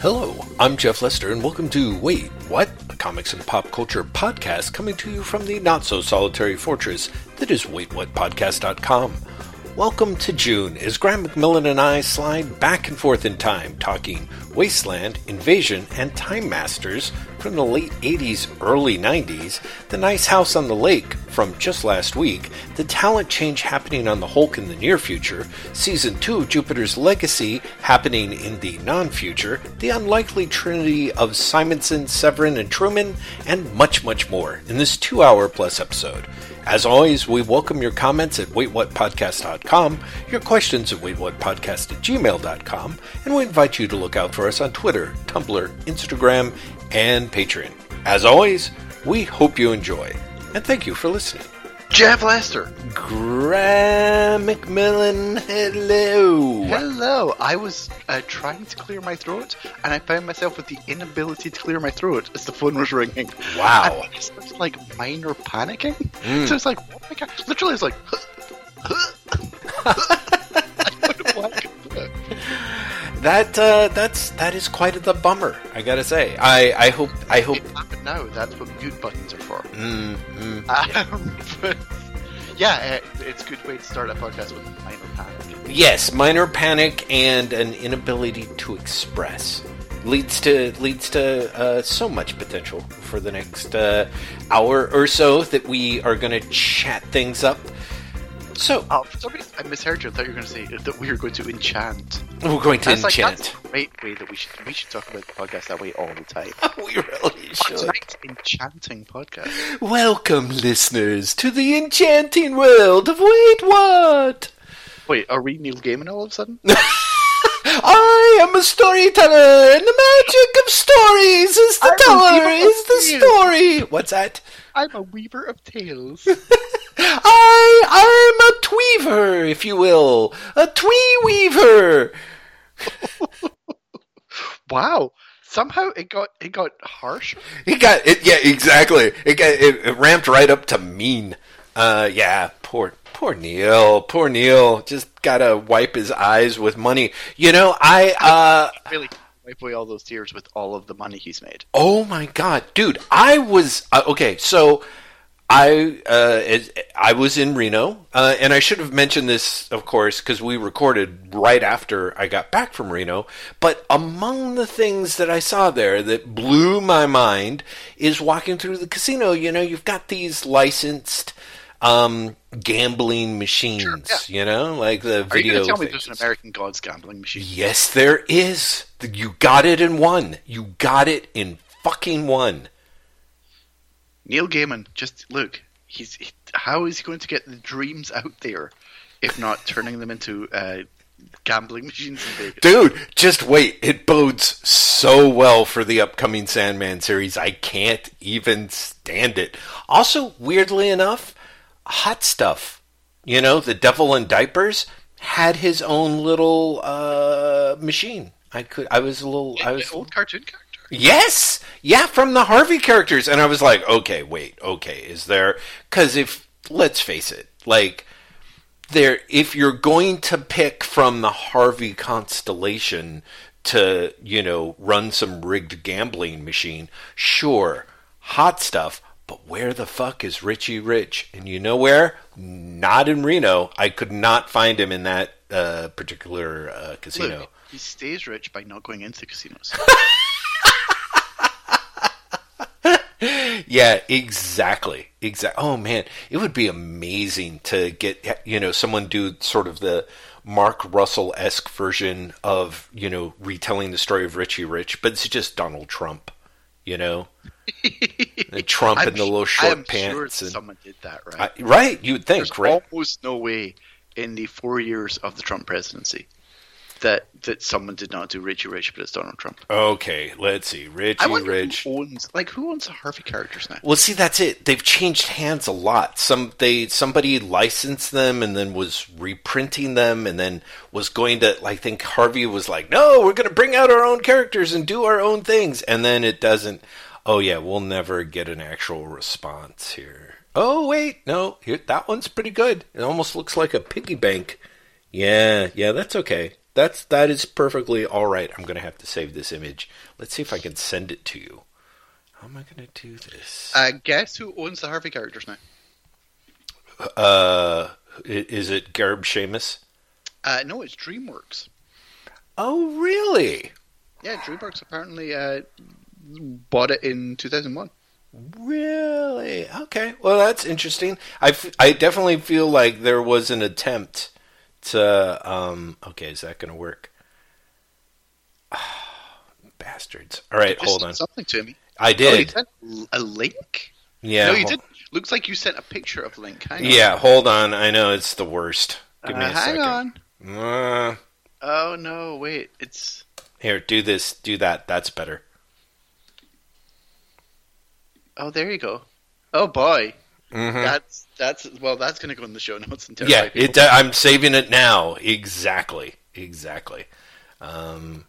Hello, I'm Jeff Lester, and welcome to Wait, What? A comics and pop culture podcast coming to you from the not so solitary fortress that is WaitWhatPodcast.com. Welcome to June as Graham McMillan and I slide back and forth in time, talking Wasteland, Invasion, and Time Masters from the late 80s, early 90s, The Nice House on the Lake from just last week, the talent change happening on the Hulk in the near future, Season 2 of Jupiter's Legacy happening in the non future, the unlikely trinity of Simonson, Severin, and Truman, and much, much more in this two hour plus episode. As always, we welcome your comments at waitwhatpodcast.com, your questions at waitwhatpodcast at gmail.com, and we invite you to look out for us on Twitter, Tumblr, Instagram, and Patreon. As always, we hope you enjoy, and thank you for listening. Jeff Lester. Graham McMillan, hello. Hello. I was uh, trying to clear my throat, and I found myself with the inability to clear my throat as the phone was ringing. Wow. And it was like minor panicking. So it's like, oh my god. Literally, it's like. I don't know what I could do. That uh, that's that is quite the bummer. I gotta say. I I hope I hope. Now. That's what mute buttons are for. Mm, mm, Um, yeah, uh, it's a good way to start a podcast with minor panic. Yes, minor panic and an inability to express leads to leads to uh, so much potential for the next uh, hour or so that we are going to chat things up. So Oh, for some reason, I misheard you. I thought you were going to say that we were going to enchant. we're going to That's like, enchant. that's a great way that we should we should talk about the podcast that way all the time. we really should. Tonight's enchanting podcast. Welcome, listeners, to the enchanting world of Wait What. Wait, are we Neil Gaiman all of a sudden? I am a storyteller, and the magic of stories is the teller, is the tales. story. What's that? I'm a weaver of tales. I I'm a tweaver, if you will, a twee weaver. wow. Somehow it got it got harsher. It got it. Yeah, exactly. It got it, it ramped right up to mean. Uh, yeah. Poor poor Neil. Poor Neil. Just gotta wipe his eyes with money. You know, I uh. Really wipe away all those tears with all of the money he's made. Oh my god, dude! I was uh, okay. So I uh, I was in Reno, uh, and I should have mentioned this, of course, because we recorded right after I got back from Reno. But among the things that I saw there that blew my mind is walking through the casino. You know, you've got these licensed um, gambling machines. You know, like the Are you video. going to tell me there's an American Gods gambling machine? Yes, there is. You got it in one. You got it in fucking one. Neil Gaiman, just look. He's he, how is he going to get the dreams out there if not turning them into uh, gambling machines? Dude, just wait. It bodes so well for the upcoming Sandman series. I can't even stand it. Also, weirdly enough, Hot Stuff, you know, the devil in diapers, had his own little uh, machine. I could I was a little I was old cartoon character. Yes, yeah, from the Harvey characters, and I was like, okay, wait, okay, is there? Because if let's face it, like there, if you're going to pick from the Harvey constellation to you know run some rigged gambling machine, sure, hot stuff. But where the fuck is Richie Rich? And you know where? Not in Reno. I could not find him in that uh, particular uh, casino. Look, he stays rich by not going into casinos. Yeah, exactly. Exactly. Oh man, it would be amazing to get you know someone do sort of the Mark Russell esque version of you know retelling the story of Richie Rich, but it's just Donald Trump. You know, and Trump in the little short am sure pants. and, someone did that, right? I- right, you would think, There's right? almost no way in the four years of the Trump presidency that that someone did not do Richie Rich, but it's Donald Trump. Okay, let's see, Richie I wonder Rich. who owns like who owns the Harvey characters now. Well, see, that's it. They've changed hands a lot. Some they somebody licensed them and then was reprinting them and then was going to. I think Harvey was like, "No, we're going to bring out our own characters and do our own things," and then it doesn't. Oh yeah, we'll never get an actual response here. Oh wait, no, here that one's pretty good. It almost looks like a piggy bank. Yeah, yeah, that's okay. That's that is perfectly all right. I'm gonna have to save this image. Let's see if I can send it to you. How am I gonna do this? Uh, guess who owns the Harvey characters now? Uh, is it Garb Seamus? Uh, no, it's DreamWorks. Oh, really? Yeah, DreamWorks apparently uh, bought it in 2001. Really? Okay. Well, that's interesting. I, f- I definitely feel like there was an attempt to. Um, okay, is that going to work? Bastards. All right, hold on. Something to me. I Oh, you did. sent a link? yeah. no, you did. Looks like you sent a picture of Link. Hang on. Yeah, hold on. I know it's the worst. Give me Uh, a hang second. on. Uh, Oh no, wait. It's here, do this. Do that. That's better. oh, there you go. Oh boy, hmm that's that's well, that's gonna go in the show notes and Yeah, it. uh, I'm saving it now. Exactly. Exactly. Um,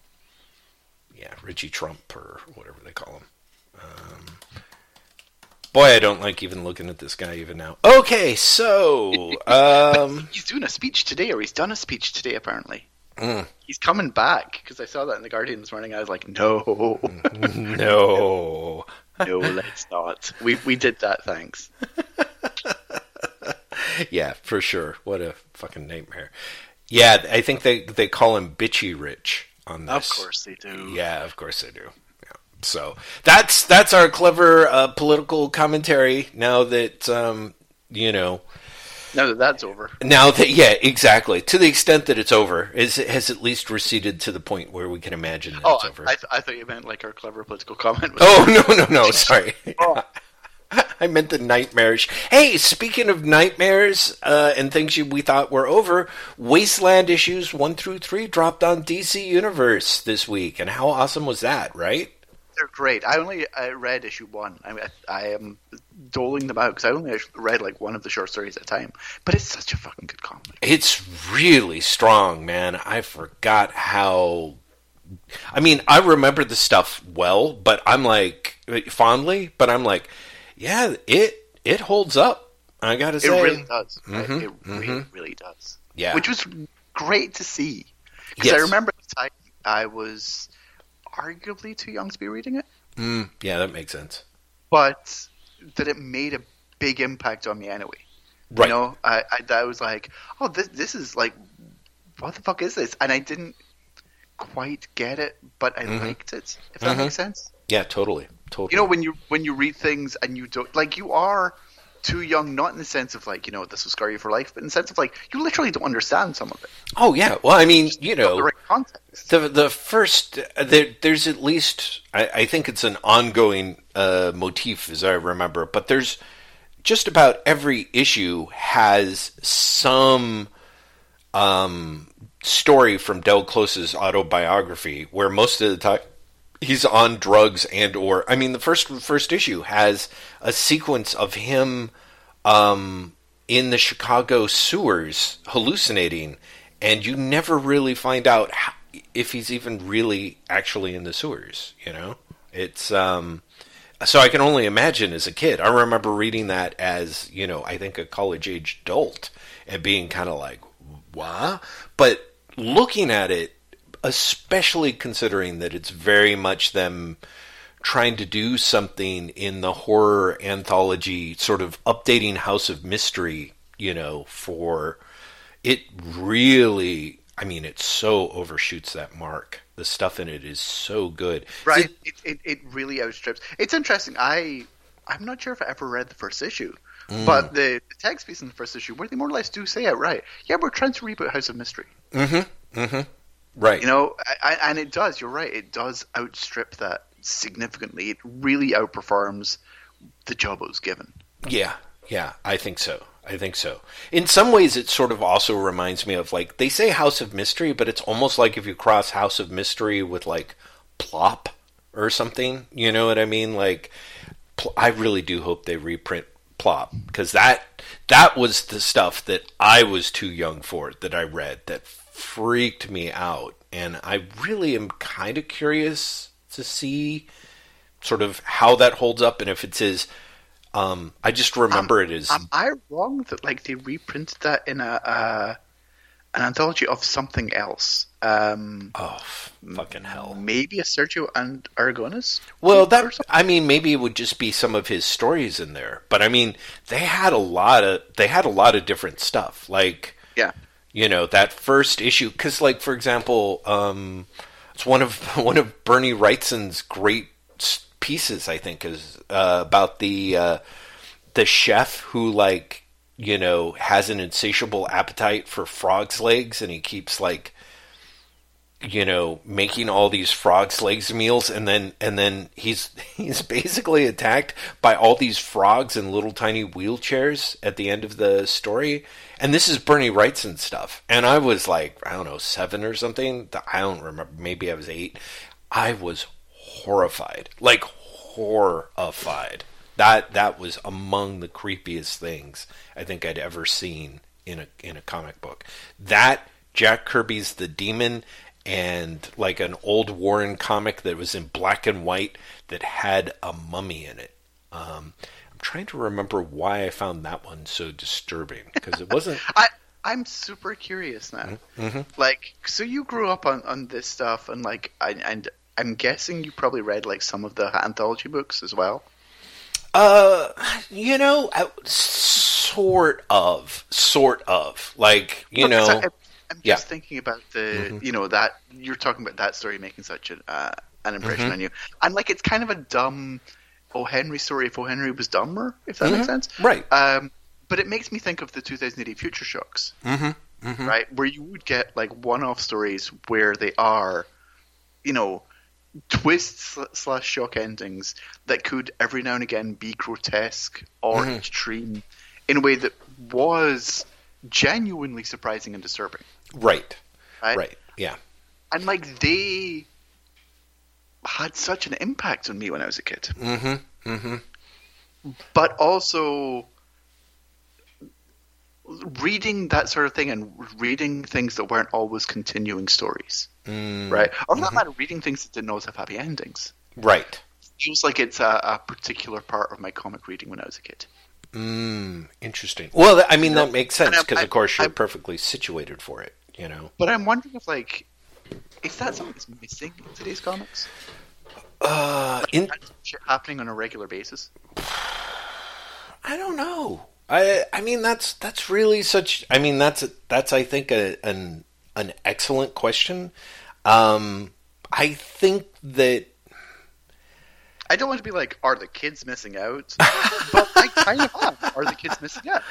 yeah, Richie Trump or whatever they call him. Um, boy, I don't like even looking at this guy even now. Okay, so um, He's doing a speech today, or he's done a speech today. Apparently, mm, he's coming back because I saw that in the Guardian this morning. I was like, no, no. no, let's not. We we did that. Thanks. Yeah, for sure. What a fucking nightmare. Yeah, I think they they call him bitchy rich on this. Of course they do. Yeah, of course they do. Yeah. So that's that's our clever uh, political commentary. Now that um, you know, Now that that's over, now that yeah, exactly. To the extent that it's over, is it has at least receded to the point where we can imagine that oh, it's I, over. I, th- I thought you meant like our clever political comment. Was, Oh no no no! Sorry, Oh. I meant the nightmarish. Hey, speaking of nightmares uh, and things you, we thought were over, Wasteland issues one through three dropped on DC Universe this week, and how awesome was that? Right? they're great. I only I read issue one. I mean, I, I am doling them out because I only read like one of the short stories at a time. But it's such a fucking good comic. It's really strong, man. I forgot how. I mean, I remember the stuff well, but I'm like fondly, but I'm like, yeah, it it holds up. I gotta say, It really does. Mhm, It really, really does. yeah, Which was great to see. Because Yes. I remember time I was arguably too young to be reading it, Mm, yeah, that makes sense. but that it made a big impact on me anyway. Right. You know, I, I, I was like, oh, this, this is like, what the fuck is this? And I didn't quite get it, but I Mhm. liked it. If that Mhm. makes sense. Yeah, totally, totally. You know, when you when you read things and you don't like, you are too young, not in the sense of like, you know, this will scar you for life, but in the sense of like, you literally don't understand some of it. oh yeah. Well, I mean, you Not the know, right context. the the first there, there's at least I, I think it's an ongoing uh, motif as I remember, but there's just about every issue has some um, story from Del Close's autobiography where most of the time he's on drugs and or I mean the first first issue has a sequence of him um, in the Chicago sewers hallucinating and you never really find out how, if he's even really actually in the sewers you know it's um so I can only imagine as a kid. I remember reading that as, you know, I think a college age adult and being kind of like, what? But looking at it, especially considering that it's very much them trying to do something in the horror anthology, sort of updating House of Mystery, you know, for it really, I mean, it so overshoots that mark. The stuff in it is so good. Right. It, it, it really outstrips. It's interesting. I I'm not sure if I ever read the first issue, Mm. but the, the text piece in the first issue, where they more or less do say it right. Yeah, we're trying to reboot House of Mystery. Mm-hmm. Mm-hmm. Right. You know, I, I, and it does. You're right. It does outstrip that significantly. It really outperforms the job it was given. Yeah, yeah, I think so. I think so. In some ways, it sort of also reminds me of like they say House of Mystery, but it's almost like if you cross House of Mystery with like Plop or something. You know what I mean? Like, pl- I really do hope they reprint Plop because that that was the stuff that I was too young for that I read that freaked me out, and I really am kind of curious to see sort of how that holds up and if it's as um, I just remember it as Am I wrong that like they reprinted that in a uh, an anthology of something else. Um, oh, fucking hell! Maybe a Sergio and Aragones. Well, that I mean, maybe it would just be some of his stories in there. But I mean, they had a lot of they had a lot of different stuff. Like, yeah, you know, that first issue. Because, like, for example, um, it's one of one of Bernie Wrightson's great pieces. I think is uh, about the uh, the chef who like you know has an insatiable appetite for frogs' legs, and he keeps like you know making all these frogs legs meals and then and then he's he's basically attacked by all these frogs in little tiny wheelchairs at the end of the story. And this is bernie wrightson stuff. And i was like i don't know seven or something? I don't remember. Maybe i was eight. I was horrified. Like horrified. That that was among the creepiest things i think i'd ever seen in a in a comic book. That Jack Kirby's The Demon and like an old Warren comic that was in black and white that had a mummy in it. Um, I'm trying to remember why I found that one so disturbing because it wasn't. I I'm super curious now. Mm-hmm. Like, so you grew up on, on this stuff, and like, I, and I'm guessing you probably read like some of the anthology books as well. Uh, you know, sort of, sort of. Like, you know, I, I'm just yeah. thinking about the, mm-hmm. you know, that you're talking about that story making such an uh, an impression mm-hmm. on you, and like it's kind of a dumb O. Henry story if O. Henry was dumber, if that mm-hmm. makes sense, right? Um, but it makes me think of the 2000 AD Future Shocks, mm-hmm. Mm-hmm. right, where you would get like one-off stories where they are, you know, twists slash shock endings that could every now and again be grotesque or mm-hmm. extreme in a way that was genuinely surprising and disturbing. Right. Right. Right. Yeah. And like they had such an impact on me when I was a kid. Mm-hmm. Mm-hmm. But also reading that sort of thing and reading things that weren't always continuing stories. Mm. Right? Or not mm-hmm. matter reading things that didn't always have happy endings. Right. Feels like it's a, a particular part of my comic reading when I was a kid. Mm, interesting. Well, I mean, that makes sense because, of course, you're I'm, perfectly situated for it. You know. But I'm wondering if, like, is that something that's missing in today's comics? Uh, in shit happening on a regular basis. I don't know. I I mean that's that's really such. I mean that's that's I think a, an an excellent question. Um, I think that I don't want to be like, are the kids missing out? but I kind of am. Are the kids missing out?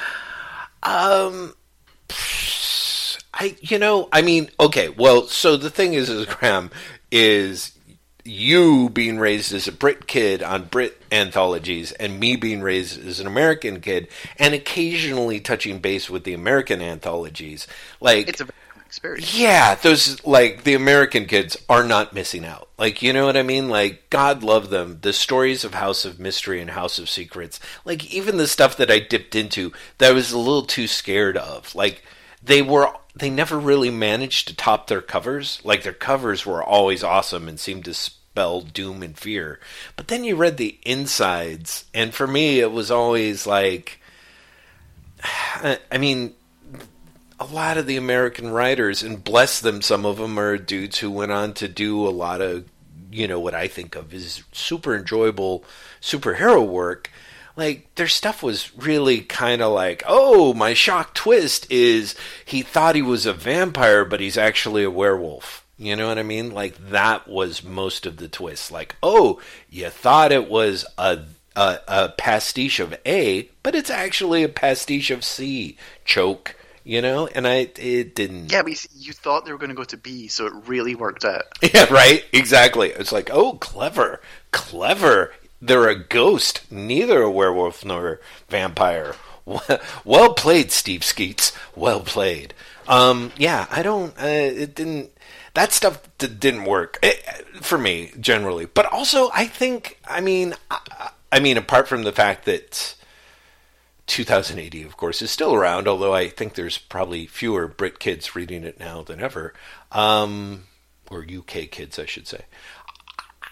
Um, I, you know, I mean, okay, well, so the thing is, is Graham, is you being raised as a Brit kid on Brit anthologies and me being raised as an American kid and occasionally touching base with the American anthologies. Like, it's a experience. Yeah, those like the American kids are not missing out. Like, you know what I mean? Like, God love them. The stories of House of Mystery and House of Secrets, like even the stuff that I dipped into that I was a little too scared of. Like, they were they never really managed to top their covers. Like their covers were always awesome and seemed to spell doom and fear. But then you read the insides, and for me, it was always like, I mean, a lot of the American writers, and bless them, some of them are dudes who went on to do a lot of, you know, what I think of as super enjoyable superhero work. Like, their stuff was really kind of like, oh, my shock twist is he thought he was a vampire, but he's actually a werewolf. You know what I mean? Like, that was most of the twist. Like, oh, you thought it was a a, a, pastiche of A, but it's actually a pastiche of C. Choke you know, and I it didn't. Yeah, but you, you thought they were going to go to B, so it really worked out. Yeah, right. Exactly. It's like, oh, clever, clever. They're a ghost, neither a werewolf nor a vampire. Well played, Steve Skeates. Well played. Um, yeah, I don't. Uh, it didn't. That stuff didn't work it, eh, for me generally. But also, I think. I mean, I, I mean, apart from the fact that 2000 AD, of course, is still around, although I think there's probably fewer Brit kids reading it now than ever, um, or UK kids, I should say.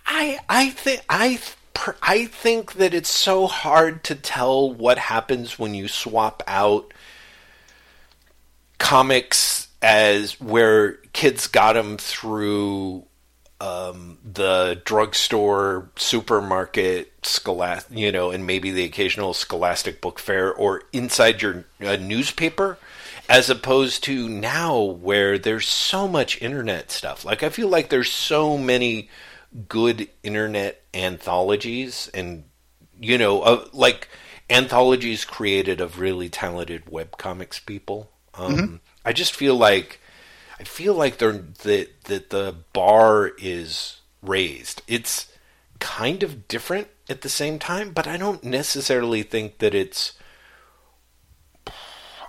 I I think I I think that it's so hard to tell what happens when you swap out comics as where kids got them through um, the drugstore, supermarket, scholastic, you know, and maybe the occasional scholastic book fair or inside your uh, newspaper, as opposed to now where there's so much internet stuff. Like, I feel like there's so many good internet anthologies and, you know, uh, like anthologies created of really talented webcomics people. Um, mm-hmm. I just feel like I feel like they're that that the bar is raised. It's kind of different at the same time, but I don't necessarily think that it's.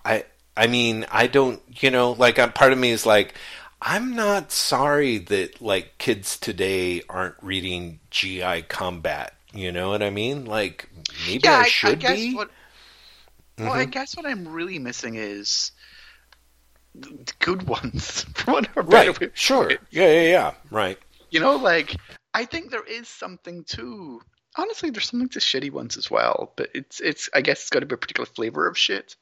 I I mean I don't you know like I'm, part of me is like I'm not sorry that like kids today aren't reading GI Combat. You know what I mean? Like maybe yeah, I should I, I be. What, well, mm-hmm. I guess what I'm really missing is good ones, for one or better right. Sure. Yeah, yeah, yeah. Right. You know, like I think there is something to. Honestly, there's something to shitty ones as well, but it's it's. I guess it's got to be a particular flavor of shit.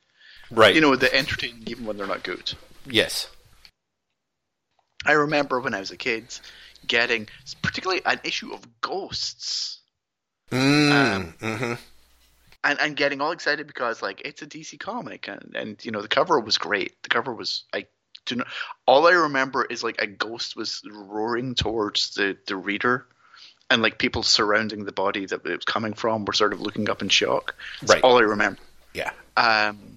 Right. You know, the entertaining even when they're not good. Yes. I remember when I was a kid getting particularly an issue of Ghosts. Mm, um, mm-hmm and and getting all excited because like it's a DC comic and and you know the cover was great. The cover was I do not. All I remember is like a ghost was roaring towards the the reader, and like people surrounding the body that it was coming from were sort of looking up in shock. That's right. all I remember. Yeah. Um,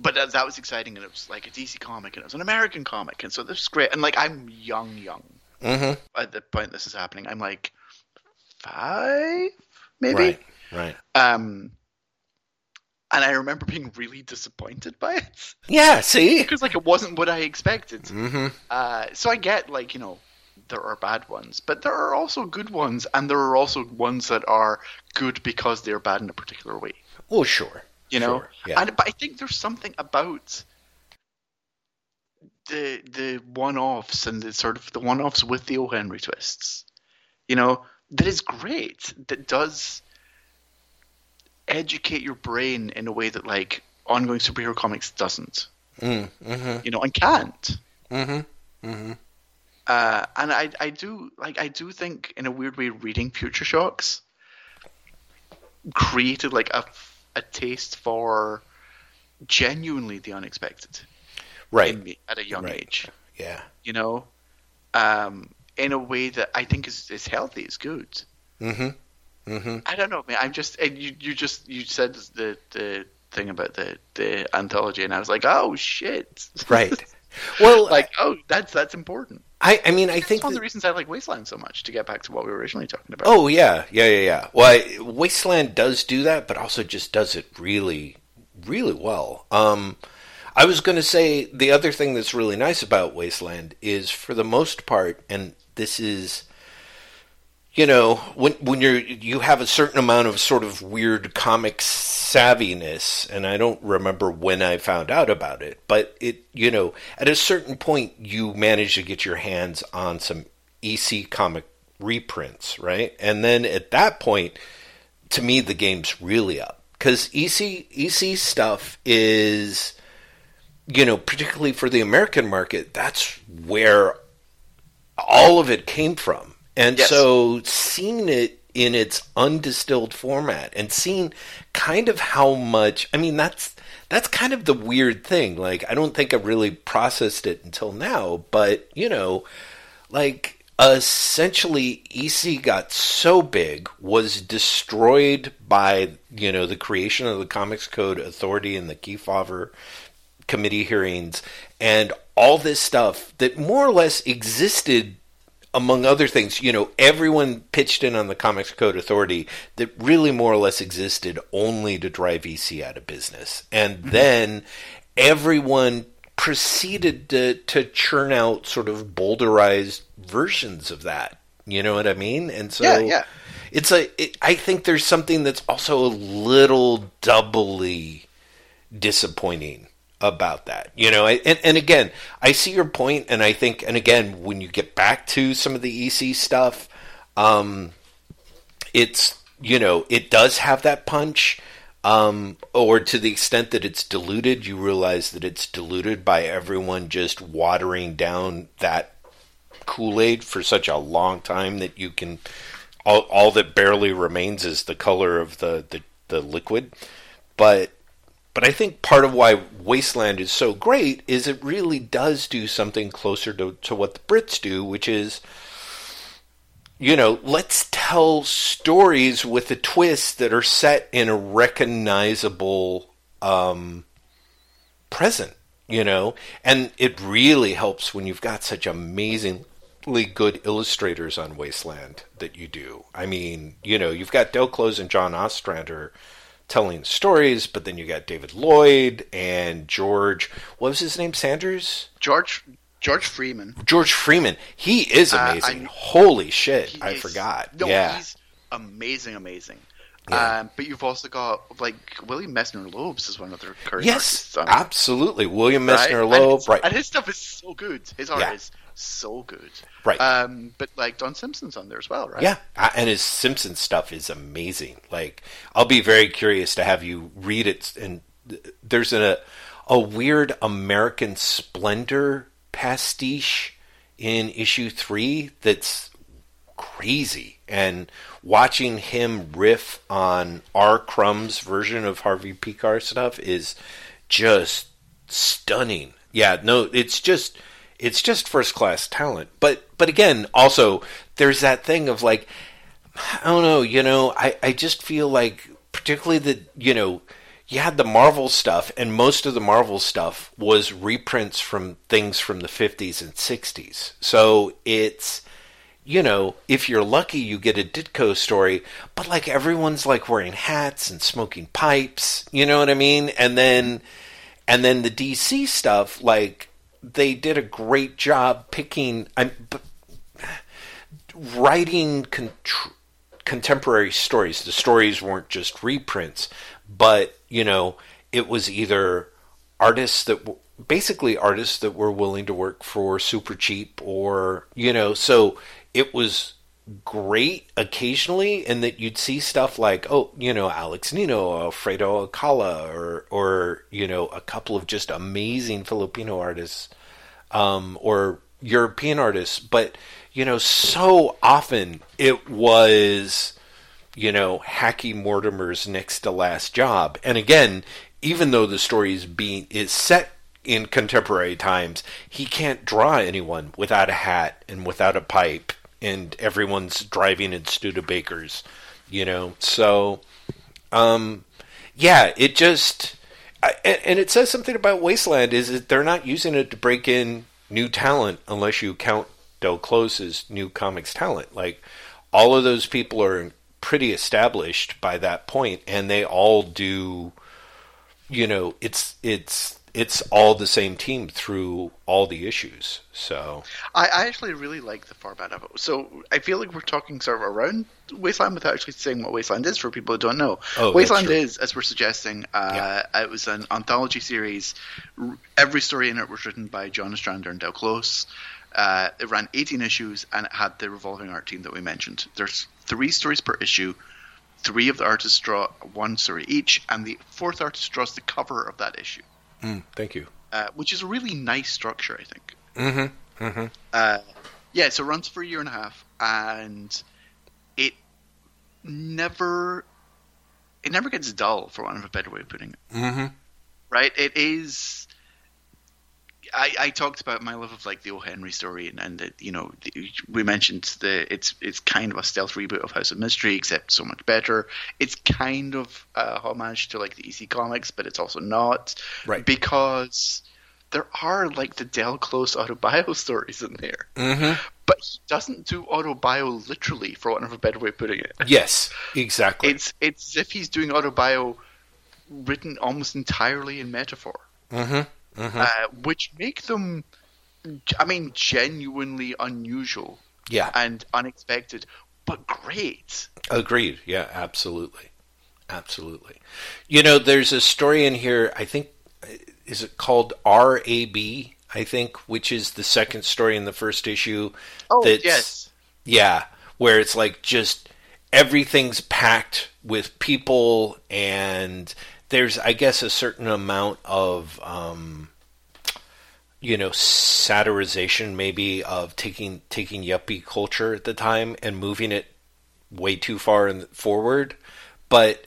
but that, that was exciting, and it was like a DC comic, and it was an American comic, and so this is great. And like I'm young, young mm-hmm. at the point this is happening. I'm like five, maybe. Right. Right. Um, and I remember being really disappointed by it. Yeah, see, because like it wasn't what I expected. Mm-hmm. Uh, so I get like you know there are bad ones, but there are also good ones, and there are also ones that are good because they're bad in a particular way. Oh, sure, you know. Sure. Yeah. And but I think there's something about the the one-offs and the sort of the one-offs with the O. Henry twists, you know, that is great. That does educate your brain in a way that like ongoing superhero comics doesn't. Mm, mm-hmm. You know, and can't. Mm-hmm. Mm-hmm. Uh, and I, I do like, I do think in a weird way, reading Future Shocks created like a, a taste for genuinely the unexpected, right? Me, at a young right. age, yeah. You know, um, in a way that I think is is healthy, is good. Mm-hmm. Mm-hmm. I don't know, man. I'm just you. You just you said the the thing about the the anthology, and I was like, oh shit, right. Well, like oh, that's that's important. I, I mean, I that's think one that, of the reasons I like Wasteland so much. To get back to what we were originally talking about. Oh yeah, yeah, yeah, yeah. Well, I, Wasteland does do that, but also just does it really, really well. Um, I was going to say the other thing that's really nice about Wasteland is, for the most part, and this is you know, when when you're you have a certain amount of sort of weird comic savviness, and I don't remember when I found out about it, but it you know at a certain point you manage to get your hands on some EC comic reprints, right? And then at that point, to me, the game's really up because EC EC stuff is, you know, particularly for the American market, that's where all of it came from and yes. so seeing it in its undistilled format and seeing kind of how much I mean that's that's kind of the weird thing. Like I don't think I really processed it until now, but you know, like essentially EC got so big was destroyed by, you know, the creation of the Comics Code Authority and the Kefauver committee hearings and all this stuff that more or less existed among other things, you know, everyone pitched in on the Comics Code Authority that really more or less existed only to drive EC out of business. And mm-hmm. then everyone proceeded to, to churn out sort of bowdlerized versions of that. You know what I mean? And so yeah, yeah. it's a. It, I think there's something that's also a little doubly disappointing about that. You know, and, and again, I see your point, and I think, and again, when you get back to some of the EC stuff, um, it's you know, it does have that punch, Um, or to the extent that it's diluted, you realize that it's diluted by everyone just watering down that Kool Aid for such a long time that you can all, all that barely remains is the color of the, the, the liquid. But but I think part of why Wasteland is so great is it really does do something closer to, to what the Brits do, which is you know, let's tell stories with a twist that are set in a recognizable um, present, you know, and it really helps when you've got such amazingly good illustrators on Wasteland that you do. I mean, you know, you've got Del Close and John Ostrander telling stories, but then you got David Lloyd and George. What was his name? Sanders. George George Freeman. George Freeman. He is amazing. Uh, Holy shit! I is, forgot. No, yeah. he's amazing, amazing. Yeah. Um, but you've also got like William Messner Loebs is one of their current yes, absolutely. William Messner right? Loeb, right? And his stuff is so good. His art yeah. is so good, right? Um, but like Don Simpson's on there as well, right? Yeah, and his Simpson stuff is amazing. Like, I'll be very curious to have you read it. And there's a a weird American Splendor pastiche in issue three that's crazy. And watching him riff on R. Crumb's version of Harvey Pekar stuff is just stunning. Yeah, no, it's just it's just first class talent. But but again, also there's that thing of like I don't know, you know, I, I just feel like particularly the you know, you had the Marvel stuff, and most of the Marvel stuff was reprints from things from the 50s and 60s. So it's, you know, if you're lucky, you get a Ditko story, but like everyone's like wearing hats and smoking pipes, you know what I mean? And then, and then the DC stuff, like they did a great job picking, writing con- contemporary stories. The stories weren't just reprints, but you know, it was either artists that basically artists that were willing to work for super cheap or you know so it was great occasionally and that you'd see stuff like oh you know alex nino alfredo alcala or or you know a couple of just amazing filipino artists um, or european artists but you know so often it was you know, Hacky Mortimer's next to last job. And again, even though the story is being is set in contemporary times, he can't draw anyone without a hat and without a pipe, and everyone's driving in Studebakers, you know. So, um, yeah, it just I, and it says something about Wasteland is that they're not using it to break in new talent unless you count Del Close's new comics talent. Like all of those people are pretty established by that point, and they all do. You know, it's it's it's all the same team through all the issues. So I, I, actually really like the format of it. So I feel like we're talking sort of around Wasteland without actually saying what Wasteland is for people who don't know. Oh, Wasteland is, as we're suggesting, uh, yeah. it was an anthology series. Every story in it was written by John Ostrander and Del Close. Uh, it ran 18 issues and it had the revolving art team that we mentioned. There's three stories per issue. Three of the artists draw one story each, and the fourth artist draws the cover of that issue. Mm, thank you. Uh, which is a really nice structure, I think. Mm-hmm. Mm-hmm. Uh, yeah, so it runs for a year and a half, and it never it never gets dull, for want of a better way of putting it. Mm-hmm. Right? It is I, I talked about my love of like the O. Henry story, and, and the, you know the, we mentioned the it's it's kind of a stealth reboot of House of Mystery, except so much better. It's kind of a homage to like the EC Comics, but it's also not, right? Because there are like the Del Close autobio stories in there, mm-hmm. but he doesn't do autobio literally, for want of a better way of putting it. Yes, exactly. It's it's as if he's doing autobio written almost entirely in metaphor. Mm-hmm mm-hmm. uh, which make them, I mean, genuinely unusual. Yeah. And unexpected, but great. Agreed. Yeah, absolutely. Absolutely. You know, there's a story in here, I think, is it called RAB? I think, which is the second story in the first issue. Oh, yes. Yeah, where it's like just everything's packed with people and there's I guess a certain amount of um, you know satirization maybe of taking taking yuppie culture at the time and moving it way too far in, forward, but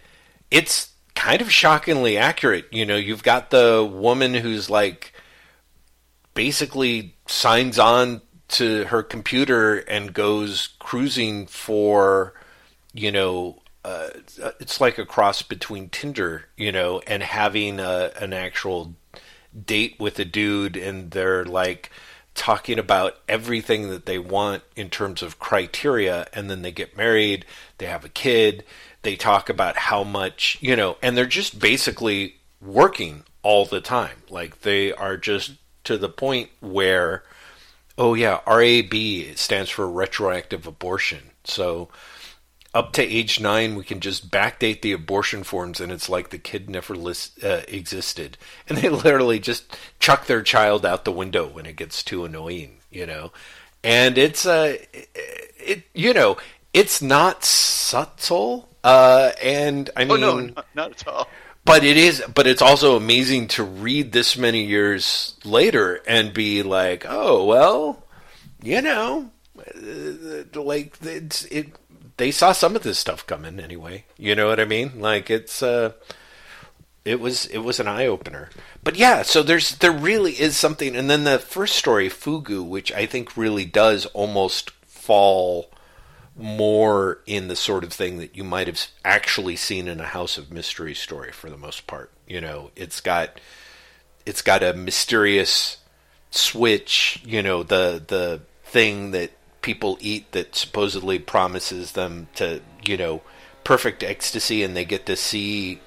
it's kind of shockingly accurate. You know, you've got the woman who's like basically signs on to her computer and goes cruising for, you know, uh, it's like a cross between Tinder, you know, and having a, an actual date with a dude, and they're like talking about everything that they want in terms of criteria, and then they get married, they have a kid, they talk about how much, you know, and they're just basically working all the time. Like they are just to the point where, oh yeah, RAB stands for retroactive abortion. So up to age nine, we can just backdate the abortion forms, and it's like the kid never list, uh, existed. And they literally just chuck their child out the window when it gets too annoying, you know. And it's uh, it, you know, it's not subtle. Uh, and I mean, oh no, not, not at all. But it is, but it's also amazing to read this many years later and be like, oh well, you know, uh, like it's it they saw some of this stuff coming anyway. You know what I mean? Like it's uh it was it was an eye opener. But yeah, so there's there really is something and then the first story Fugu which I think really does almost fall more in the sort of thing that you might have actually seen in a House of Mystery story for the most part. You know, it's got it's got a mysterious switch, you know, the the thing that people eat that supposedly promises them to, you know, perfect ecstasy and they get to see,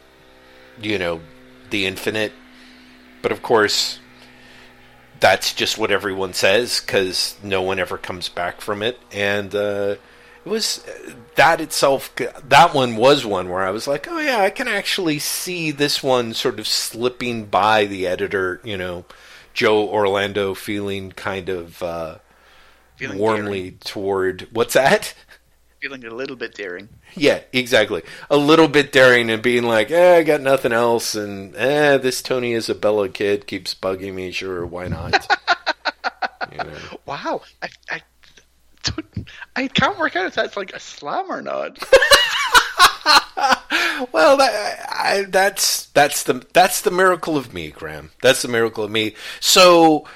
you know, the infinite. But of course, that's just what everyone says because no one ever comes back from it. And uh, it was that itself, that one was one where I was like, oh yeah, I can actually see this one sort of slipping by the editor, you know, Joe Orlando feeling kind of. Uh, feeling warmly daring. toward what's that? Feeling a little bit daring. Yeah, exactly. A little bit daring and being like, eh, I got nothing else, and eh, this Tony Isabella kid keeps bugging me. Sure, why not? you know. Wow, I, I, I can't work out if that's like a slam or not. well, that, I, that's that's the that's the miracle of me, Graham. That's the miracle of me. So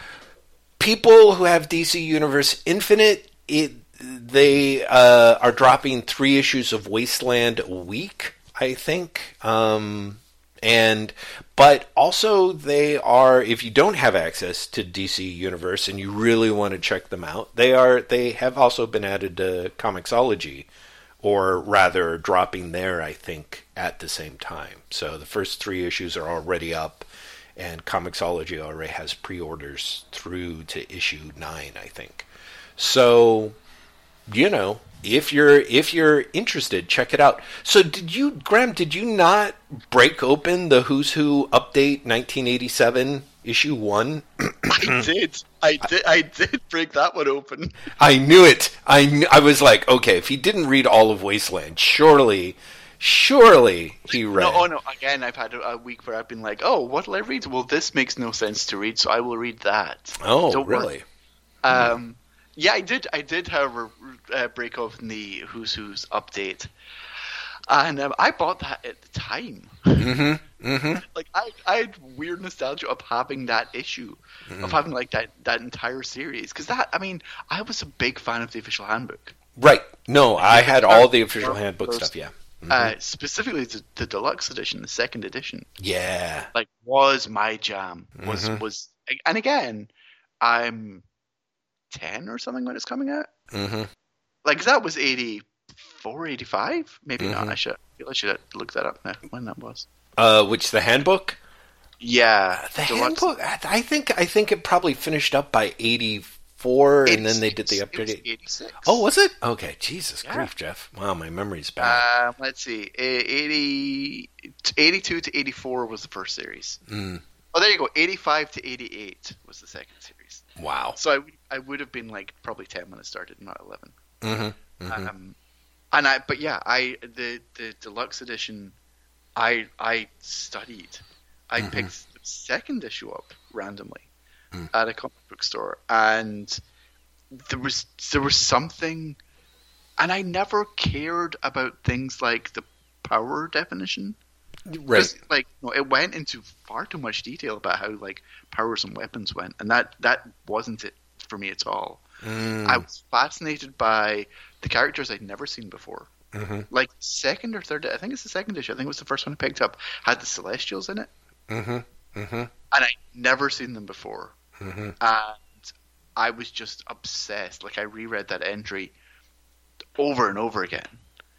people who have DC Universe Infinite, it, they uh, are dropping three issues of Wasteland a week, I think. Um, and but also they are if you don't have access to DC Universe and you really want to check them out, they are they have also been added to Comixology or rather dropping there I think at the same time. So the first 3 issues are already up and Comixology already has pre-orders through to issue nine, I think. So, you know, if you're if you're interested, check it out. So, did you, Graham? Did you not break open the Who's Who update 1987 issue one? I did. I did. I did break that one open. I knew it. I I was like, okay, if he didn't read all of Wasteland, surely Surely he read. No, oh no! Again, I've had a, week where I've been like, "Oh, what will I read? Well, this makes no sense to read, so I will read that." Oh, Don't really? Um, yeah, I did. I did, however, uh, break open the Who's Who's update, and um, I bought that at the time. Mm-hmm. Mm-hmm. like I, I had weird nostalgia of having that issue, mm-hmm. of having like that that entire series, because that. I mean, I was a big fan of the official handbook. Right. No, I had all the official handbook stuff. Yeah. Mm-hmm. Uh, specifically the, the, deluxe edition, the second edition. Yeah, like was my jam. Was mm-hmm. was and again, I'm ten or something when it's coming out. Mm-hmm. Like that was 84, 85? maybe not. Mm-hmm. I should I should look that up now when that was. Uh, which the handbook? Yeah, the deluxe. handbook. I think I think it probably finished up by eighty four, and then they did the six. Oh, was it? Okay, Jesus yeah. grief, Jeff. Wow, my memory's bad. Uh, let's see, 80, 82 to eighty four was the first series. Mm. Oh, there you go. Eighty five to eighty eight was the second series. Wow. So I, I would have been like probably ten when it started, not 11 mm-hmm. Mm-hmm. Um, and I but yeah, I the the deluxe edition, I I studied. I Mhm. picked the second issue up randomly Mm. at a comic book store, and there was there was something, and I never cared about things like the power definition. Right. Like no, it went into far too much detail about how like powers and weapons went, and that that wasn't it for me at all. Mm, I was fascinated by the characters I'd never seen before. mhm, Like second or third, I think it's the second issue. I think it was the first one I picked up. Had the Celestials in it, mhm, mhm, and I'd never seen them before. Mhm. And I was just obsessed. Like I reread that entry over and over again.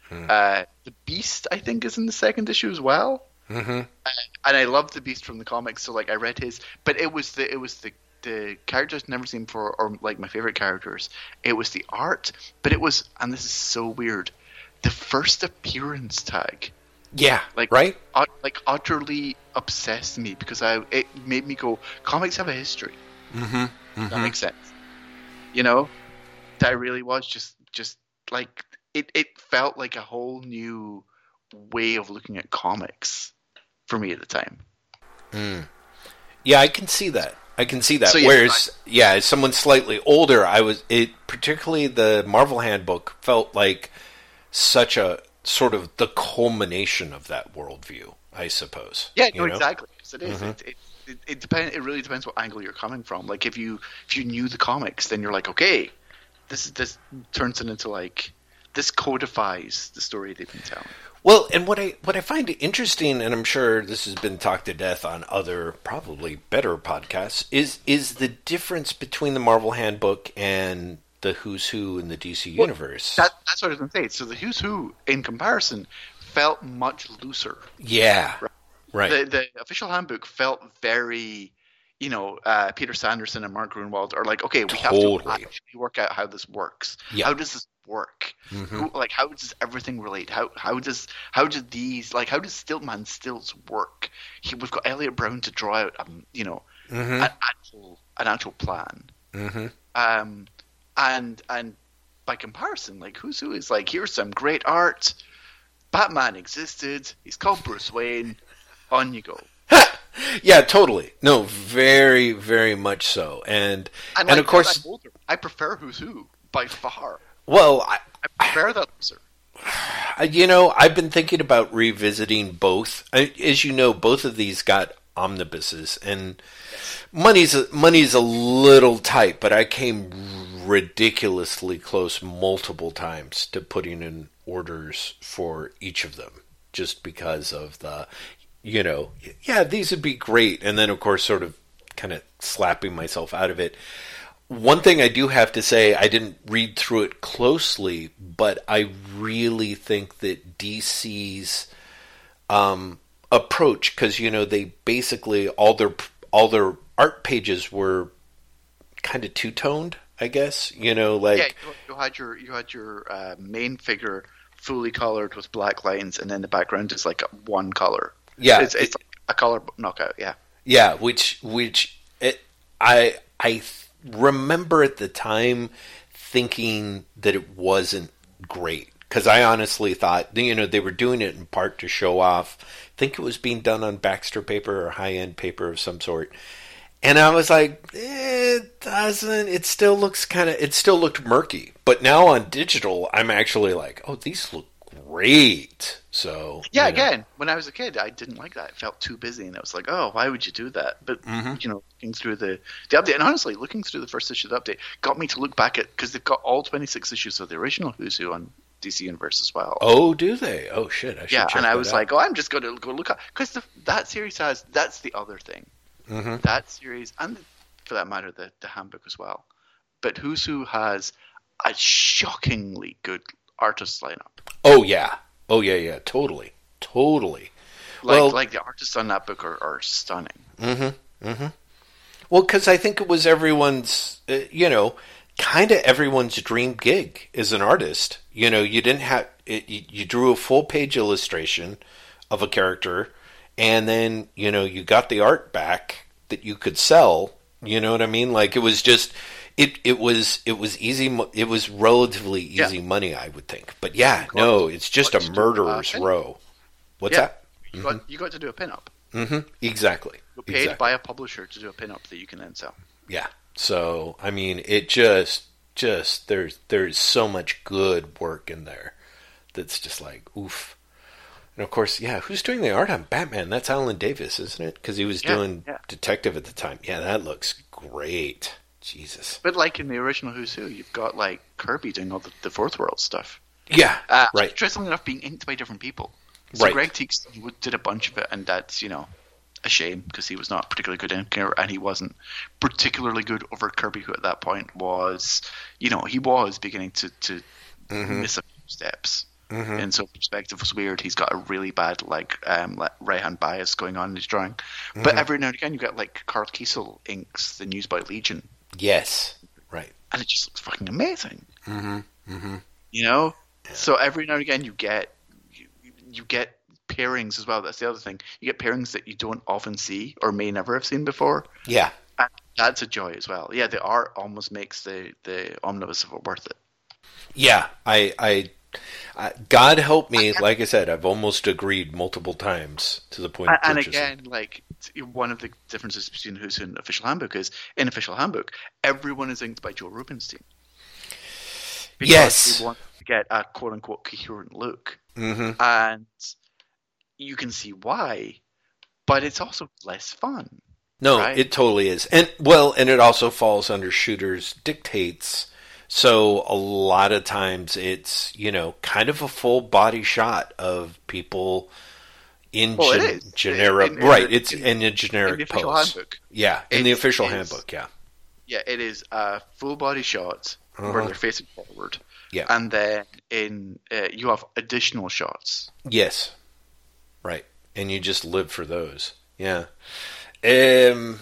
Hmm. Uh, the Beast, I think, is in the second issue as well. Mhm. and I love the Beast from the comics, so like I read his, but it was the it was the the characters I'd never seen before, or like my favorite characters. It was the art, but it was, and this is so weird, the first appearance tag, Yeah. like right. ut- like utterly obsessed me because I it made me go, comics have a history. Mm-hmm. That makes sense, you know. That really was just just like it. It felt like a whole new way of looking at comics for me at the time. Mm. Yeah, I can see that. I can see that. So, yeah, Whereas, yeah, as someone slightly older, I was it particularly the Marvel Handbook felt like such a sort of the culmination of that worldview. I suppose. Yeah, no, exactly. Yes, it is. Mhm. It, it, it, it depends. It really depends what angle you're coming from. Like if you if you knew the comics, then you're like, okay, this this turns it into like this codifies the story they've been telling. Well, and what I what I find interesting, and I'm sure this has been talked to death on other probably better podcasts, is is the difference between the Marvel Handbook and the Who's Who in the DC universe. That, that's what I was going to say. So the Who's Who, in comparison, felt much looser. yeah, right. The the official handbook felt very, you know, uh, Peter Sanderson and Mark Gruenwald are like, okay, we have to actually work out how this works. How does this work? Mhm. Who, like, how does everything relate? How how does how do these like how does Stiltman stills work? He, we've got Eliot Brown to draw out, um, you know, Mhm. an actual an actual plan. Mhm. Um, and and by comparison, like who's who is like here's some great art. Batman existed. He's called Bruce Wayne. On you go. yeah, totally. No, very, very much so. And And, and, like, of course, I'm older, I prefer Who's Who by far. well, I, I prefer that loser. You know, I've been thinking about revisiting both. I, as you know, both of these got omnibuses, and money's a, money's a little tight. But I came ridiculously close multiple times to putting in orders for each of them, just because of the, you know, yeah, these would be great, and then of course, sort of, kind of slapping myself out of it. One thing I do have to say, I didn't read through it closely, but I really think that DC's um, approach, because you know they basically all their all their art pages were kind of two toned, I guess. You know, like yeah, you, had your you had your uh, main figure fully colored with black lines, and then the background is like one color. Yeah, it's, it's like a color knockout. Yeah, Yeah, which which it, I I remember at the time thinking that it wasn't great because I honestly thought you know they were doing it in part to show off. I think it was being done on Baxter paper or high end paper of some sort. And I was like, it doesn't. It still looks kind of. It still looked murky. But now on digital, I'm actually like, oh, these look great. So yeah. you know. Again, when I was a kid, I didn't like that. It felt too busy, and I was like, oh, why would you do that? But Mhm. you know, looking through the the update, and honestly, looking through the first issue of the update got me to look back at because they've got all 26 issues of the original Who's Who on DC Universe as well. Oh, do they? Oh shit! I should yeah, and I was out. like, oh, I'm just going to go look up because that series has that's the other thing. Mhm. That series, and for that matter, the the handbook as well. But Who's Who has a shockingly good artist lineup. Oh yeah. Oh yeah, yeah. Totally. Totally. Like Well- like the artists on that book are, are stunning. Mm-hmm. Mm-hmm. Well, because I think it was everyone's, uh, you know, kind of everyone's dream gig as an artist. You know, you didn't have it, you, you drew a full page illustration of a character, and then you know you got the art back that you could sell. You know what I mean? Like it was just It it was it was easy. It was relatively Yeah. easy money, I would think. But yeah, got no, it's just a do a murderer's row. What's yeah, that? You got you got to do a pinup. hmm Exactly. You're paid exactly. by a publisher to do a pinup that you can then sell. Yeah. So I mean, it just just there's there's so much good work in there that's just like oof. And of course, yeah, who's doing the art on Batman? That's Alan Davis, isn't it? Because he was Yeah, doing yeah. detective at the time. Yeah, that looks great. Jesus. But like in the original Who's Who, you've got like Kirby doing all the, the fourth world stuff. Yeah. Uh, right. Interestingly enough, being inked by different people. So Right. Greg Teeks did a bunch of it, and that's you know a shame because he was not particularly good inker, and he wasn't particularly good over Kirby, who at that point was, you know, he was beginning to to Mm-hmm. miss a few steps. And so perspective was weird. He's got a really bad like um, right hand bias going on in his drawing. Mm-hmm. But every now and again, you get like Karl Kesel inks the Newsboy Legion, Yes. Right. and it just looks fucking amazing. Mm-hmm. Mm-hmm. You know, so every now and again you get you, you get pairings as well. That's the other thing. You get pairings that you don't often see or may never have seen before. Yeah. And that's a joy as well. Yeah, the art almost makes the the omnibus of it worth it. Yeah. I. I. I God help me. Like I said, I've almost agreed multiple times to the point And, and again, like one of the differences between Who's Who and Official Handbook is in Official Handbook, everyone is inked by Joe Rubinstein. Because Yes. they want to get a quote unquote coherent look. Mm-hmm. And you can see why, but it's also less fun. No, Right? it totally is. And well, and it also falls under Shooter's dictates. So a lot of times it's, you know, kind of a full body shot of people in Well, gen- generic In- in- right, in- it's in- in a In generic official pose. handbook, Yeah, in the official handbook, yeah. yeah, it is a full body shot where Uh-huh. they're facing forward. Yeah. And then in uh, you have additional shots. Yes. Right. And you just live for those. Yeah. Um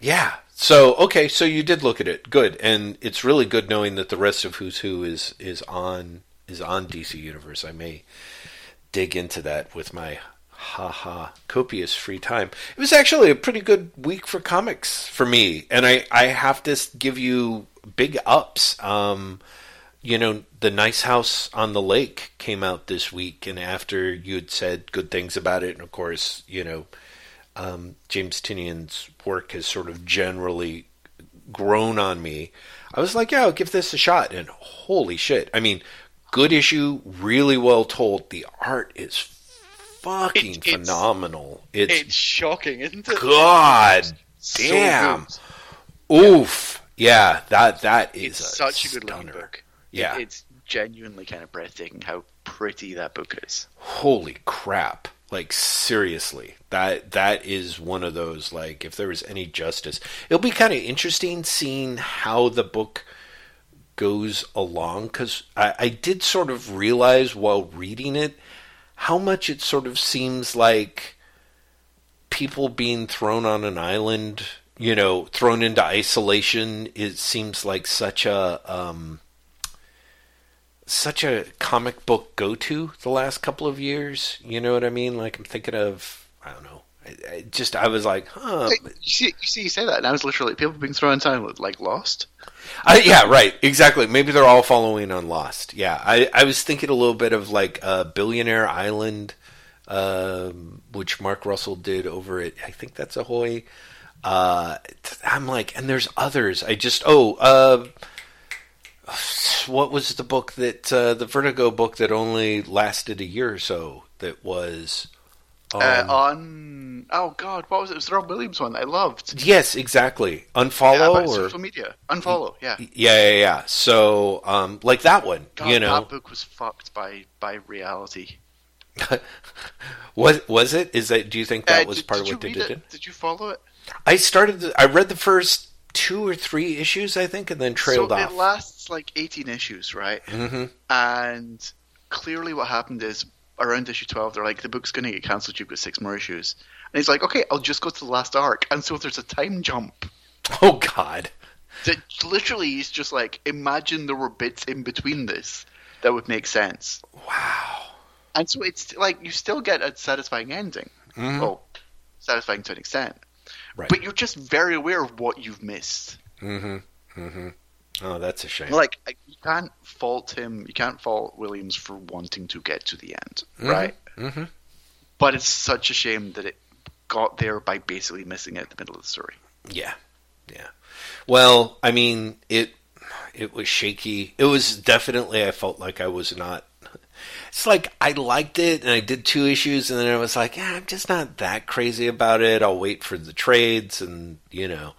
yeah. So okay, so you did look at it. Good. And it's really good knowing that the rest of Who's Who is is on is on DC Universe. I may dig into that with my haha copious free time. It was actually a pretty good week for comics for me. And I I have to give you big ups. Um you know, the Nice House on the Lake came out this week, and after you'd said good things about it, and of course, you know, um, James Tynion's work has sort of generally grown on me. I was like, yeah, I'll give this a shot, and holy shit! I mean, good issue, really well told. The art is fucking It- phenomenal. It's, It's shocking, isn't it? God damn. oof, yeah, that that is It's such a good stunner. looking book. Yeah. It's genuinely kind of breathtaking how pretty that book is. holy crap like seriously that that is one of those like if there was any justice it'll be kind of interesting seeing how the book goes along because I, I did sort of realize while reading it how much it sort of seems like people being thrown on an island you know thrown into isolation it seems like such a um such a comic book go to the last couple of years. You know what I mean? Like I'm thinking of I don't know. I, just I was like, huh. You see, you see, you say that, and I was literally people being thrown in time with like Lost. I, yeah, right, exactly. Maybe they're all following on Lost. Yeah, I I was thinking a little bit of like uh, Billionaire Island, um, which Mark Russell did over at I think that's Ahoy. Uh, I'm like, and there's others. I just oh. Uh, what was the book that uh, the Vertigo book that only lasted a year or so? That was um, uh, on oh god, what was it? It was the Rob Williams one I loved. yes, exactly. Yeah, Unfollow about or social media. Unfollow. Yeah. yeah, yeah, yeah. So um, like that one, God, you know, that book was fucked by by reality. was was it? Is that? Do you think that Uh, was did- part did of what they did? it? Did you follow it? I started. The, I read the first two or three issues, I think, and then trailed so off. it lasts like 18 issues, right? hmm And clearly, what happened is around issue 12, they're like, the book's going to get cancelled. You've got six more issues. And he's like, okay, I'll just go to the last arc. And so there's a time jump. Oh God. That literally is just like, imagine there were bits in between this that would make sense. Wow. And so it's like, you still get a satisfying ending. Mhm. Well, satisfying to an extent. Right. But you're just very aware of what you've missed. hmm Mm-hmm. Oh, that's a shame. Like you can't fault him. You can't fault Williams for wanting to get to the end, Mhm. right? Mm-hmm. But it's such a shame that it got there by basically missing it at the middle of the story. Yeah, yeah. Well, I mean, it it was shaky. It was definitely. I felt like I was not. It's like I liked it, and I did two issues, and then I was like, yeah, I'm just not that crazy about it. I'll wait for the trades, and you know,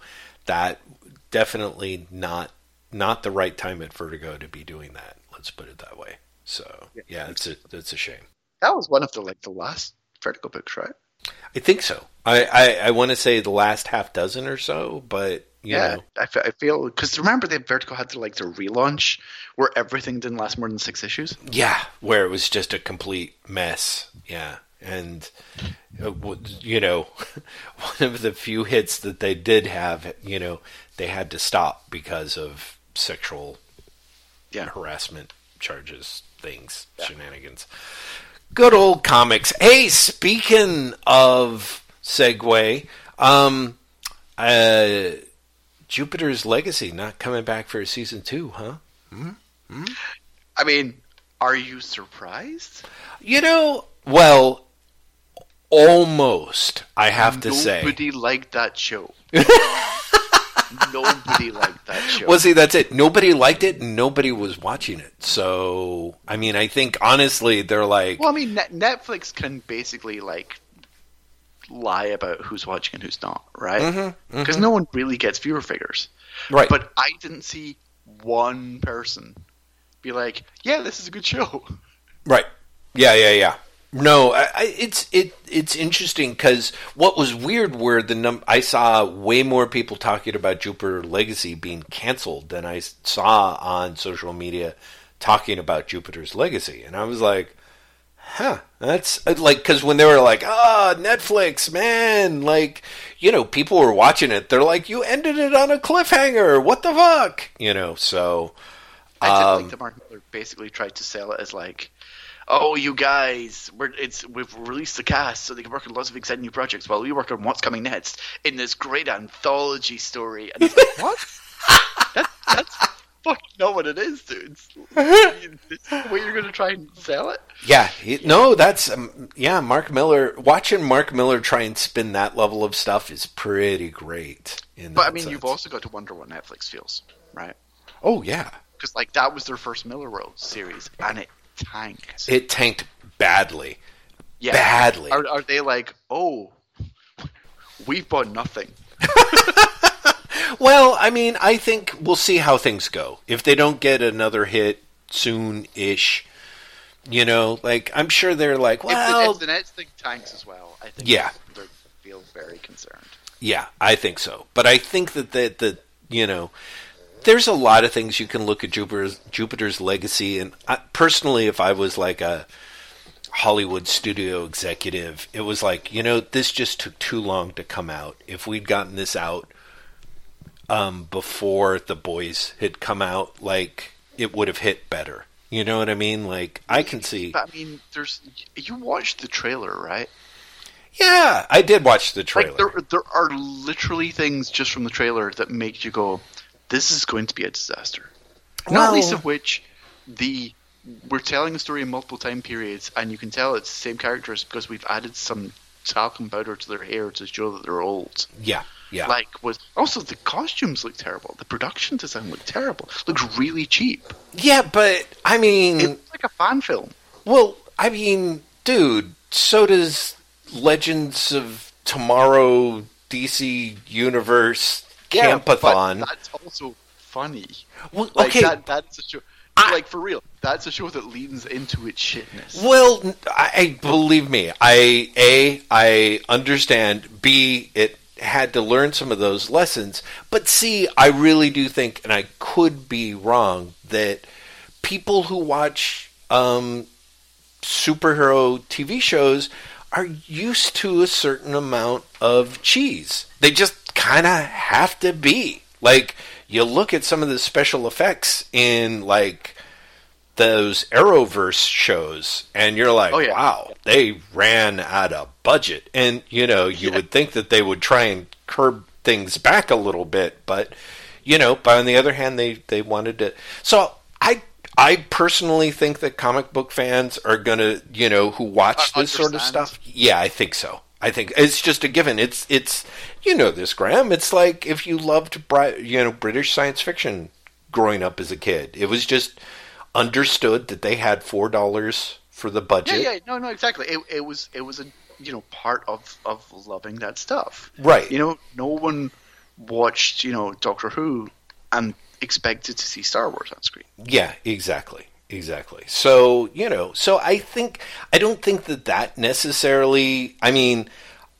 that definitely not not the right time at Vertigo to be doing that. Let's put it that way. So Yeah. yeah, it's a it's a shame. That was one of the like the last Vertigo books, right? I think so. I I, I want to say the last half dozen or so, but you yeah, know, I, I feel because remember that Vertigo had to like the relaunch where everything didn't last more than six issues. Yeah, where it was just a complete mess. Yeah, and uh, you know, one of the few hits that they did have, you know, they had to stop because of sexual Yeah. harassment charges, things, shenanigans. Good old comics. Hey, speaking of segue, um, uh, Jupiter's Legacy not coming back for a season two, huh? I mean, are you surprised? You know, well, almost. I have to say. Nobody liked that show. Nobody liked that show. Well, see, that's it. Nobody liked it, and nobody was watching it. So, I mean, I think honestly, they're like, Well, I mean, Net- Netflix can basically like lie about who's watching and who's not, right? Mm-hmm, mm-hmm. Because no one really gets viewer figures. right, But I didn't see one person be like, "Yeah, this is a good show." right, yeah, yeah, yeah. No, I, I, it's it it's interesting because what was weird were the num I saw way more people talking about Jupiter Legacy being canceled than I saw on social media talking about Jupiter's Legacy, and I was like, huh, that's like because when they were like, ah, Netflix, man, like you know, people were watching it. They're like, you ended it on a cliffhanger. What the fuck, you know? So I did Um, like that Mark Millar basically tried to sell it as like, "Oh, you guys, we're it's we've released the cast so they can work on lots of exciting new projects while we work on what's coming next in this great anthology story." And it's like, what? that, that's fucking not what it is, dude. This is the way you're gonna try and sell it? Yeah, he, no, that's um, yeah. Mark Millar watching Mark Millar try and spin that level of stuff is pretty great. In But I mean, sense. you've also got to wonder what Netflix feels, right? oh yeah, Because like that was their first Millarworld series, and it tanked. it tanked badly, yeah. badly. Are, are they like, oh, we've bought nothing? Well, I mean, I think we'll see how things go. If they don't get another hit soon-ish, you know, like I'm sure they're like, If the, well, if the Nets thing tanks as well, I think Yeah. they feel very concerned. Yeah, I think so. But I think that that that you know, there's a lot of things you can look at Jupiter's Jupiter's legacy, and I, personally, if I was like a Hollywood studio executive, it was like you know this just took too long to come out. If we'd gotten this out um, before the boys had come out, like it would have hit better. You know what I mean? Like I can see. I mean, there's you watched the trailer, right? Yeah, I did watch the trailer. Like there, there are literally things just from the trailer that make you go, "This is going to be a disaster." Not least of which, the we're telling the story in multiple time periods, and you can tell it's the same characters because we've added some talcum powder to their hair to show that they're old. yeah, yeah. Like was also the costumes look terrible. The production design looked terrible. Looks really cheap. yeah, but I mean, It looks like a fan film. Well, I mean, dude, so does Legends of Tomorrow DC Universe Campathon. but that's also funny. well, Like okay. that, that's a show. I- like for real, that's a show that leans into its shitness. Well, I believe me. I a I understand. B it had to learn some of those lessons. But C I really do think, and I could be wrong, that people who watch um, superhero TV shows are used to a certain amount of cheese. They just kind of have to be. Like you look at some of the special effects in like those Arrowverse shows, and you're like, Oh, yeah. wow, they ran out of budget. And you know, you Yeah. would think that they would try and curb things back a little bit, but you know, but on the other hand, they they wanted to. So I I personally think that comic book fans are gonna, you know, who watch Uh, this sort of stuff. Yeah, I think so. I think it's just a given. It's it's you know this, Graham. It's like if you loved Bri- you know British science fiction growing up as a kid. It was just understood that they had four dollars for the Yeah, budget. yeah, no, no, exactly. It, it was it was a you know part of of loving that stuff. Right. You know, no one watched you know Doctor Who and expected to see Star Wars on screen. Yeah, exactly. Exactly. So, you know, so I think, I don't think that that necessarily, I mean,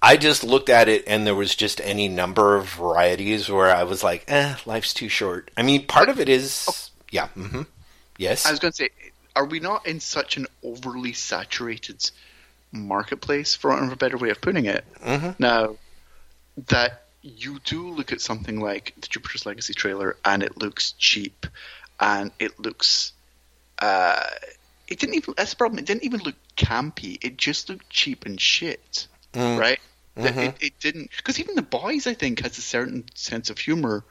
I just looked at it and there was just any number of varieties where I was like, eh, life's too short. I mean, part of it is, yeah, mm-hmm. yes. I was going to say, are we not in such an overly saturated marketplace, for want of a better way of putting it? Mhm. Now that you do look at something like the Jupiter's Legacy trailer, and it looks cheap, and it looks, uh, it didn't even. That's the problem. It didn't even look campy. It just looked cheap and shit, Mm. right? Mhm. It, it didn't because even the boys, I think, has a certain sense of humor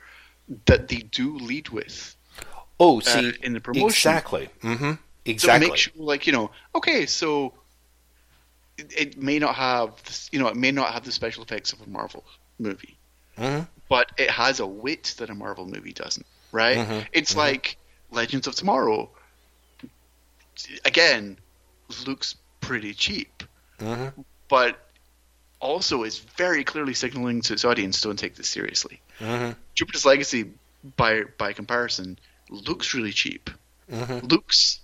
that they do lead with oh, uh, see, in the promotion. exactly. hmm So Exactly. it makes you like you know, okay, so it, it may not have this, you know it may not have the special effects of a Marvel movie, Mhm. but it has a wit that a Marvel movie doesn't. Right? Mhm, It's like Legends of Tomorrow. Again, looks pretty cheap, Mhm. but also is very clearly signaling to its audience, don't take this seriously. Mhm. Jupiter's Legacy, by by comparison, looks really cheap. Mhm. Looks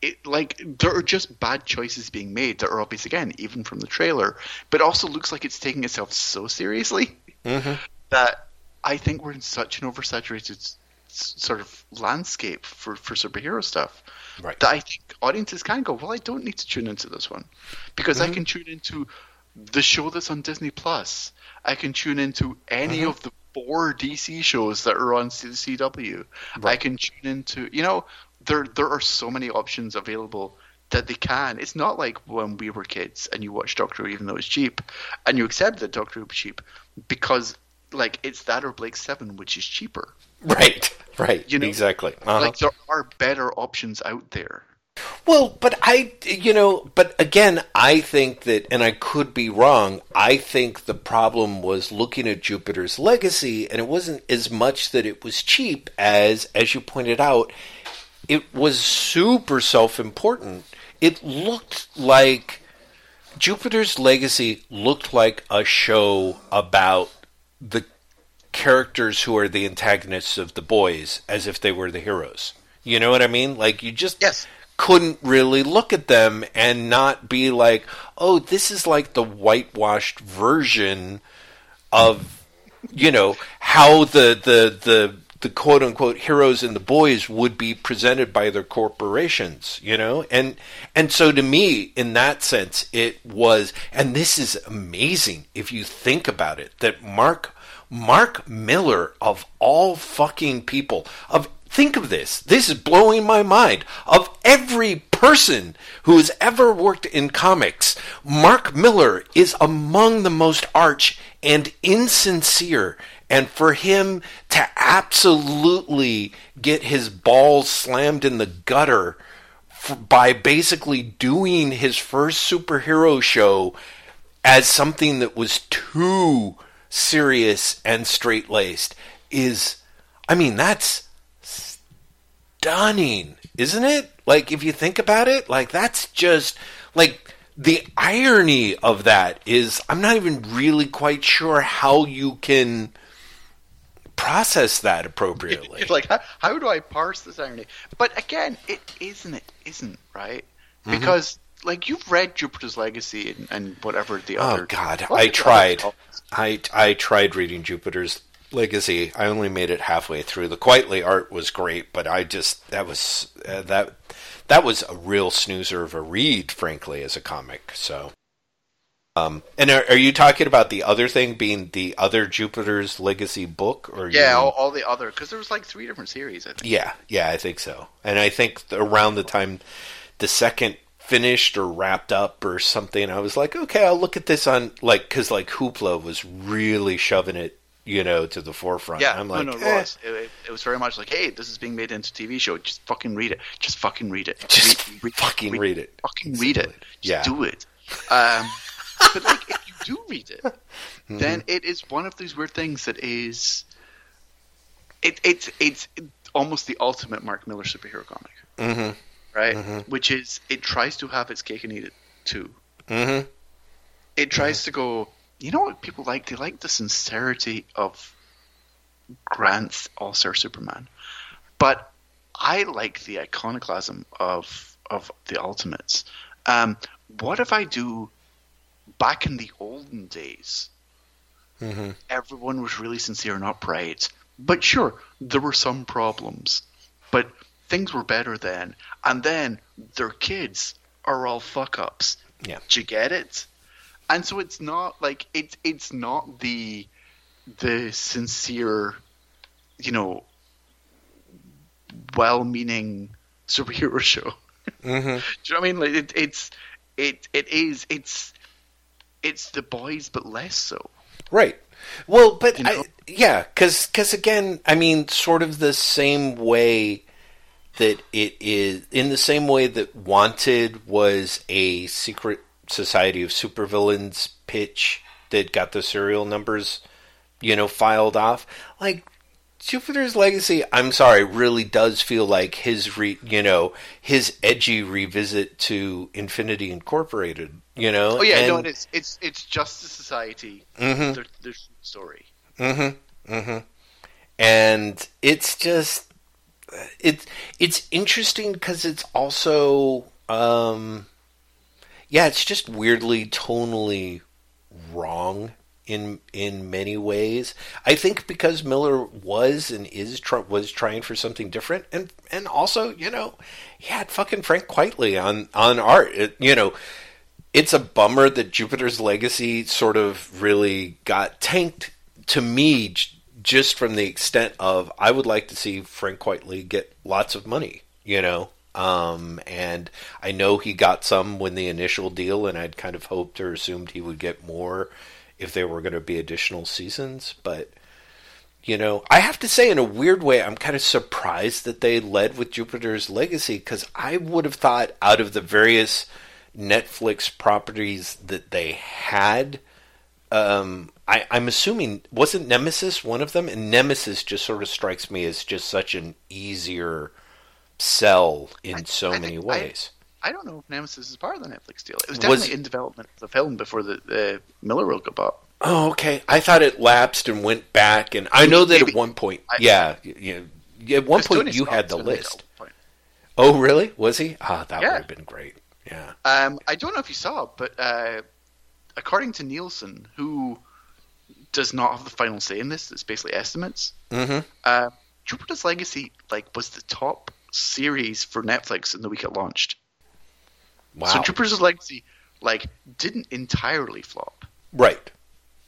it like there are just bad choices being made that are obvious again, even from the trailer. But also looks like it's taking itself so seriously that I think we're in such an oversaturated sort of landscape for for superhero stuff Right. that I think audiences can go, well, I don't need to tune into this one because Mm-hmm. I can tune into the show that's on Disney Plus. I can tune into any Mm-hmm. of the four DC shows that are on CW. I can tune into, you know, there there are so many options available that they can. It's not like when we were kids and you watched Doctor Who even though it's cheap, and you accept that Doctor Who was cheap because like it's that or Blake Seven, which is cheaper. Right. Right. You know, exactly. Uh-huh. Like there are better options out there. Well, but I, you know, but again, I think that, and I could be wrong, I think the problem was looking at Jupiter's legacy, and it wasn't as much that it was cheap as, as you pointed out, it was super self important. It looked like Jupiter's legacy looked like a show about the characters who are the antagonists of the boys as if they were the heroes. You know what I mean? Like you just Yes. couldn't really look at them and not be like, "Oh, this is like the whitewashed version of you know how the the the the quote unquote heroes and the boys would be presented by their corporations, you know? And and so to me in that sense it was and this is amazing if you think about it that Mark Mark Millar of all fucking people. Of think of this. This is blowing my mind. Of every person who has ever worked in comics Mark Millar is among the most arch and insincere. And for him to absolutely get his balls slammed in the gutter f- by basically doing his first superhero show as something that was too serious and straight laced is, I mean, that's stunning, isn't it? Like, if you think about it, like, that's just, like, the irony of that is, I'm not even really quite sure how you can process that appropriately. It's like how, how do I parse this irony? But again, it isn't. It isn't right Mm-hmm. because like you've read Jupiter's Legacy and, and whatever the Oh other. Oh God, I tried. I I tried reading Jupiter's Legacy. I only made it halfway through. The Quitely art was great, but I just that was uh, that that was a real snoozer of a read, frankly, as a comic. So, um, and are, are you talking about the other thing being the other Jupiter's Legacy book, or Yeah, all, all the other because there was like three different series. I think. yeah, yeah, I think so. And I think around the time the second finished or wrapped up or something, I was like, okay, I'll look at this on like because like Hoopla was really shoving it you know, to the forefront. Yeah, I'm like, no, no, it eh. was. It, it was very much like, hey, this is being made into a TV show. Just fucking read it. Just fucking read it. Just Read- read- fucking read it. Fucking read it. Just Yeah. do it. Um, but like, if you do read it, Mm-hmm. then it is one of those weird things that is. It, it's it's almost the ultimate Mark Millar superhero comic, Mhm. Right? Mhm. Which is it tries to have its cake and eat it too. Mhm. It tries to go. You know what people like? They like the sincerity of Grant's All Star Superman, but I like the iconoclasm of of the Ultimates. Um, what if I do back in the olden days? Mhm. Everyone was really sincere and upright, but sure, there were some problems, but things were better then. And then their kids are all fuck ups. Yeah. Do you get it? And so it's not like it's it's not the the sincere, you know, well-meaning superhero show. Mhm. Do you know what I mean? Like it, it's it it is it's it's the boys, but less so. Right. Well, but You know? I, yeah, because again, I mean, sort of the same way that it is, in the same way that Wanted was a secret society of supervillains pitch that got the serial numbers, you know, filed off. Like Jupiter's Legacy, I'm sorry, really does feel like his re, you know, his edgy revisit to Infinity Incorporated. You know. Oh yeah, and, no, it is. It's it's Justice Society. Mhm. Their, their story. Mm-hmm. Mm-hmm. And it's just it's it's interesting because it's also um yeah, it's just weirdly tonally wrong in in many ways. I think because Millar was and is tr- was trying for something different, and and also you know he had fucking Frank Quitely on on art. It, you know, it's a bummer that Jupiter's Legacy sort of really got tanked to me just from the extent of I would like to see Frank Quitely get lots of money, you know. Um, and I know he got some when the initial deal, and I'd kind of hoped or assumed he would get more if there were going to be additional seasons. But you know, I have to say, in a weird way, I'm kind of surprised that they led with Jupiter's Legacy because I would have thought out of the various Netflix properties that they had, um, I, I'm assuming wasn't Nemesis one of them, and Nemesis just sort of strikes me as just such an easier sell in I- so I many think- ways. I don't know if Nemesis is part of the Netflix deal. It was Was- definitely in development of the film before the, the Millarworld got bought. Oh, okay. I thought it lapsed and went back, and I know that at one point, I- yeah, you, at one point Tony you had the in it at list. Oh, really? Was he? Ah, that Yeah. would have been great. Yeah. Um, I don't know if you saw, but uh, according to Nielsen, who does not have the final say in this, it's basically estimates. Mm-hmm. Uh, Jupiter's Legacy like was the top series for Netflix in the week it launched. Wow. So Jupiter's Legacy like didn't entirely flop, right.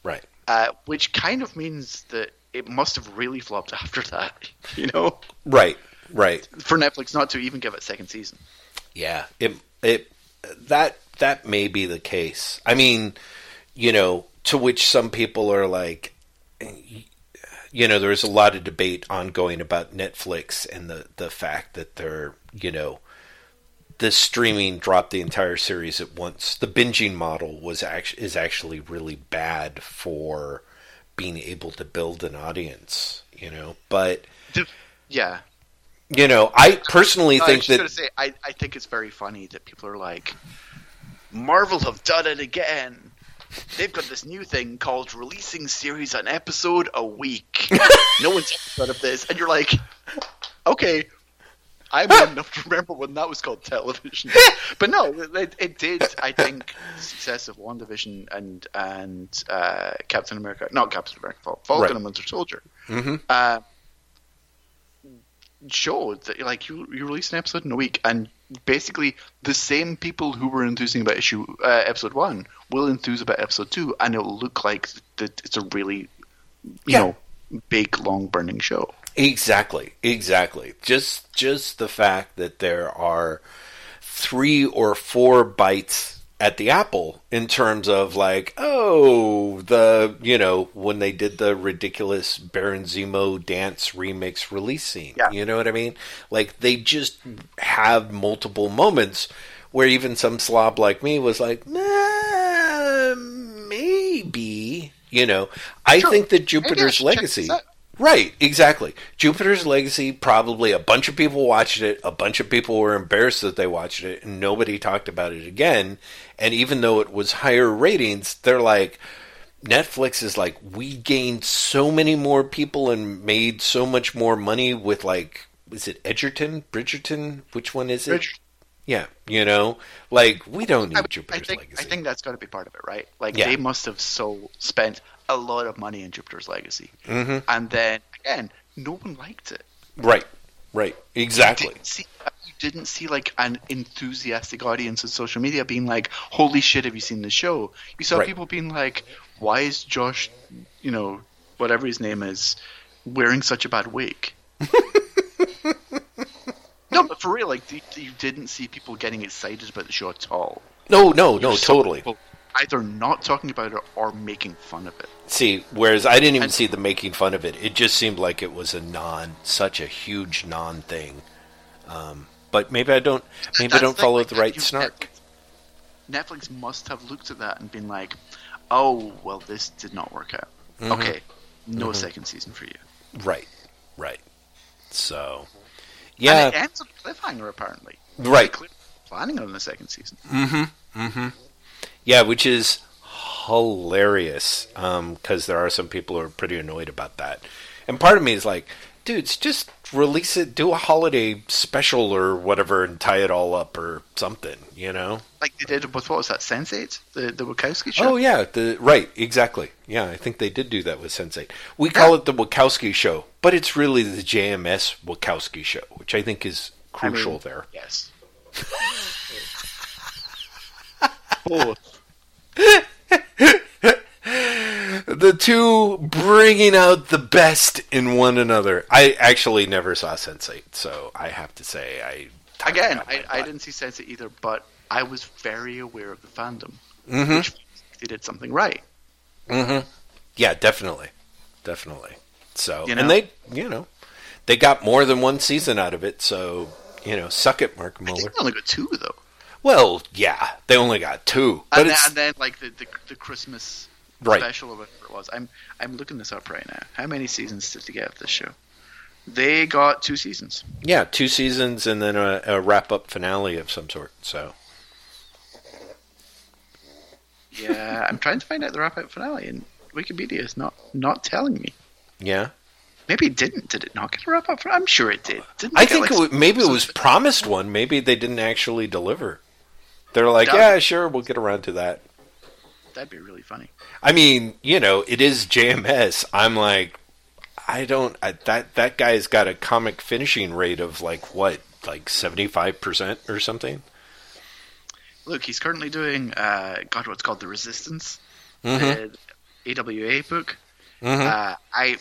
Right. uh, which kind of means that it must have really flopped after that. You know, Right. Right. for Netflix not to even give it a second season. Yeah, it it that that may be the case. I mean, you know, to which some people are like, you know, there's a lot of debate ongoing about Netflix and the the fact that they're, you know, the streaming dropped the entire series at once. The binging model was actually is actually really bad for being able to build an audience, you know. But yeah, you know, I personally No, I think was just that say I, I think it's very funny that people are like, Marvel have done it again. They've got this new thing called releasing series an episode a week. no one's ever thought of this, and you're like, okay, I'm old enough to remember when that was called television. but no, it, it did. I think the success of WandaVision and and uh, Captain America, not Captain America, Fal- Falcon Right. and Winter Soldier, Mhm. uh, showed that like you you release an episode in a week, and basically the same people who were enthusing about issue uh, episode one will enthuse about episode two, and it'll look like that it's a really you Yeah. know big long burning show. Exactly, exactly. Just just the fact that there are three or four bites at the Apple in terms of like, oh, the you know when they did the ridiculous Baron Zemo dance remix release scene. Yeah. You know what I mean? Like they just have multiple moments where even some slob like me was like, nah, maybe. You know, I Sure. think that Jupiter's Legacy. out. Right, exactly. Jupiter's Legacy, probably a bunch of people watched it, a bunch of people were embarrassed that they watched it, and nobody talked about it again. And even though it was higher ratings, they're like, Netflix is like, we gained so many more people and made so much more money with like, is it Edgerton? Bridgerton? Which one is it? Yeah, you know, like we don't need I, I Jupiter's think Legacy. I think that's got to be part of it, right? Like Yeah. they must have so spent a lot of money in Jupiter's Legacy, hmm and then again, no one liked it. Right, right, exactly. Didn't see, you didn't see like an enthusiastic audience on social media being like, "Holy shit, have you seen the show?" You saw Right. people being like, "Why is Josh, you know, whatever his name is, wearing such a bad wig?" no, but for real, like you, you didn't see people getting excited about the show at all. No, no, no, You saw totally. people Either not talking about it or making fun of it. See, whereas I didn't even And- see the making fun of it. It just seemed like it was a non, such a huge non thing. Um, but maybe I don't. Maybe I don't follow like, the right snark. Netflix must have looked at that and been like, "Oh, well, this did not work out. Mm-hmm. Okay, no second season for you." Right, right. So, And yeah, it ends on cliffhanger apparently. right. Planning on the second season. Yeah, which is hilarious um, because there are some people who are pretty annoyed about that. And part of me is like, dudes, just release it, do a holiday special or whatever, and tie it all up or something, you know? Like they did with what was that Sense8, the the Wachowski show. Oh yeah, the right, exactly. Yeah, I think they did do that with Sense8. We call it the Wachowski show, but it's really the JMS Wachowski show, which I think is I mean, crucial there. Yes. Both. The two bringing out the best in one another. I actually never saw Sense8, so I have to say I Again, I, I didn't see Sense8 either, but I was very aware of the fandom, Mhm. which they did something right. Mm-hmm. Yeah, definitely, definitely. So, You know? and they, you know, they got more than one season out of it. So, you know, suck it, Mark I Muller. think they only got two though. Well, yeah, they only got two, and, then, and then like the, the the Christmas Right. special or whatever it was. I'm I'm looking this up right now. How many seasons did they get of this show? They got two seasons. yeah, two seasons and then a, a wrap up finale of some sort. So, Yeah, I'm trying to find out the wrap up finale, and Wikipedia is not not telling me. yeah, Maybe it didn't. Did it not get a wrap up? I'm sure it did. Didn't I think like, it wa- maybe it was promised one. Maybe they didn't actually deliver. They're like, yeah, sure, we'll get around to that. That'd be really funny. I mean, you know, it is JMS. I'm like, I don't. I, that that guy's got a comic finishing rate of like what, like seventy five percent or something. Look, he's currently doing uh, God, what's called the Resistance, Mm-hmm. the AWA book. Mhm. Uh, I,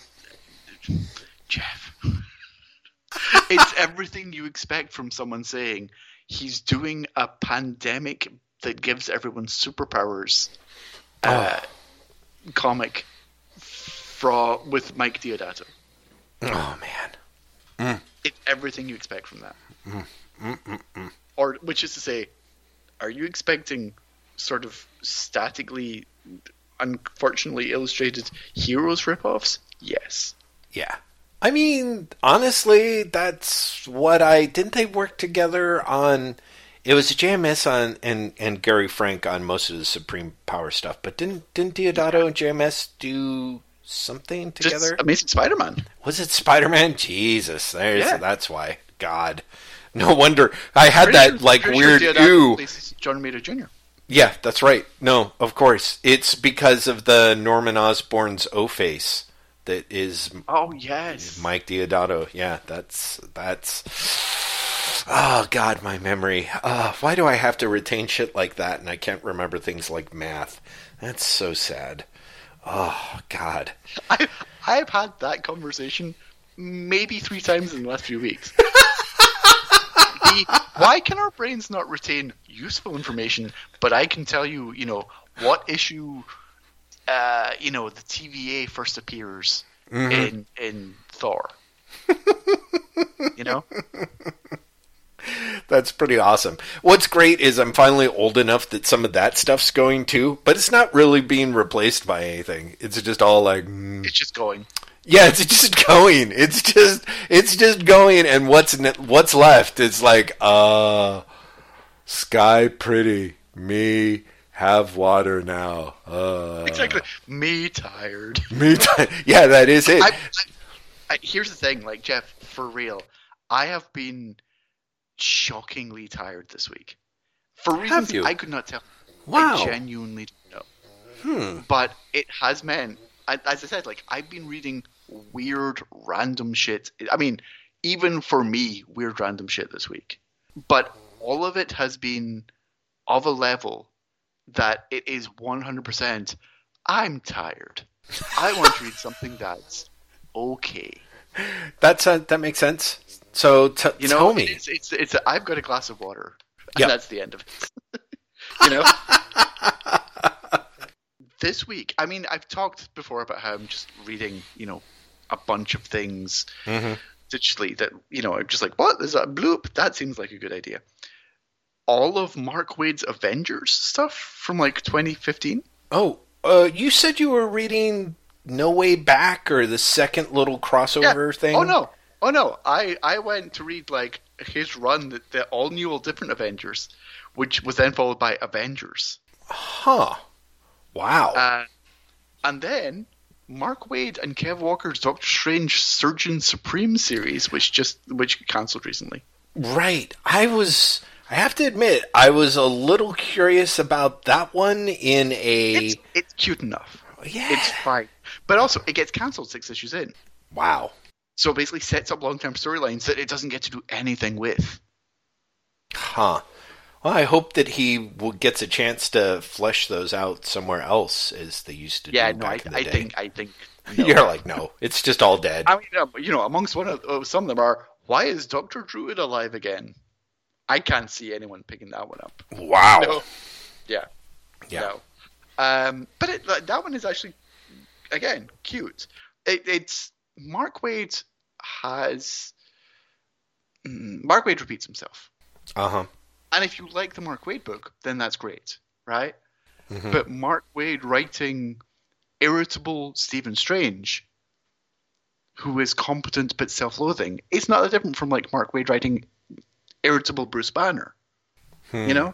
Jeff, it's everything you expect from someone saying he's doing a pandemic that gives everyone superpowers. Oh. Uh, comic fra with Mike Deodato. Oh man. Mm. It's everything you expect from that. Mm, mm, mm, Or, which is to say, are you expecting sort of statically, unfortunately illustrated heroes ripoffs? Yes. Yeah. I mean, honestly, that's what I didn't they work together on it was JMS on and, and Gary Frank on most of the Supreme Power stuff, but didn't didn't Deodato and JMS do something Just together? Amazing Spider-Man. Was it Spider Man? Jesus, there's Yeah. that's why. God. No wonder I had Pretty that sure- like weird sure ew. John Romita Jr. Yeah, that's right. No, of course. It's because of the Norman Osborn's O face that is Oh yes. Mike Deodato. Yeah, that's that's. Oh God, my memory. Uh, why do I have to retain shit like that and I can't remember things like math? That's so sad. Oh God. I, I've had that conversation maybe three times in the last few weeks. Why can our brains not retain useful information, but I can tell you, you know, what issue, uh, you know, the TVA first appears Mm-hmm. in in Thor. you know, That's pretty awesome. What's great is I'm finally old enough that some of that stuff's going too, but it's not really being replaced by anything. It's just all like, mm. it's just going. yeah, it's just going. It's just, it's just going, and what's ne- what's left It's like, uh, sky pretty, me have water now. Uh, Exactly. Me tired. me, t- yeah, that is it. I, I, I, here's the thing, like Jeff, for real, I have been shockingly tired this week for reasons you? I could not tell. Wow. I genuinely don't know. But it has meant, as I said, like I've been reading weird, random shit. I mean, even for me, weird, random shit this week. But all of it has been of a level that it is 100%. I'm tired. I want to read something that's okay. That's uh, that makes sense. So t- You know, tell me. it's it's it's. A, I've got a glass of water, and Yep. that's the end of it. you know. this week, I mean, I've talked before about how I'm just reading, you know, a bunch of things Mhm. digitally that you know I'm just like, what? There's a bloop. That seems like a good idea. All of Mark Waid's Avengers stuff from like 2015. Oh, uh, you said you were reading No Way Back or the second little crossover thing? Oh no, oh no! I I went to read like his run, that the all new, all different Avengers, which was then followed by Avengers. Huh. Wow. Uh, and then Mark Waid and Kev Walker's Doctor Strange Surgeon Supreme series, which just which cancelled recently. right. I was. I have to admit, I was a little curious about that one in a. It's it's cute enough. yeah. It's fine, but also it gets cancelled six issues in. wow. So it basically sets up long term storylines that it doesn't get to do anything with. Huh. Well, I hope that he will, gets a chance to flesh those out somewhere else, as they used to Yeah, do no, I, in the I day. think I think no. You're like, no, it's just all dead. I mean, um, you know, amongst one of uh, some of them are why is Doctor Druid alive again? I can't see anyone picking that one up. wow. No. Yeah. Yeah. No. Um, but it, that one is actually, again, cute. It, it's Mark Waid has mm, Mark Waid repeats himself, Uh huh. and if you like the Mark Waid book, then that's great, right? Mhm. But Mark Waid writing irritable Stephen Strange, who is competent but self-loathing, is not that different from like Mark Waid writing irritable Bruce Banner. You know.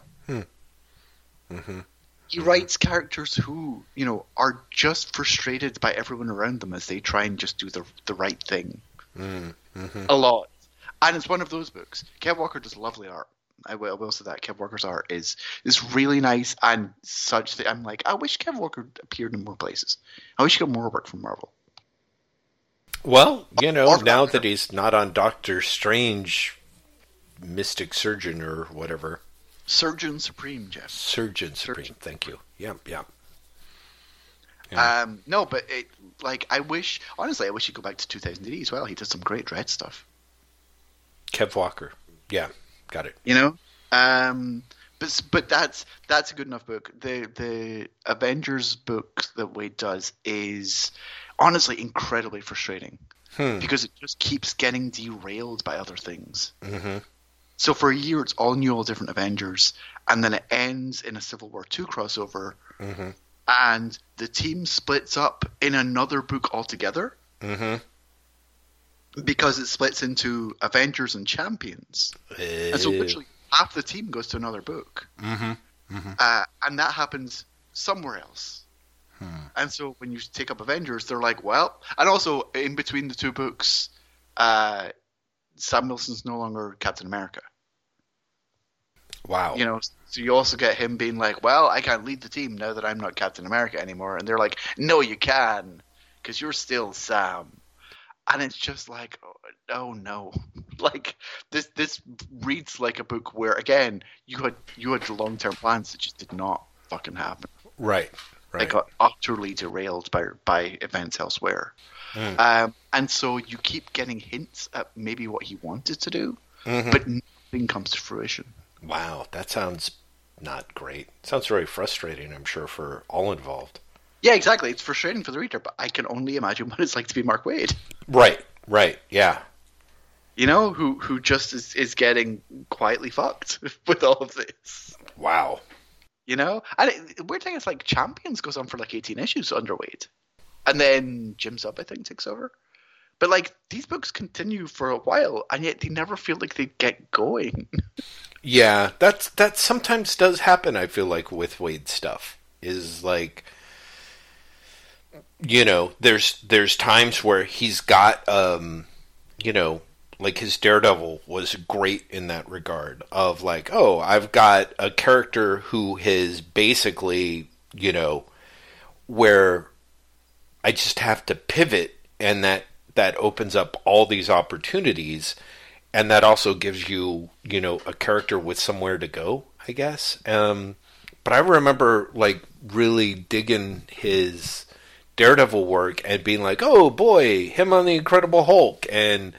Mhm. He writes characters who, you know, are just frustrated by everyone around them as they try and just do the the right thing. Mm, mhm. A lot, and it's one of those books. Kev Walker does lovely art. I will, I will say that Kev Walker's art is is really nice and such that I'm like, I wish Kev Walker appeared in more places. I wish he got more work from Marvel. Well, you know, now that he's not on Doctor Strange, Mystic Surgeon or whatever, Surgeon Supreme, Jeff. Surgeon Supreme. Surgeon. Thank you. Yep, yep. Yeah. Um, no, but it, like I wish, honestly, I wish he'd go back to 2000 as well. He did some great Dredd stuff. Kev Walker. Yeah, got it. you know um but but that's that's a good enough book the the avengers book that waid does is honestly incredibly frustrating Hmm. because it just keeps getting derailed by other things hmm so for a year it's all new all different avengers and then it ends in a civil war 2 crossover hmm and the team splits up in another book altogether. Hmm because it splits into avengers and champions. And so literally half the team goes to another book. Hmm uh, and that happens somewhere else. Hmm. And so when you take up Avengers, they're like, well, and also in between the two books, uh, Sam Wilson's no longer Captain America. Wow. You know, so you also get him being like, well, I can't lead the team now that I'm not Captain America anymore. And they're like, no, you can, because you're still Sam. And it's just like, oh, oh no, like this this reads like a book where again you had you had long term plans that just did not fucking happen. right. They got utterly derailed by by events elsewhere. Mm. Um, and so you keep getting hints at maybe what he wanted to do, Mhm. but nothing comes to fruition. Wow, that sounds not great. Sounds very frustrating, I'm sure, for all involved. Yeah, exactly. It's frustrating for the reader, but I can only imagine what it's like to be Mark Waid. Right, right, yeah. You know, who who just is, is getting quietly fucked with all of this. Wow. You know, and it, the weird thing is like Champions goes on for like eighteen issues under Waid, and then Jim Zub I think takes over. But like these books continue for a while, and yet they never feel like they get going. Yeah, that's that sometimes does happen. I feel like with Waid stuff is like, you know, there's there's times where he's got, um, you know, like his Daredevil was great in that regard of like, oh, I've got a character who has basically, you know, where I just have to pivot, and that that opens up all these opportunities and that also gives you you know a character with somewhere to go i guess. Um, but i remember like really digging his daredevil work and being like oh boy him on the incredible hulk. And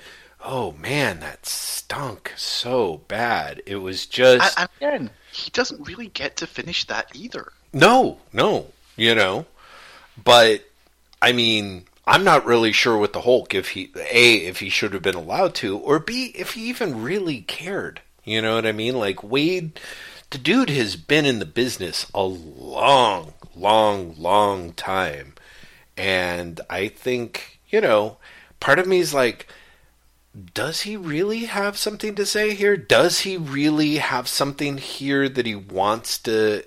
oh man that stunk so bad. It was just and again he doesn't really get to finish that either. No no you know? But i mean I'm not really sure with the Hulk if he a if he should have been allowed to, or b if he even really cared. You know what I mean? Like Waid, the dude has been in the business a long, long, long time, and I think you know, part of me is like, does he really have something to say here? Does he really have something here that he wants to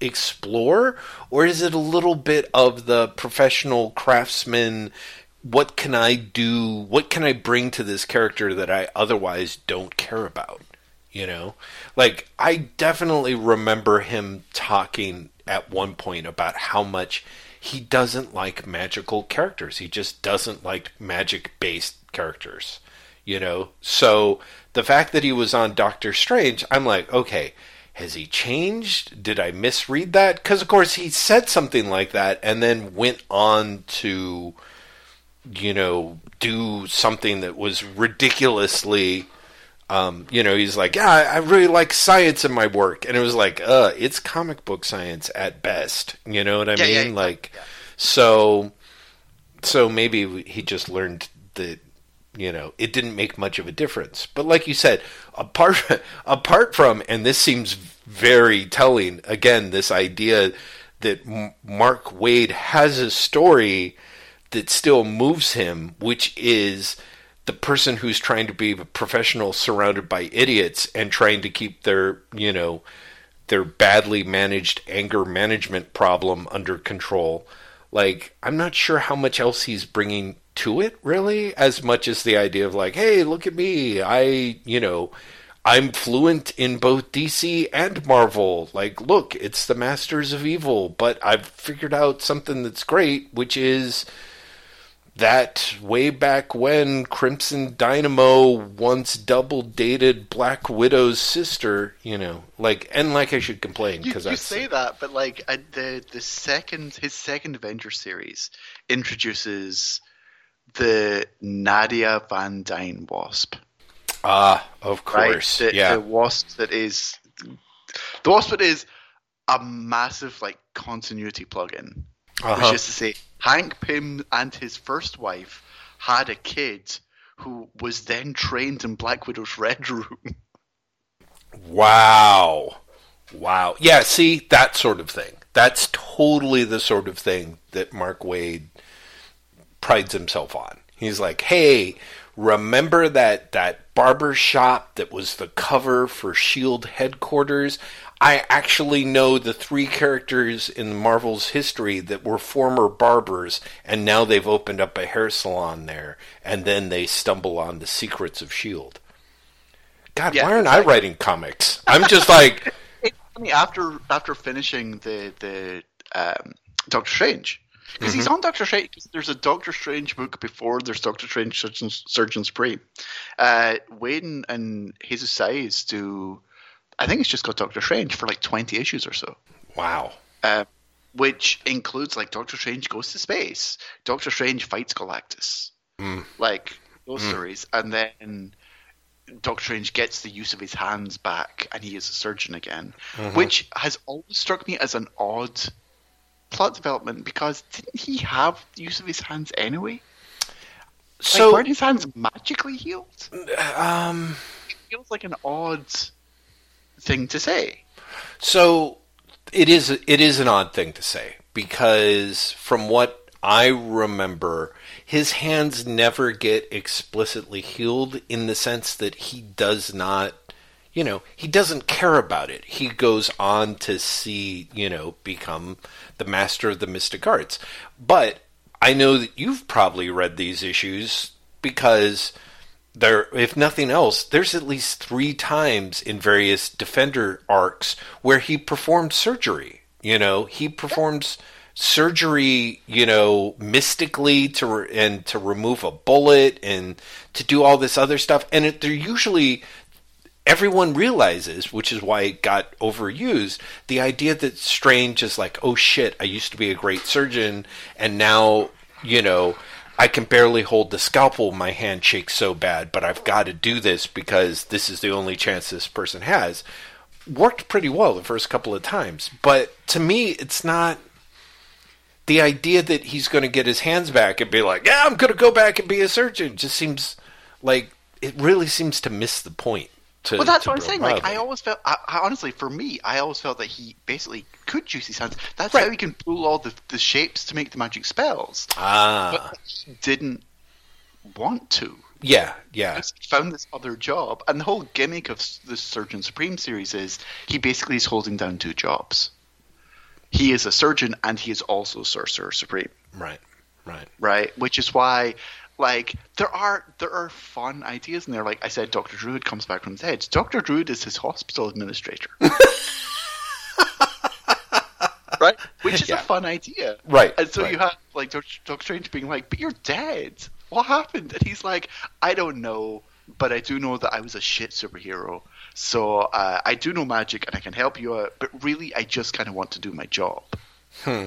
explore or is it a little bit of the professional craftsman what can i do what can i bring to this character that i otherwise don't care about you know? Like i definitely remember him talking at one point about how much he doesn't like magical characters. He just doesn't like magic based characters you know? So the fact that he was on doctor strange i'm like okay has he changed? Did I misread that? Because, of course, he said something like that and then went on to, you know, do something that was ridiculously. Um, you know, he's like, yeah, I really like science in my work, and it was like, uh, it's comic book science at best. You know what I Yeah, mean? yeah, yeah. like, so, so maybe he just learned that you know it didn't make much of a difference. But like you said, apart apart from, and this seems very telling. Again, this idea that Mark Waid has a story that still moves him, which is the person who's trying to be a professional surrounded by idiots and trying to keep their, you know, their badly managed anger management problem under control. Like, I'm not sure how much else he's bringing to it, really, as much as the idea of, like, hey, look at me. I, you know, I'm fluent in both DC and Marvel. Like, look, it's the Masters of Evil, but I've figured out something that's great, which is that way back when Crimson Dynamo once double dated Black Widow's sister, you know, like, and like I should complain because I say that, but like uh, the the second his second Avenger series introduces the Nadia Van Dyne Wasp, ah, of right? course, The, yeah, the Wasp that is the Wasp that is a massive like continuity plugin, uh-huh. which is to say Hank Pym and his first wife had a kid who was then trained in Black Widow's Red Room. Wow. Wow. Yeah, see, that sort of thing. That's totally the sort of thing that Mark Waid prides himself on. He's like, "Hey, remember that that barber shop that was the cover for Shield headquarters? I actually know the three characters in Marvel's history that were former barbers and now they've opened up a hair salon there and then they stumble on the secrets of Shield." God, Yeah, why aren't exactly. I writing comics? I'm just like It's funny after after finishing the the um, Doctor Strange because he's on Doctor Strange. There's a Doctor Strange book before there's Doctor Strange Surgeon, Surgeon Supreme. Uh, Whedon and Jesus Saiz do. I think it's just got Doctor Strange for like 20 issues or so. wow. Uh, which includes like Doctor Strange goes to space, Doctor Strange fights Galactus, Mm. like those stories, and then Doctor Strange gets the use of his hands back and he is a surgeon again, Mm-hmm. which has always struck me as an odd plot development because didn't he have the use of his hands anyway? So like, weren't his hands magically healed? um It feels like an odd thing to say. So it is it is an odd thing to say because from what I remember, his hands never get explicitly healed in the sense that he does not you know, he doesn't care about it. He goes on to see, you know, become the master of the mystic arts. But I know that you've probably read these issues because there if nothing else there's at least three times in various defender arcs where he performed surgery you know? He performs surgery you know mystically to re- and to remove a bullet and to do all this other stuff. And it, they're usually everyone realizes, which is why it got overused, the idea that Strange is like, oh shit, I used to be a great surgeon, and now, you know, I can barely hold the scalpel, my hand shakes so bad, but I've got to do this because this is the only chance this person has. Worked pretty well the first couple of times, but to me, it's not. The idea that he's going to get his hands back and be like, yeah, I'm going to go back and be a surgeon just seems like it really seems to miss the point. To, Well, that's to what I'm saying. Like, I always felt, I, I, honestly, for me, I always felt that he basically could use his hands. That's Right. how he can pull all the, the shapes to make the magic spells. ah, But he didn't want to. yeah, yeah, He found this other job, and the whole gimmick of the Surgeon Supreme series is he basically is holding down two jobs. He is a surgeon, and he is also Sorcerer Supreme. right, right. right? Which is why, like, there are there are fun ideas in there. Like I said, Doctor Druid comes back from the dead. Doctor Druid is his hospital administrator, right? Which is Yeah. a fun idea, Right, And so right. you have like Doctor, Doctor Strange being like, "But you're dead. What happened?" And he's like, "I don't know." But I do know that I was a shit superhero, so uh, I do know magic and I can help you out. But really, I just kind of want to do my job. Hmm.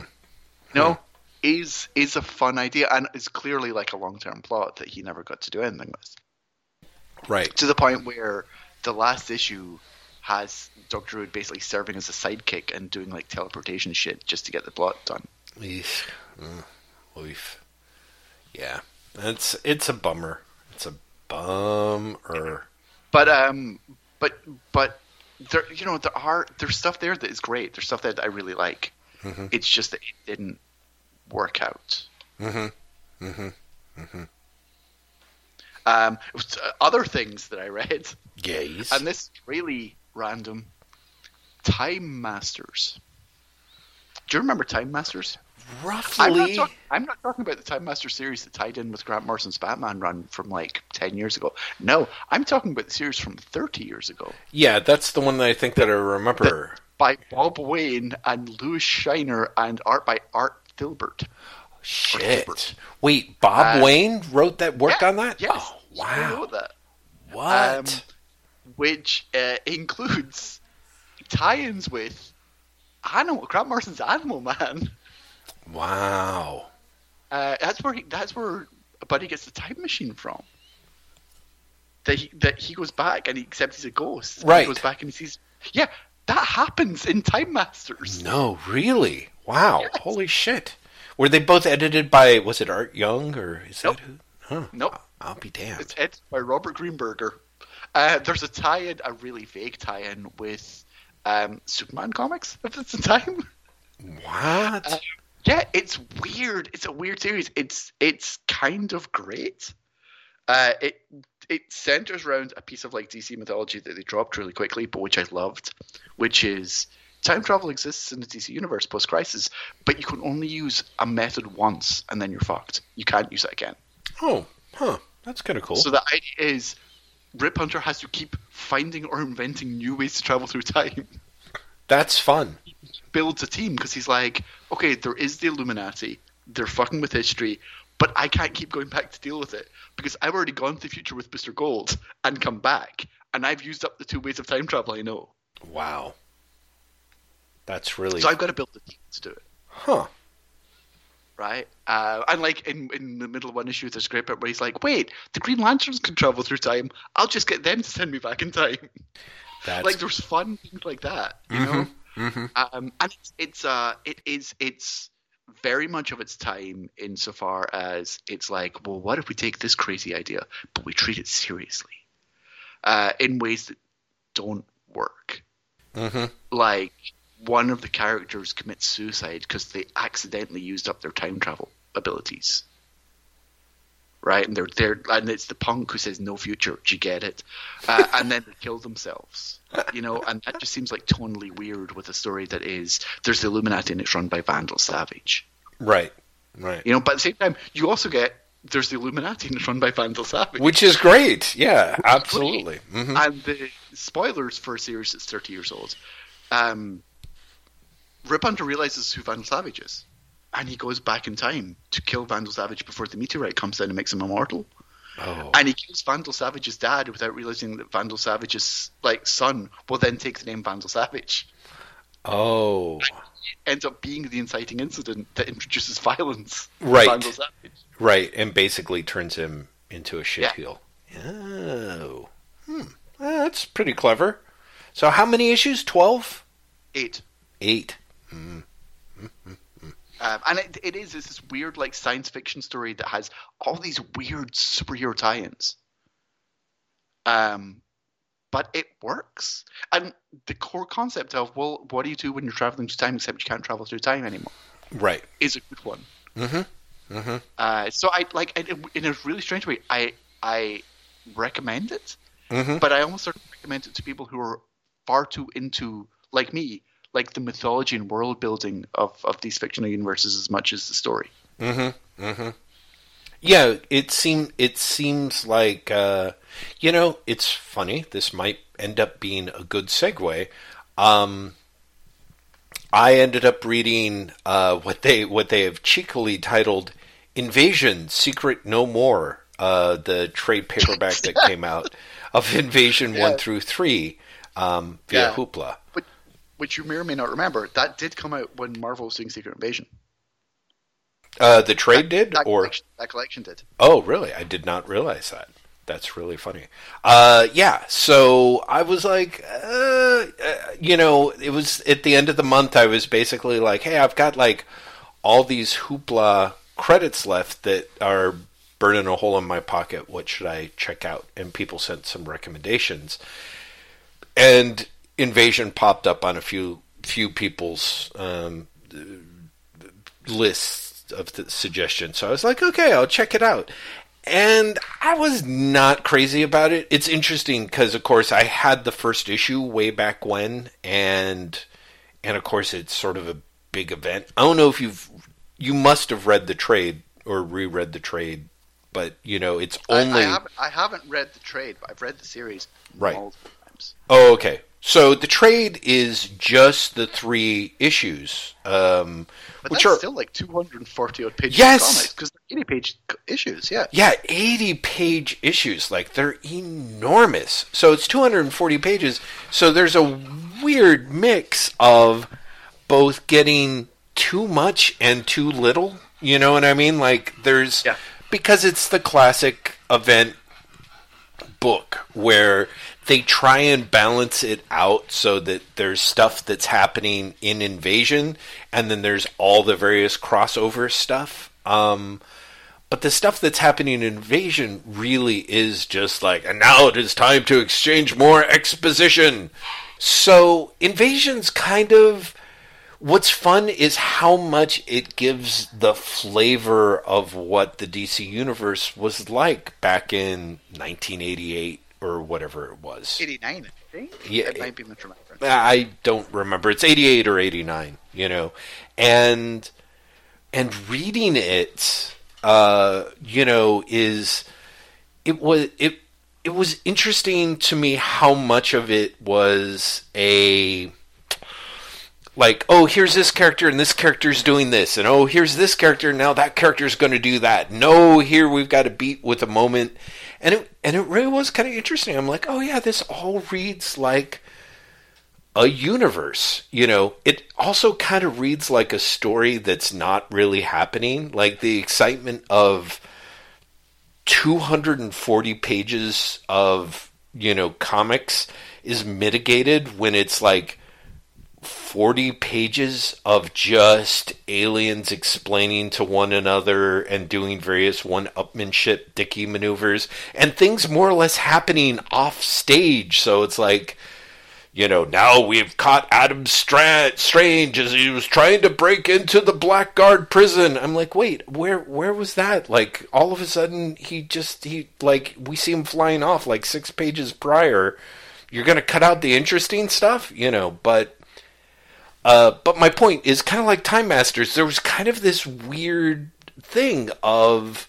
No, is is a fun idea and is clearly like a long term plot that he never got to do anything with. Right. To the point where the last issue has Doctor Druid basically serving as a sidekick and doing like teleportation shit just to get the plot done. Eesh. Mm. Oof. Yeah. It's it's a bummer. It's a bummer. But um, but but there, you know, there are there's stuff there that is great. There's stuff that I really like. Mhm. It's just that it didn't work out. Mm-hmm. Mm-hmm. Um, other things that I read. Yes. And this is really random. Time Masters. Do you remember Time Masters? I'm not, Roughly. talk- I'm not talking about the Time Master series that tied in with Grant Morrison's Batman run from like 10 years ago. No, I'm talking about the series from 30 years ago yeah, that's the one that I think that I remember. by Bob Wayne and Lewis Shiner and art by Art Thibert. Shit. Wait, Bob Uh, Wayne wrote that, worked Yeah, on that? Yes, Oh, wow. that. What? Um, which uh, includes tie-ins with Animal, Grant Morrison's Animal Man. wow. Uh, that's where he, that's where Buddy gets the time machine from. That he that he goes back and he accepts he's a ghost. Right. He goes back and he sees. Yeah, that happens in Time Masters. No, really? Wow. Yes. Holy shit. Were they both edited by, was it Art Young or is Nope. that who? Huh. Nope. I'll be damned. It's edited by Robert Greenberger. Uh, there's a tie-in, a really vague tie-in with um, Superman comics. It's in time. What? Uh, Yeah, it's weird. It's a weird series. It's it's kind of great. Uh, it it centers around a piece of like DC mythology that they dropped really quickly, but which I loved, which is time travel exists in the DC universe post crisis, but you can only use a method once and then you're fucked. You can't use it again. oh, huh. That's kind of cool. So the idea is Rip Hunter has to keep finding or inventing new ways to travel through time. That's fun. builds a team because he's like, okay, there is the Illuminati. They're fucking with history, but I can't keep going back to deal with it because I've already gone to the future with Mr. Gold and come back, and I've used up the two ways of time travel I know. Wow. That's really. So I've got to build the team to do it. Huh. right? Uh, and like in in the middle of one issue, there's a great bit where he's like, "Wait, the Green Lanterns can travel through time. I'll just get them to send me back in time." That's like there's fun things like that, you know. hmm Um, and it's, it's uh it is it's very much of its time insofar as it's like, well, what if we take this crazy idea but we treat it seriously, uh, in ways that don't work. hmm Like one of the characters commits suicide because they accidentally used up their time travel abilities. Right, and they're there, and it's the punk who says no future. Do you get it? Uh, and then they kill themselves. You know, and that just seems like tonally weird with a story that is there's the Illuminati and it's run by Vandal Savage. Right. Right. You know, but at the same time, you also get there's the Illuminati and it's run by Vandal Savage. Which is great. Yeah, absolutely. hmm And the spoilers for a series that's 30 years old. Um, Rip Hunter realizes who Vandal Savage is, and he goes back in time to kill Vandal Savage before the meteorite comes down and makes him immortal. Oh. And he kills Vandal Savage's dad without realizing that Vandal Savage's like son will then take the name Vandal Savage. Oh. Ends up being the inciting incident that introduces violence. Right. Vandal Savage. Right, and basically turns him into a Yeah. shitheel. Oh. Hmm. That's pretty clever. So how many issues? Twelve? Eight. Eight. Um, and it, it is it's this weird like science fiction story that has all these weird superhero tie-ins. Um, but it works, and the core concept of well, what do you do when you're traveling through time except you can't travel through time anymore Right. is a good one. Mm-hmm. Mm-hmm. Uh, so I like in in a really strange way, I I recommend it, Mm-hmm. but I almost sort of recommend it to people who are far too into like me, like the mythology and world building of of these fictional universes as much as the story. Mm-hmm. Mm-hmm. Yeah, it seem it seems like uh, you know it's funny. This might end up being a good segue. Um, I ended up reading uh, what they what they have cheekily titled "Invasion: Secret No More," uh, the trade paperback that came out of Invasion Yeah. one through three um, via Yeah. Hoopla. But which you may or may not remember, that did come out when Marvel was doing Secret Invasion. Uh, the trade did, That or collection, that collection did. Oh, really? I did not realize that. That's really funny. Uh, yeah. So I was like, uh, uh, you know, it was at the end of the month. I was basically like, hey, I've got like all these hoopla credits left that are burning a hole in my pocket. What should I check out? And people sent some recommendations, and Invasion popped up on a few few people's um, lists of the suggestions. So I was like, okay, I'll check it out. And I was not crazy about it. It's interesting because, of course, I had the first issue way back when, and and of course, it's sort of a big event. I don't know if you've you must have read the trade or reread the trade, but you know, it's I- only I, haven't, I haven't read the trade, but I've read the series Right. multiple times. Oh, okay. So the trade is just the three issues, um, which are still like 240 odd pages Yes! because they're 80 page issues. Yeah. yeah, eighty page issues. Like they're enormous. So it's two hundred and forty pages. So there's a weird mix of both getting too much and too little. You know what I mean? Like there's Yeah. because it's the classic event book where they try and balance it out so that there's stuff that's happening in Invasion and then there's all the various crossover stuff. Um, but the stuff that's happening in Invasion really is just like, and now it is time to exchange more exposition. So Invasion's kind of what's fun is how much it gives the flavor of what the DC universe was like back in 1988 or whatever it was. 89, I think. Yeah, might be misremembering. I don't remember. It's 88 or 89, you know. And and reading it uh, you know, is it was it it was interesting to me how much of it was a like oh here's this character and this character's doing this and oh here's this character now that character's going to do that no here we've got to beat with a moment and it and it really was kind of interesting i'm like oh yeah this all reads like a universe. You know, it also kind of reads like a story that's not really happening. Like the excitement of 240 pages of, you know, comics is mitigated when it's like 40 pages of just aliens explaining to one another and doing various one upmanship dicky maneuvers and things more or less happening off stage. So it's like, you know, now we've caught Adam Stra- Strange as he was trying to break into the Blackguard prison. I'm like, wait, where where was that? Like all of a sudden he just he like we see him flying off like six pages prior. You're gonna cut out the interesting stuff, you know, but uh, but my point is kind of like Time Masters. There was kind of this weird thing of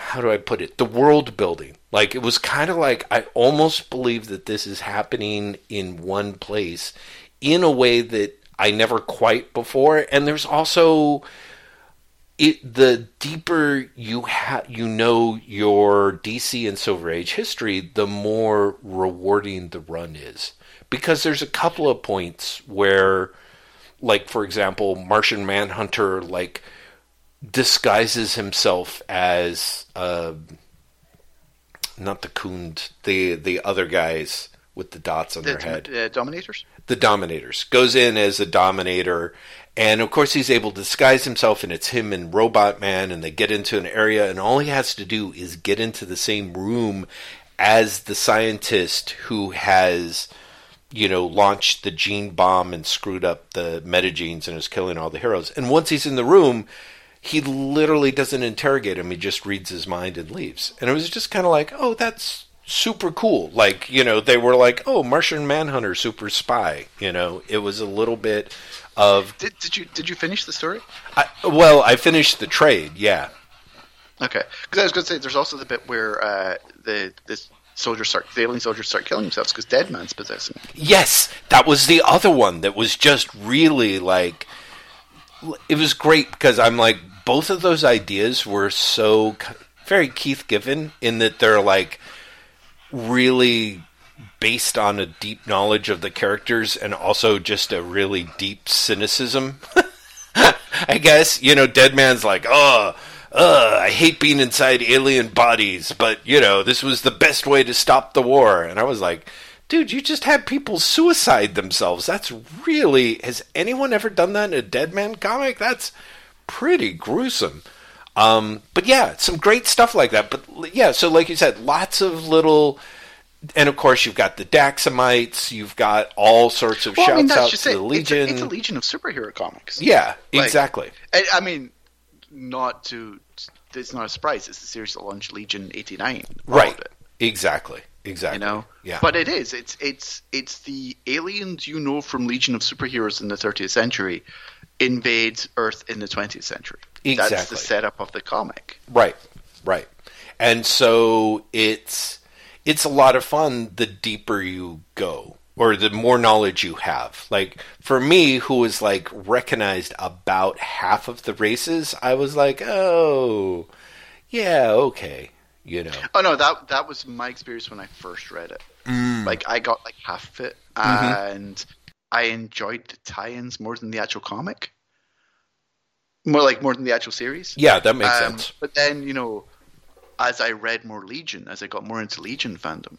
how do I put it? The world building. Like it was kind of like I almost believe that this is happening in one place in a way that I never quite before. And there's also it the deeper you ha- you know your DC and Silver Age history, the more rewarding the run is. Because there's a couple of points where like for example, Martian Manhunter like disguises himself as uh, not the Khund, the the other guys with the dots on The, their head. uh, Dominators? The Dominators goes in as a Dominator, and of course he's able to disguise himself, and it's him and Robot Man, and they get into an area, and all he has to do is get into the same room as the scientist who has you know, launched the gene bomb and screwed up the metagenes and is killing all the heroes. And once he's in the room, he literally doesn't interrogate him. He just reads his mind and leaves. And it was just kind of like, oh, that's super cool. Like, you know, they were like, oh, Martian Manhunter, super spy. You know, it was a little bit of. Did, did you did you finish the story? I, well, I finished the trade, yeah. Okay, because I was going to say there's also the bit where uh, the the soldiers start the alien soldiers start killing themselves because Deadman's possessing them. Yes, that was the other one that was just really like. It was great because I'm like, both of those ideas were so very Keith Giffen in that they're like really based on a deep knowledge of the characters and also just a really deep cynicism. I guess, you know, Deadman's like, oh, uh, I hate being inside alien bodies, but, you know, this was the best way to stop the war. And I was like, dude, you just had people suicide themselves. That's really. Has anyone ever done that in a Deadman comic? That's pretty gruesome. Um, but yeah, some great stuff like that. But yeah, so like you said, lots of little. And of course, you've got the Daxamites. You've got all sorts of Well, shouts I mean, out to it. the Legion. It's a, it's a legion of superhero comics. yeah, Like- exactly. I, I mean, not to. It's not a surprise. It's the series that launched Legion '89. Right. Exactly. Exactly. You know. Yeah. But it is. It's it's it's the aliens you know from Legion of Superheroes in the 30th century invade Earth in the 20th century. Exactly. That's the setup of the comic. Right, right. And so it's it's a lot of fun the deeper you go or the more knowledge you have. Like for me who was like recognized about half of the races, I was like, "Oh, yeah, okay." You know. Oh no, that that was my experience when I first read it. Mm. Like I got like half of it, Mhm. and I enjoyed the tie-ins more than the actual comic. More like more than the actual series. Yeah, that makes Um, sense. But then you know, as I read more Legion, as I got more into Legion fandom,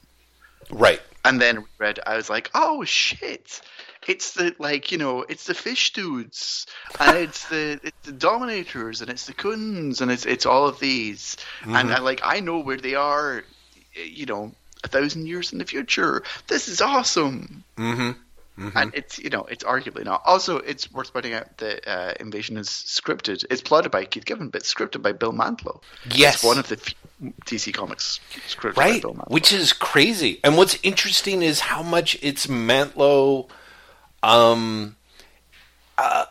Right. And then we read, I was like, oh shit. It's the like you know it's the fish dudes and it's the it's the dominators and it's the Khunds and it's it's all of these and Mhm. I like I know where they are you know a thousand years in the future this is awesome Mhm. Mhm. and it's you know it's arguably not. Also it's worth pointing out that uh, Invasion is scripted it's plotted by Keith Giffen but scripted by Bill Mantlo. Yes. it's one of the DC comics scripted by right Bill Mantlo. which is crazy. And what's interesting is how much it's mantlo um uh,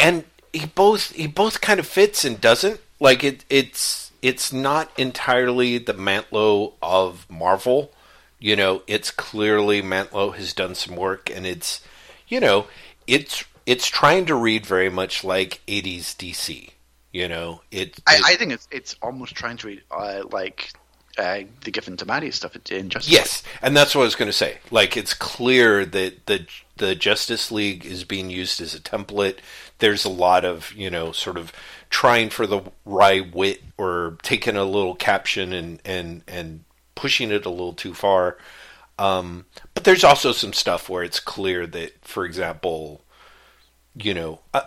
and he both he both kind of fits and doesn't. Like it it's it's not entirely the mantlo of marvel you know it's clearly mantlo has done some work and it's you know it's it's trying to read very much like 80s dc you know it, I, it- I think it's it's almost trying to read uh, like uh, the Giffen DeMatteis stuff in Justice. Yes, and that's what I was going to say. Like, it's clear that the the Justice League is being used as a template. There's a lot of you know, sort of trying for the wry wit or taking a little caption and and and pushing it a little too far. Um, but there's also some stuff where it's clear that, for example, you know, uh,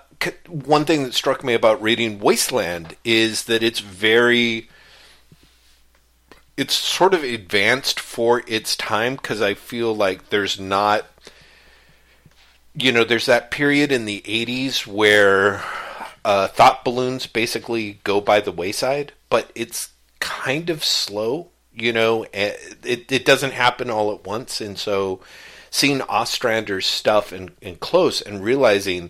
one thing that struck me about reading Wasteland is that it's very it's sort of advanced for its time because I feel like there's not you know there's that period in the 80s where uh, thought balloons basically go by the wayside but it's kind of slow you know eh, it, it doesn't happen all at once and so seeing Ostrander's stuff in, in close and realizing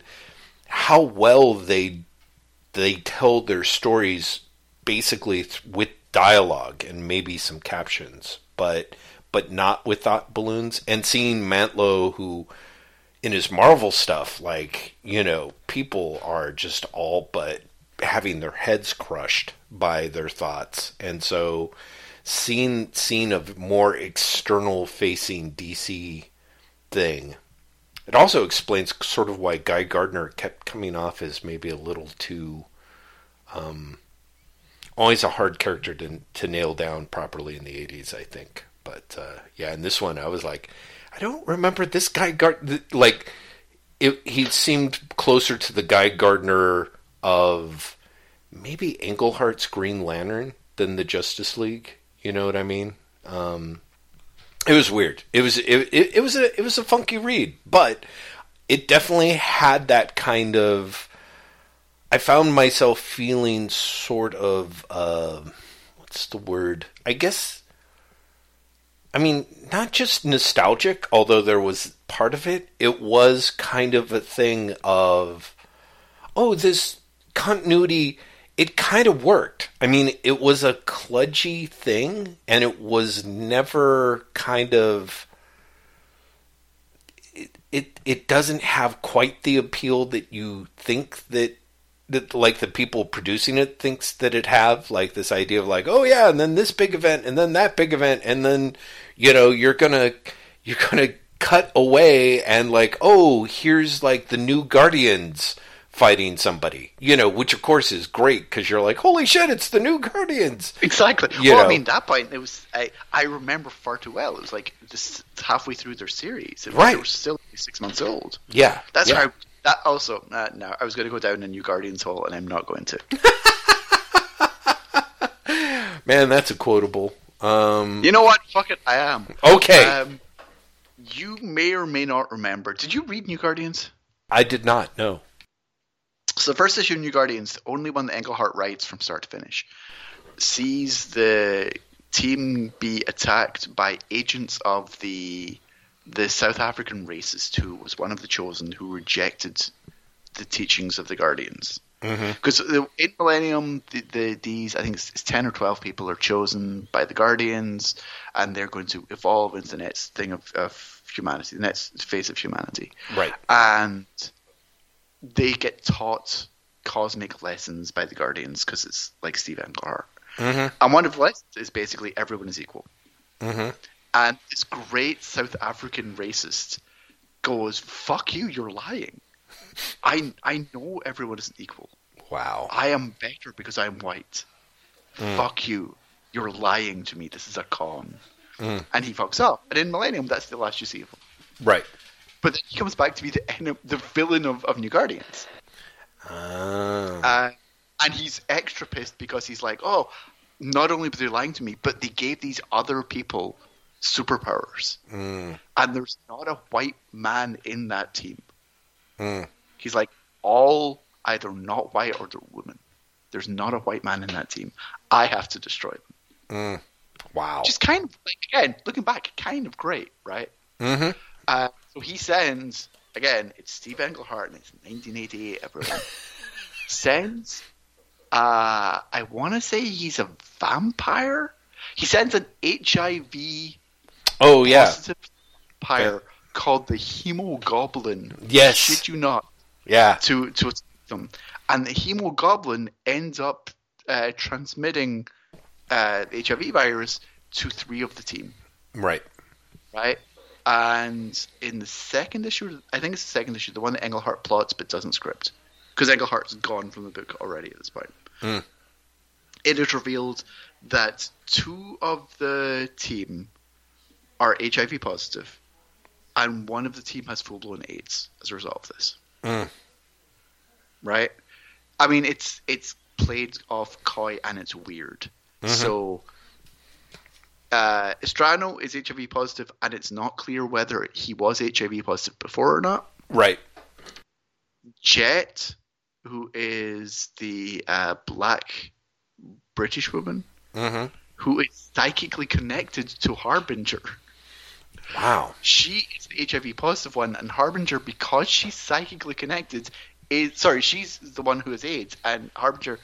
how well they they tell their stories basically with dialogue and maybe some captions, but but not with thought balloons. And seeing Mantlo, who in his Marvel stuff, like you know, people are just all but having their heads crushed by their thoughts, and so seeing seeing a more external facing DC thing. It also explains sort of why Guy Gardner kept coming off as maybe a little too um, always a hard character to to nail down properly in the 80s, I think. But uh, yeah, in this one, I was like, I don't remember this guy Gardner. like it, he seemed closer to the Guy Gardner of maybe Englehart's Green Lantern than the Justice League. You know what I mean? Um, it was weird. It was it, it, it was a it was a funky read, but it definitely had that kind of I found myself feeling sort of uh, what's the word? I guess I mean not just nostalgic, although there was part of it. It was kind of a thing of oh, this continuity it kind of worked. I mean, it was a kludgy thing and it was never kind of it, it it doesn't have quite the appeal that you think that that like the people producing it thinks that it have like this idea of like oh yeah and then this big event and then that big event and then you know you're gonna you're gonna cut away and like oh here's like the new guardians fighting somebody you know which of course is great because you're like holy shit it's the new guardians exactly you well know? i mean that point it was I, I remember far too well it was like just halfway through their series it, right they were still six months old yeah that's yeah. how that also, uh, no, I was going to go down a new Guardians hole, and I'm not going to. Man, that's a quotable. Um, you know what? Fuck it, I am. Okay. Um, you may or may not remember. Did you read New Guardians? I did not. No. So the first issue of New Guardians, the only one that Englehart writes from start to finish, sees the team be attacked by agents of the the South African racist who was one of the chosen who rejected the teachings of the Guardians. Because mm-hmm. in Millennium, the, the, these I think it's, it's, ten or twelve people are chosen by the Guardians, and they're going to evolve into the next thing of, of humanity, the next phase of humanity. Right. And they get taught cosmic lessons by the Guardians because it's like Steve Englehart. Mm-hmm. And one of the lessons is basically everyone is equal. Mm-hmm and this great South African racist goes, "Fuck you, you're lying. I I know everyone isn't equal. Wow. I am better because I'm white. Mm. Fuck you, you're lying to me. This is a con." Mm. And he fucks up. And in Millennium, that's the last you see of him. Right. But then he comes back to be the the villain of, of New Guardians. Oh. Uh, and he's extra pissed because he's like, oh, not only were they lying to me, but they gave these other people superpowers. Mm. And there's not a white man in that team. Mm. He's like, all either not white or they're women. There's not a white man in that team. I have to destroy them. Mm. Wow. Just kind of, like, again, looking back, kind of great, right? Mm-hmm. Uh, so he sends, again, it's Steve Englehart and it's 1988, everyone. sends, uh, I want to say he's a vampire. He sends an HIV Oh yeah, vampire okay. called the Hemogoblin. Yes, shit you not. Yeah, to to them, and the Hemogoblin ends up uh, transmitting uh, the HIV virus to three of the team, Right. right? And in the second issue, I think it's the second issue, the one that Englehart plots but doesn't script, because Englehart's gone from the book already at this point. Mm. It is revealed that two of the team are HIV positive, and one of the team has full blown AIDS as a result of this. Mm. Right? I mean, it's it's played off coy and it's weird. So, uh, Extraño is HIV positive, and it's not clear whether he was HIV positive before or not. Right. Jet, who is the uh, black British woman hmm who is psychically connected to Harbinger. Wow. She is the HIV positive one, and Harbinger, because she's psychically connected, is sorry, she's the one who has AIDS, and Harbinger,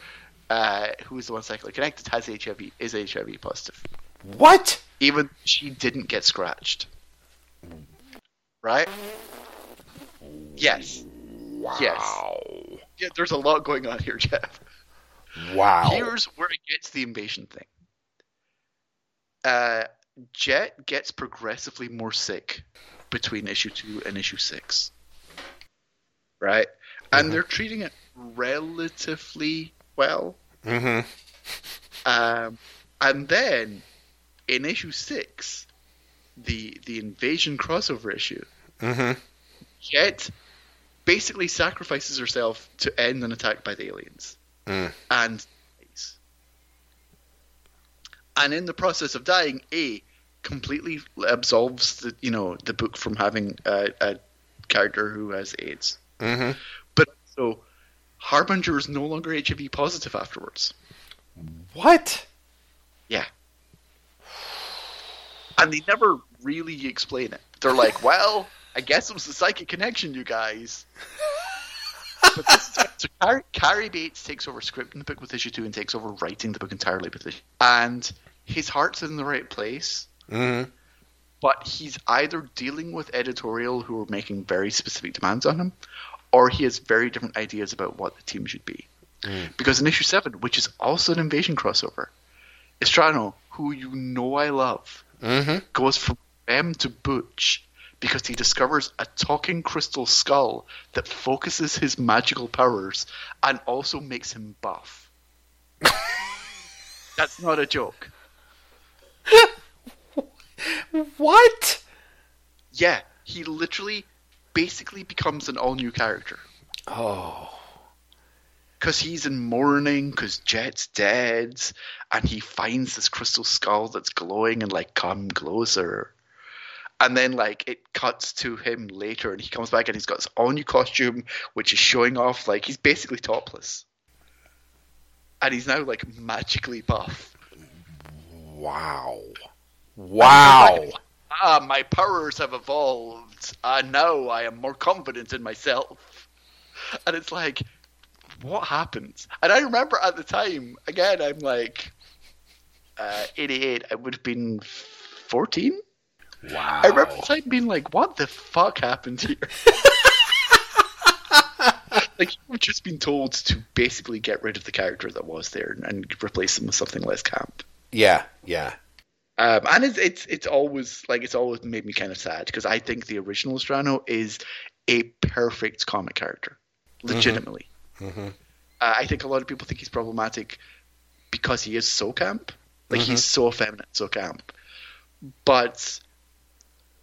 uh, who is the one psychically connected, has HIV, is HIV positive. What? Even she didn't get scratched. Right? Yes. Wow. Yeah, there's a lot going on here, Jeff. Wow. Here's where it gets the invasion thing. Uh, Jet gets progressively more sick between issue two and issue six. Right? And Mhm. they're treating it relatively well. hmm Um, and then in issue six, the the invasion crossover issue, hmm Jet basically sacrifices herself to end an attack by the aliens. Mm. and. And in the process of dying, A completely absolves the you know the book from having a, a character who has AIDS. hmm But so Harbinger is no longer HIV positive afterwards. What? Yeah. And they never really explain it. They're like, well, I guess it was a psychic connection, you guys. but this is, so Carrie, Cary Bates takes over scripting the book with issue two and takes over writing the book entirely with issue. And his heart's in the right place, hmm but he's either dealing with editorial who are making very specific demands on him, or he has very different ideas about what the team should be. Mm. Because in issue seven, which is also an invasion crossover, Extraño, who you know I love, hmm goes from Fem to Butch because he discovers a talking crystal skull that focuses his magical powers and also makes him buff. That's not a joke. What? Yeah, he literally basically becomes an all new character. Oh. Because he's in mourning, because Jet's dead, and he finds this crystal skull that's glowing and like, come closer. And then like it cuts to him later, and he comes back and he's got this all new costume, which is showing off like he's basically topless, and he's now like magically buff. Wow. Wow. Ah, my powers have evolved, and now I am more confident in myself. And it's like, what happened? And I remember at the time, again, I'm like, uh, 88, I would have been 14. Wow. I remember the time being like, what the fuck happened here? like, you've just been told to basically get rid of the character that was there and replace him with something less camp. Yeah. Yeah. Um, and it's, it's it's always like it's always made me kind of sad because I think the original Strano is a perfect comic character, legitimately. Hmm Uh, I think a lot of people think he's problematic because he is so camp, like he's so effeminate, so camp. But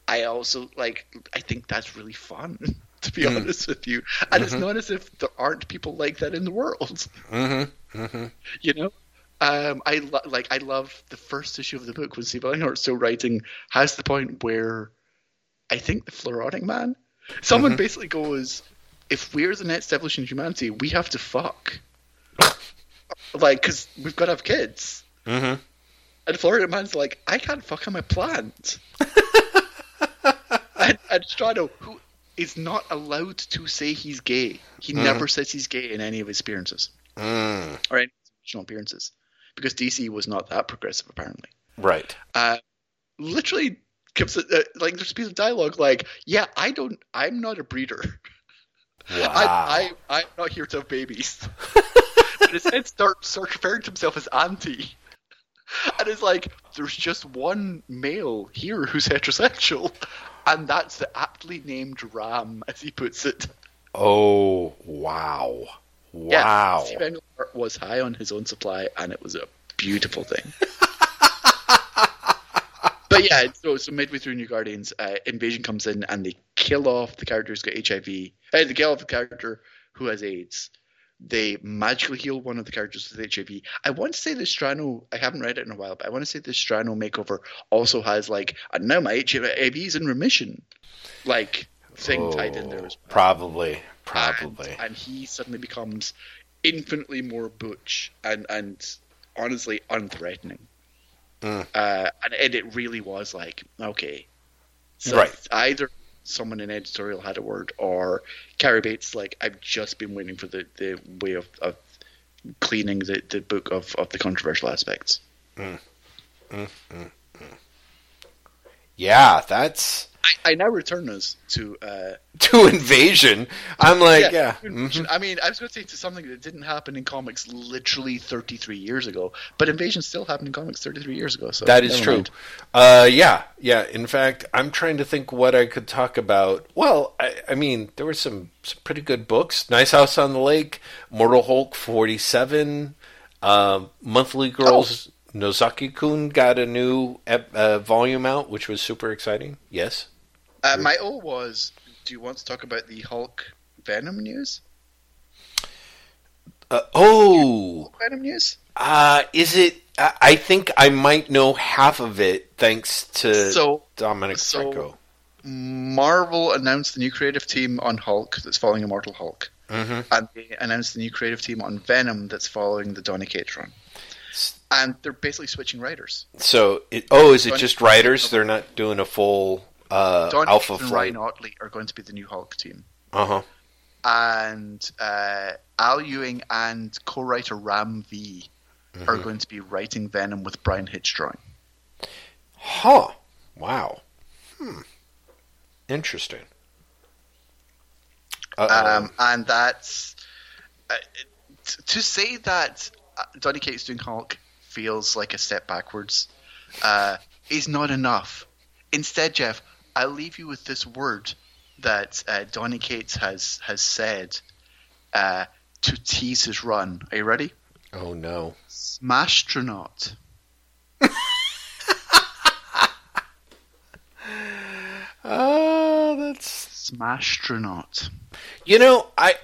I also like I think that's really fun. To be Mhm. honest with you, and it's Mhm. not as if there aren't people like that in the world. hmm hmm you know um i lo- like i love the first issue of the book when steve Englehart still writing has the point where i think the Floronic Man someone Mhm. basically goes if we're the next evolution of humanity we have to fuck like because we've got to have kids hmm and Floronic Man's like, I can't fuck on my plant. and, and Strado, who is not allowed to say he's gay, he Mhm. never says he's gay in any of his appearances Mm. or any of his original appearances because DC was not that progressive apparently. Right. Uh, literally uh, like there's a piece of dialogue like, yeah, I don't, I'm not a breeder. Wow. I, I, I'm not here to have babies. but instead, start, start referring to himself as auntie. and it's like there's just one male here who's heterosexual, and that's the aptly named Ram, as he puts it. Oh wow, wow! Yeah, Steve was high on his own supply, and it was a beautiful thing. but yeah, so so midway through New Guardians, uh, Invasion comes in and they kill off the character who's got HIV. Uh, they kill off the character who has AIDS. They magically heal one of the characters with HIV. I want to say the Strano. I haven't read it in a while, but I want to say the Strano makeover also has like, and now my HIV is in remission, like thing oh, tied in there as well. Probably, probably. And, and he suddenly becomes infinitely more butch and and honestly unthreatening. Mm. Uh, and, and it really was like, okay, so Right. either someone in editorial had a word, or Cary Bates like, I've just been waiting for the, the way of, of cleaning the, the book of, of the controversial aspects. Yeah, that's I, I now return us to uh, to invasion. I'm like, yeah, mhm. I mean, I was going to say to something that didn't happen in comics literally 33 years ago, but Invasion still happened in comics 33 years ago. So that is true. Uh, yeah, yeah. In fact, I'm trying to think what I could talk about. Well, I, I mean, there were some, some pretty good books. Nice House on the Lake, Mortal Hulk 47, um, Monthly Girls. Nozaki Kun got a new ep- uh, volume out, which was super exciting. Yes. Uh, my O was. Do you want to talk about the Hulk Venom news? Uh, oh, Venom news. uh, is it? I think I might know half of it thanks to So Dominic so-. Marvel announced the new creative team on Hulk that's following Immortal Hulk, hmm and they announced the new creative team on Venom that's following the Donny Cates run. And they're basically switching writers. So, it, oh, is it Donny just writers? They're not doing a full uh, Donny Alpha and Ryan Ottley are going to be the new Hulk team. Uh huh. and uh, Al Ewing and co-writer Ram V Mm-hmm. are going to be writing Venom with Bryan Hitch drawing. Huh. Wow. Hmm. Interesting. Um, and that's uh, t- to say that uh, Donny Cates doing Hulk feels like a step backwards uh, is not enough. Instead, Jeff, I'll leave you with this word that uh, Donny Cates has has said uh, to tease his run. Are you ready? oh no. Smashtronaut. Oh, that's Smashtronaut. you know I.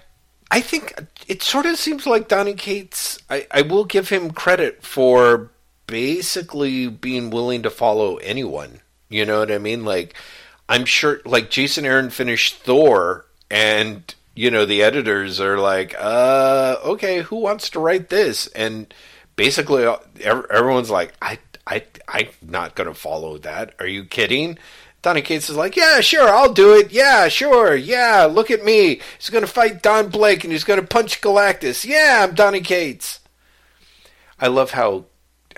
I think it sort of seems like Donny Cates. I, I will give him credit for basically being willing to follow anyone. You know what I mean? Like, I'm sure, like Jason Aaron finished Thor, and you know the editors are like, uh, okay, who wants to write this? And basically, uh, everyone's like, I, I, I'm not gonna follow that. Are you kidding? Donny Cates is like, yeah, sure, I'll do it. Yeah, sure. Yeah, look at me. He's going to fight Don Blake and he's going to punch Galactus. Yeah, I'm Donny Cates. I love how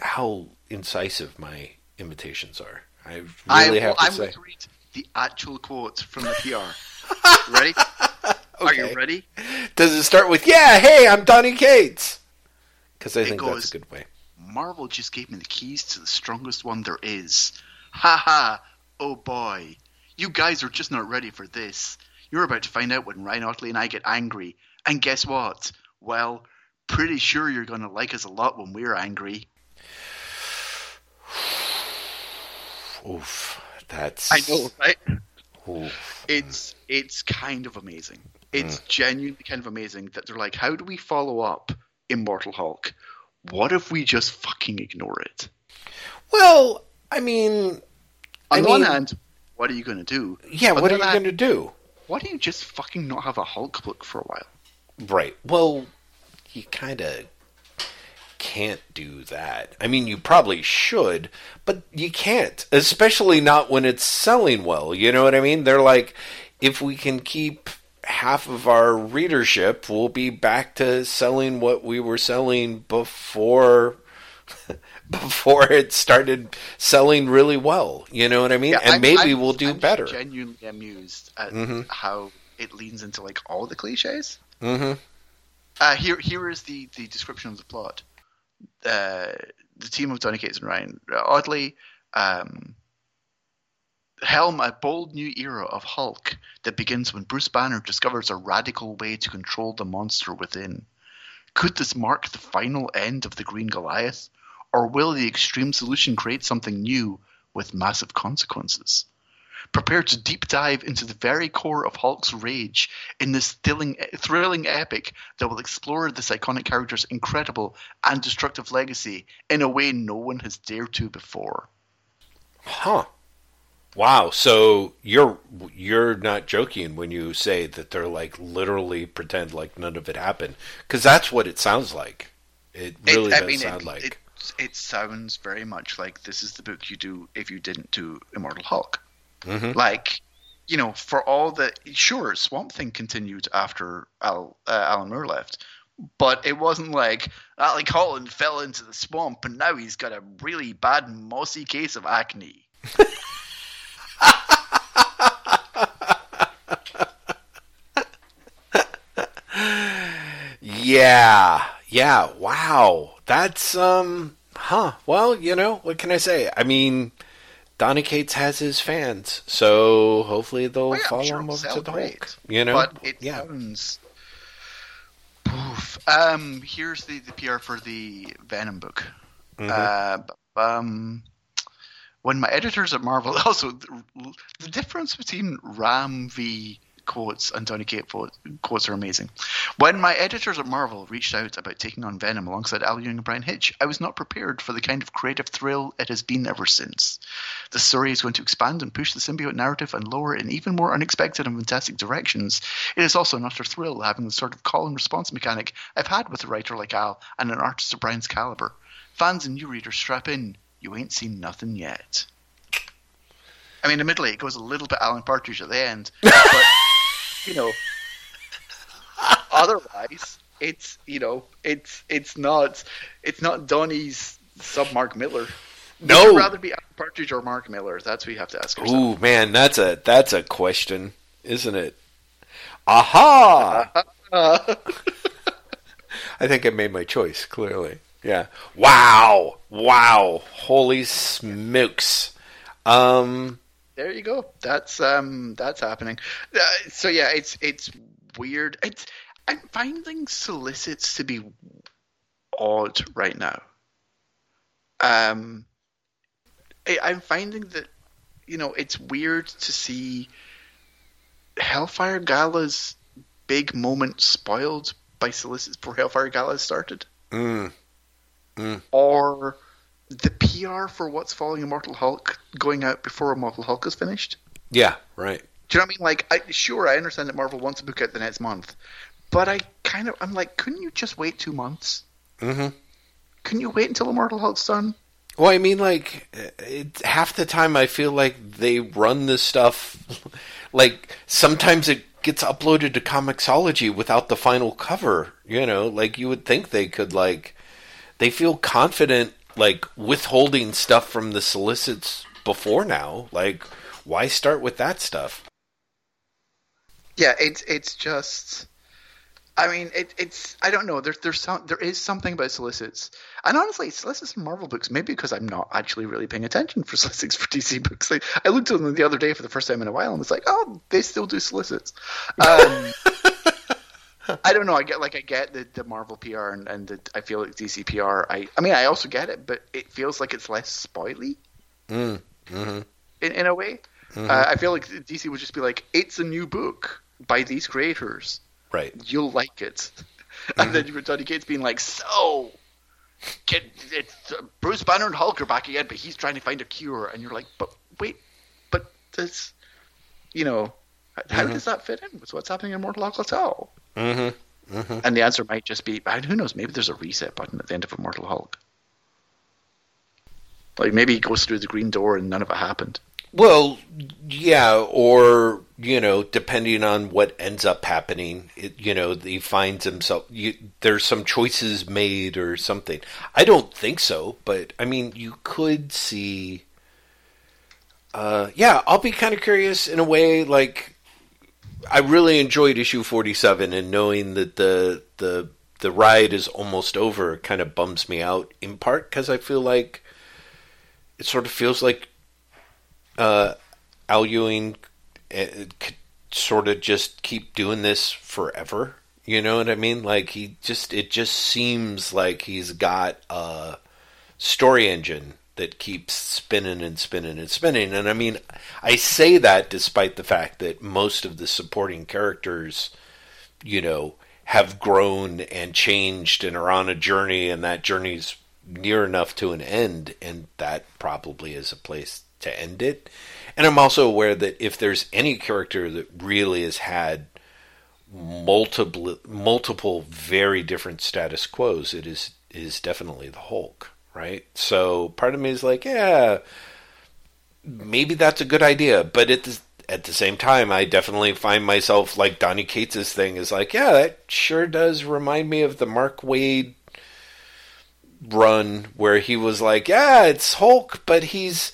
how incisive my imitations are. I really I, have to I'm say. going to read the actual quotes from the PR. ready? Are you ready? Does it start with "Yeah, hey, I'm Donny Cates"? Because I It think goes- that's a good way. Marvel just gave me the keys to the strongest one there is. Ha ha! Oh boy. You guys are just not ready for this. You're about to find out when Ryan Ottley and I get angry. And guess what? Well, pretty sure you're going to like us a lot when we're angry. Oof, that's I know, right? Oof. It's it's kind of amazing. Hmm. It's genuinely kind of amazing that they're like, how do we follow up Immortal Hulk? What if we just fucking ignore it? Well, I mean, On I the one hand, what are you going to do? yeah. What are you going to do? Why do you just fucking not have a Hulk book for a while? Right. Well, you kind of can't do that. I mean, you probably should, but you can't, especially not when it's selling well. You know what I mean? They're like, if we can keep half of our readership, we'll be back to selling what we were selling before. Before it started selling really well, you know what I mean, and I'm- maybe I'm- we'll do I'm better. Genuinely amused at Mhm. how it leans into like all the cliches. hmm Uh, here, here is the the description of the plot. Uh, the team of Donny Cates and Ryan Ottley um, helm a bold new era of Hulk that begins when Bruce Banner discovers a radical way to control the monster within. Could this mark the final end of the Green Goliath, or will the extreme solution create something new with massive consequences? Prepare to deep dive into the very core of Hulk's rage in this thrilling, thrilling epic that will explore this iconic character's incredible and destructive legacy in a way no one has dared to before. Huh. Wow. So you're you're not joking when you say that they're like literally pretend like none of it happened because that's what it sounds like. It really it, does mean, sound it, like. It, it, sounds very much like this is the book you do if you didn't do Immortal Hulk. Mm-hmm. Like, you know, for all the sure Swamp Thing continued after Al, uh, Alan Moore left, but it wasn't like Alec Holland fell into the swamp and now he's got a really bad mossy case of acne. yeah, yeah, wow. That's um huh. Well, you know, what can I say? I mean, Donny Cates has his fans, so hopefully they'll well, yeah, follow sure him over to the great. Hulk. You know, but it yeah. sounds. Poof. Um, here's the, the PR for the Venom book. Mm-hmm. Uh, um, when my editors at Marvel also the, the difference between Ram v quotes and Donny Cates quotes are amazing. When my editors at Marvel reached out about taking on Venom alongside Al Ewing and Bryan Hitch, I was not prepared for the kind of creative thrill it has been ever since. The story is going to expand and push the symbiote narrative and lower in even more unexpected and fantastic directions. It is also an utter thrill having the sort of call and response mechanic I've had with a writer like Al and an artist of Bryan's caliber. Fans and new readers strap in. You ain't seen nothing yet. I mean, admittedly, it goes a little bit Alan Partridge at the end, but you know, otherwise, it's you know, it's it's not it's not Donny's sub Mark Millar. No, Would you rather be Alan Partridge or Mark Millar? That's what you have to ask yourself. Ooh, man, that's a that's a question, isn't it? Aha! I think I made my choice clearly. Yeah. Wow. Wow. Holy smokes. Um, there you go. That's um that's happening. Uh, so yeah, it's it's weird. It's I'm finding solicits to be odd right now. Um, I, I'm finding that you know it's weird to see Hellfire Gala's big moment spoiled by solicits before Hellfire Gala started. Mm. Mm. Or the PR for what's following Immortal Hulk going out before Immortal Hulk is finished. Yeah, right. Do you know what I mean? Like, I, sure, I understand that Marvel wants a book out the next month, but I kind of, I'm like, couldn't you just wait two months? Mm-hmm. Couldn't you wait until Immortal Hulk's done? Well, I mean, like, it, half the time I feel like they run this stuff, like, sometimes it gets uploaded to Comixology without the final cover, you know? Like, you would think they could, like, they feel confident like withholding stuff from the solicits before now. Like, why start with that stuff? Yeah, it's it's just. I mean, it, it's I don't know. There's there's some there is something about solicits, and honestly, solicits in Marvel books. Maybe because I'm not actually really paying attention for solicits for DC books. Like I looked at them the other day for the first time in a while, and was like, oh, they still do solicits. Um, I don't know. I get like I get the, the Marvel PR and, and the, I feel like DC PR. I I mean I also get it, but it feels like it's less spoily. Mm, mm-hmm. in, in a way. Mm-hmm. Uh, I feel like DC would just be like, it's a new book by these creators. Right. You'll like it. Mm-hmm. and then you've Donny Cates being like, so, get, it's, uh, Bruce Banner and Hulk are back again, but he's trying to find a cure. And you're like, but wait, but this, you know, how mm-hmm. does that fit in with what's happening in Mortal Kombat? Mm-hmm. Mm-hmm. And the answer might just be, who knows? Maybe there's a reset button at the end of Immortal Hulk. Like maybe he goes through the green door and none of it happened. Well, yeah, or you know, depending on what ends up happening, it, you know, he finds himself. You, there's some choices made or something. I don't think so, but I mean, you could see. Uh, yeah, I'll be kind of curious in a way. Like, I really enjoyed issue 47 and knowing that the the the ride is almost over kind of bums me out in part because I feel like it sort of feels like uh, Al Ewing uh, could sort of just keep doing this forever. You know what I mean? Like he just it just seems like he's got a story engine that keeps spinning and spinning and spinning. And I mean, I say that despite the fact that most of the supporting characters, you know, have grown and changed and are on a journey, and that journey's near enough to an end, and that probably is a place to end it. And I'm also aware that if there's any character that really has had multiple multiple very different status quos, it is is definitely the Hulk, right? So part of me is like, yeah, maybe that's a good idea, but at the at the same time, I definitely find myself like Donny Cates' thing is like, yeah, that sure does remind me of the Mark Waid run where he was like, yeah, it's Hulk, but he's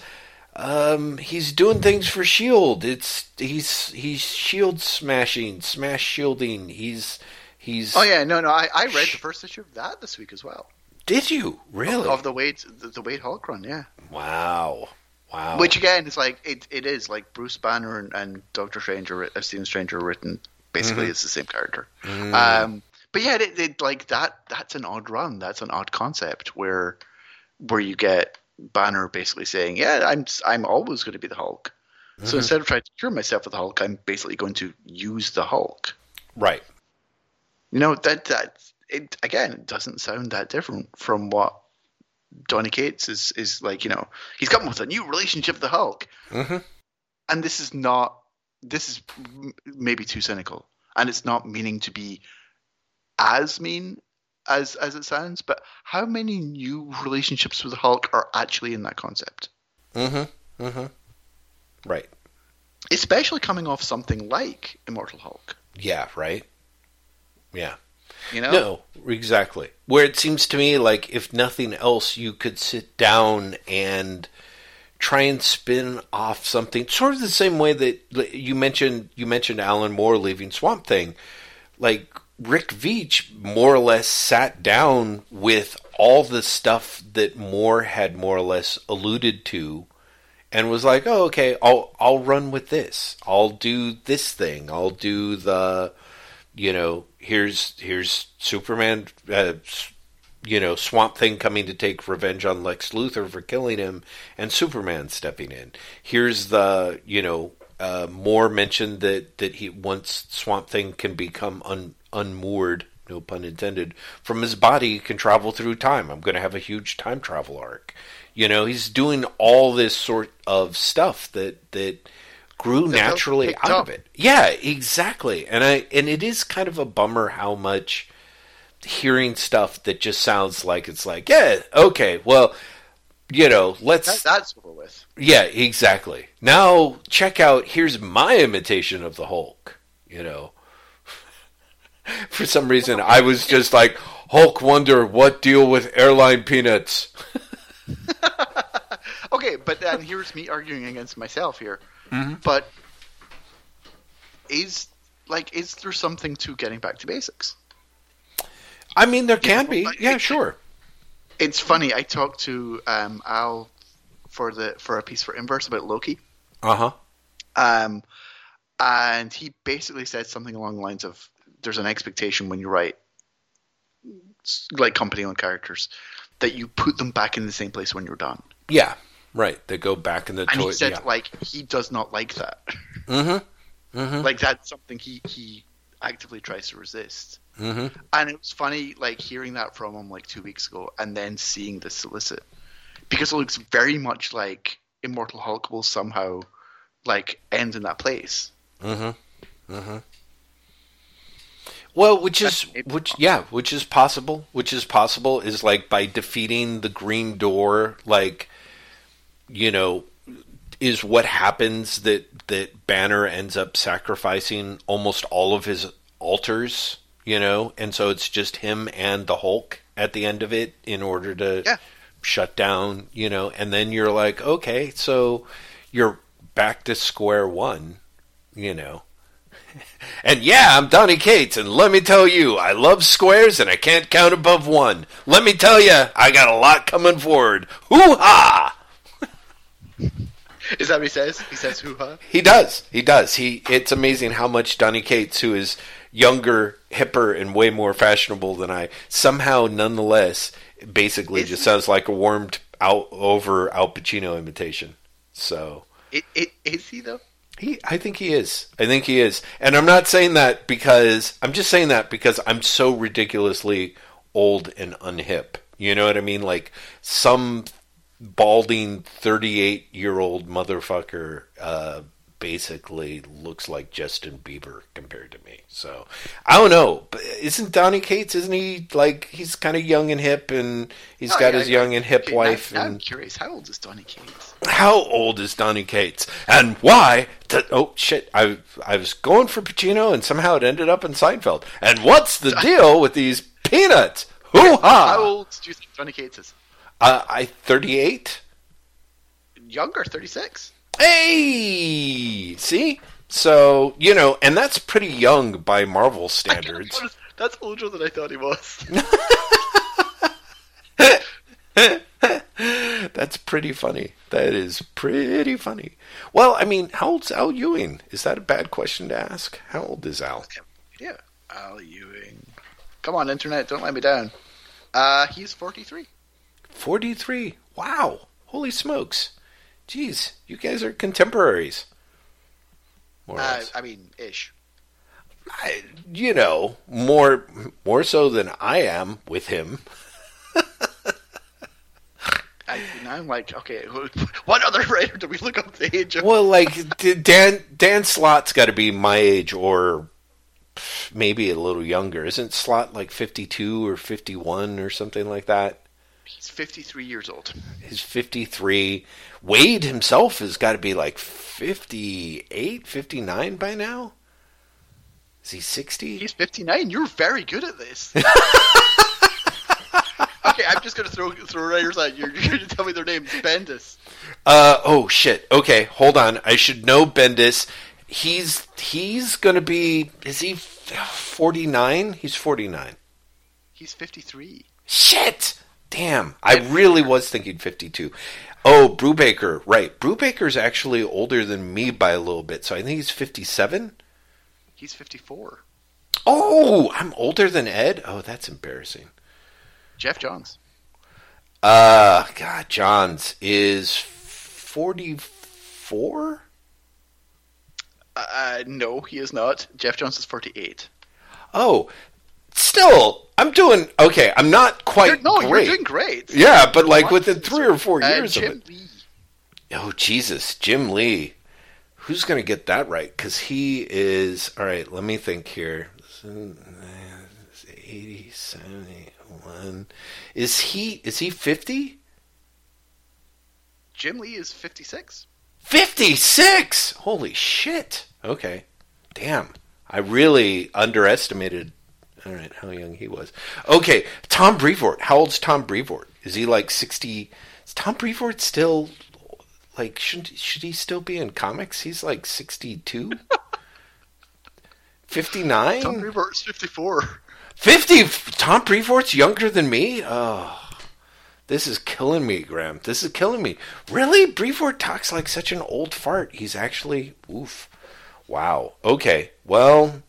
um, he's doing things for Shield. It's he's he's Shield smashing, smash shielding. He's he's. Oh yeah, no, no. I, I read the first issue of that this week as well. Did you really of, of the Waid the, the Waid Hulk run? Yeah. Wow. Wow. Which again is like it. It is like Bruce Banner and, and Doctor Strange or Stephen Strange are written basically mm-hmm. it's the same character. Mm. Um, but yeah, it, it, like that. That's an odd run. That's an odd concept where where you get Banner basically saying, "Yeah, I'm I'm always going to be the Hulk." Mm-hmm. So instead of trying to cure myself with the Hulk, I'm basically going to use the Hulk. Right. You know that that it again it doesn't sound that different from what Donny Cates is is like. You know, he's come with a new relationship with the Hulk, mm-hmm. and this is not. This is maybe too cynical, and it's not meaning to be as mean as as it sounds, but how many new relationships with the Hulk are actually in that concept? Mm-hmm. Mm-hmm. Right. Especially coming off something like Immortal Hulk. Yeah, right? Yeah. You know? No, exactly. Where it seems to me like if nothing else you could sit down and try and spin off something sort of the same way that you mentioned you mentioned Alan Moore leaving Swamp Thing. Like Rick Veitch more or less sat down with all the stuff that Moore had more or less alluded to and was like, "Oh, okay, I'll I'll run with this. I'll do this thing. I'll do the you know, here's here's Superman uh, you know, Swamp Thing coming to take revenge on Lex Luthor for killing him and Superman stepping in. Here's the, you know, uh, mentioned that that he once Swamp Thing can become un, unmoored, no pun intended, from his body, he can travel through time. I'm going to have a huge time travel arc. You know, he's doing all this sort of stuff that that grew naturally out up. of it. Yeah, exactly. And I and it is kind of a bummer how much hearing stuff that just sounds like it's like, yeah, okay, well, you know, let's that, that's over with. Yeah, exactly. Now check out here's my imitation of the Hulk, you know. For some reason I was just like Hulk wonder what deal with airline peanuts. okay, but then here's me arguing against myself here. Mm-hmm. But is like is there something to getting back to basics? I mean, there can be. yeah, it, sure. It's funny. I talked to um, Al for the for a piece for Inverse about Loki. Uh huh. Um, and he basically said something along the lines of, "There's an expectation when you write like company-owned characters that you put them back in the same place when you're done." Yeah, right. They go back in the. And toy- he said, yeah. like, he does not like that. Mm-hmm. Mm-hmm. like that's something he he actively tries to resist. Mm-hmm. And it was funny, like hearing that from him like two weeks ago, and then seeing the solicit because it looks very much like Immortal Hulk will somehow like end in that place. Mm-hmm. Mm-hmm. Well, which is which, yeah, which is possible. Which is possible is like by defeating the Green Door, like you know, is what happens that that Banner ends up sacrificing almost all of his alters, you know, and so it's just him and the Hulk at the end of it in order to yeah. shut down, you know, and then you're like, okay, so you're back to square one, you know. And yeah, I'm Donny Cates, and let me tell you, I love squares and I can't count above one. Let me tell you, I got a lot coming forward. Hoo ha! Is that what he says? He says hoo ha? He does. He does. He. It's amazing how much Donny Cates, who is younger, hipper, and way more fashionable than I, somehow nonetheless basically Is just sounds like a warmed out over Al Pacino imitation. So It, it, is he, though? he, I think he is. I think he is. And I'm not saying that because I'm just saying that because I'm so ridiculously old and unhip. You know what I mean? Like some balding 38 year old motherfucker uh, basically looks like Justin Bieber compared to me. So I don't know. But isn't Donny Cates? Isn't he like he's kind of young and hip, and he's Oh, got yeah, his young and hip Okay, now- wife? Now, I'm curious. How old is Donny Cates? how old is Donny Cates, and why? T- oh shit! I I was going for Pacino, and somehow it ended up in Seinfeld. And what's the deal with these peanuts? Hoo ha! How old do you think Donny Cates is? Uh, I thirty eight. Younger, 36. Hey, see. So you know, and that's pretty young by Marvel standards. That's older than I thought he was. That's pretty funny. That is pretty funny. Well, I mean, how old's Al Ewing? Is that a bad question to ask? How old is Al? yeah. Al Ewing. Come on, internet, don't let me down. Uh, he's 43. 43. Wow. Holy smokes. Jeez, you guys are contemporaries. Uh. I mean, ish. I, you know, more more so than I am with him. I, I'm like, okay, what other writer do we look up the age of? Well, like Dan Dan Slott's got to be my age or maybe a little younger. Isn't Slott like 52 or 51 or something like that? He's 53 years old. He's 53. Waid himself has got to be like 58, 59 by now. Is he 60? He's 59. You're very good at this. okay, I'm just gonna throw throw writers at you. You're gonna tell me their names. Bendis. Uh oh shit. Okay, hold on. I should know Bendis. He's he's gonna be. Is he forty nine? He's forty nine. He's 53. Shit. Damn. I really was thinking fifty two. Oh, Brubaker. Right. Brubaker's actually older than me by a little bit, so I think he's fifty seven. He's 54. Oh, I'm older than Ed. Oh, that's embarrassing. Geoff Johns. Uh, God, Johns is forty four. Uh, no, he is not. Geoff Johns is 48. Oh, still, I'm doing okay. I'm not quite You're, no, great. you're doing great. Yeah, but like within three or four Uh, years of it. Lee. Oh Jesus, Jim Lee. Who's going to get that right? Because he is. All right, let me think here. 80, 71. Is he? Is he fifty? Jim Lee is 56. Fifty six. Holy shit. Okay. Damn. I really underestimated. All right, how young he was. Okay, Tom Brevoort. How old's Tom Brevoort? Is he like sixty? Is Tom Brevoort still like? Should should he still be in comics? He's like sixty two. Fifty Tom. Brevoort's 54. Fifty. Tom Brevoort's younger than me. Oh. This is killing me, Graham. This is killing me. Really? Brevoort talks like such an old fart. He's actually oof. Wow. Okay. Well,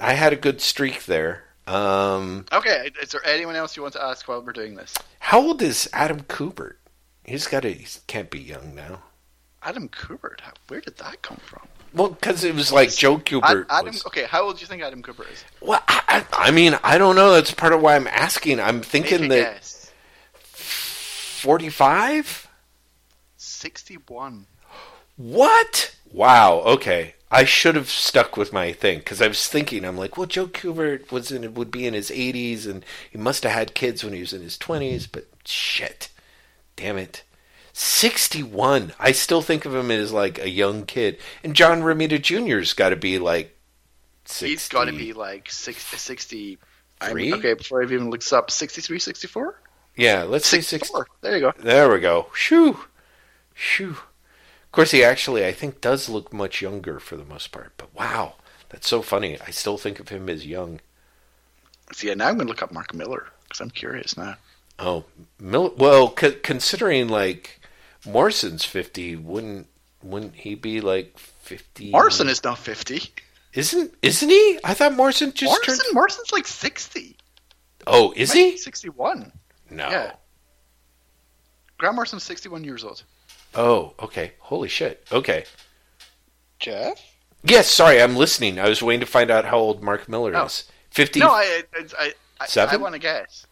I had a good streak there. Um, Okay, is there anyone else you want to ask while we're doing this? how old is Adam Kubert? He's got to. He can't be young now. Adam Kubert. Where did that come from? Well, because it was like Joe Kubert. Adam. was, Okay, how old do you think Adam Kubert is? well, I, I mean, I don't know. That's part of why I'm asking. I'm thinking a that guess. forty-five. 61. What? Wow. Okay. I should have stuck with my thing because I was thinking, I'm like, well, Joe Kubert was in, would be in his 80s, and he must have had kids when he was in his 20s. But shit, damn it, 61. I still think of him as like a young kid, and John Romita Jr.'s got to be like 60. He's got to be like 60. 60 I'm- okay, before I've even looked up, 63, 64? Yeah, let's say 60. 64. There you go. There we go. Shoo, shoo. Of course, he actually, I think, does look much younger for the most part. But wow, that's so funny. I still think of him as young. Yeah, now I'm going to look up Mark Millar because I'm curious now. Oh, Mil- well, c- considering like Morrison's fifty, wouldn't wouldn't he be like fifty? Morrison is not 50. isn't isn't he? I thought Morrison just Morrison, turned. Morrison's like 60. Oh, is he? 61. No. Yeah. Grant Morrison's 61 years old. Oh, okay. Holy shit. Okay. Jeff? Yes, sorry, I'm listening. I was waiting to find out how old Mark Millar Oh. is. Fifty. No, I I, I, I, Seven? I want to guess.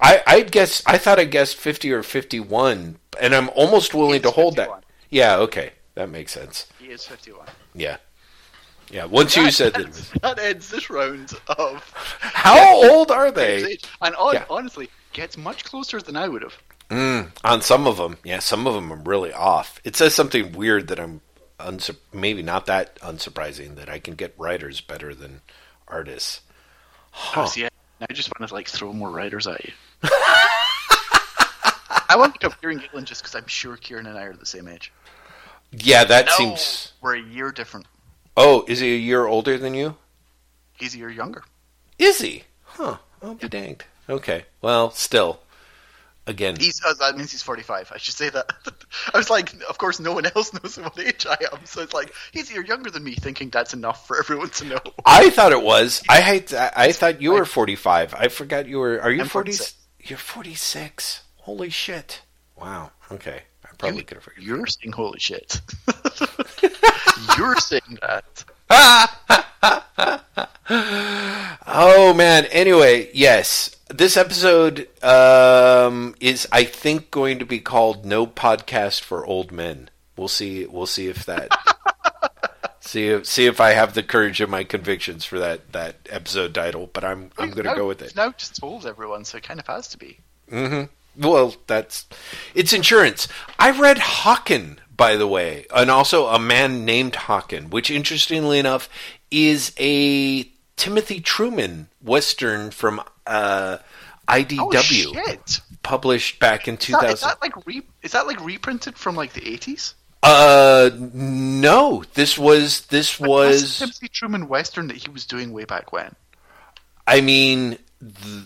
I I'd guess. I thought I guessed fifty or fifty-one, and I'm almost willing to hold 51. that. Yeah. Okay, that makes sense. He is 51. Yeah. Yeah. Once you said that. it that ends this round of How old are they? And on, Yeah. honestly, gets much closer than I would have. Mm, on some of them, yeah, some of them are really off. It says something weird that I'm unsu- maybe not that unsurprising that I can get writers better than artists. Huh. Oh, see, I I just want to like throw more writers at you. I want to pick up Kieron Gillen just because I'm sure Kieron and I are the same age. Yeah, that No, seems. we're a year different. Oh, is he a year older than you? He's a year younger. Is he? Huh. I'll be danged. Okay. Well, still. Again. He's uh, that means he's 45. I should say that. I was like, of course, no one else knows what age I am, so it's like he's year younger than me, thinking that's enough for everyone to know. I thought it was. I hate. I, I thought you were 45. I forgot you were. Are you 40? 46. You're 46. Holy shit. Wow. Okay. I probably could have forgotten. You're saying holy shit. You're saying that. Oh man. Anyway, yes. This episode um, is, I think, going to be called "No Podcast for Old Men." We'll see. We'll see if that. see if see if I have the courage of my convictions for that that episode title. But I'm I'm going to go with it. No, now just told everyone, so it kind of has to be. Well, that's it's insurance. I read Hawken, by the way, and also a man named Hawken, which interestingly enough is a Timothy Truman western from uh, IDW, Oh published back in Is 2000. is that like re, is that like reprinted from like the 80s? uh, no, this was this the was. Timothy Truman Western that he was doing way back when. I mean, th-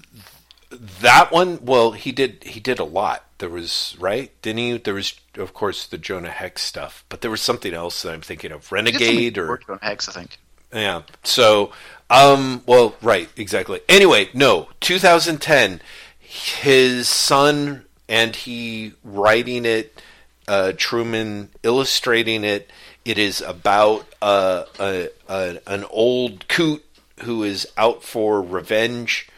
that one. Well, he did. He did a lot. There was right, didn't he? There was, of course, the Jonah Hex stuff, but there was something else that I'm thinking of. Renegade or on Hex, I think. yeah. So, um, well, right, exactly. Anyway, no, 2010. His son and he writing it. Uh, Truman illustrating it. It is about uh, a, a an old coot who is out for revenge,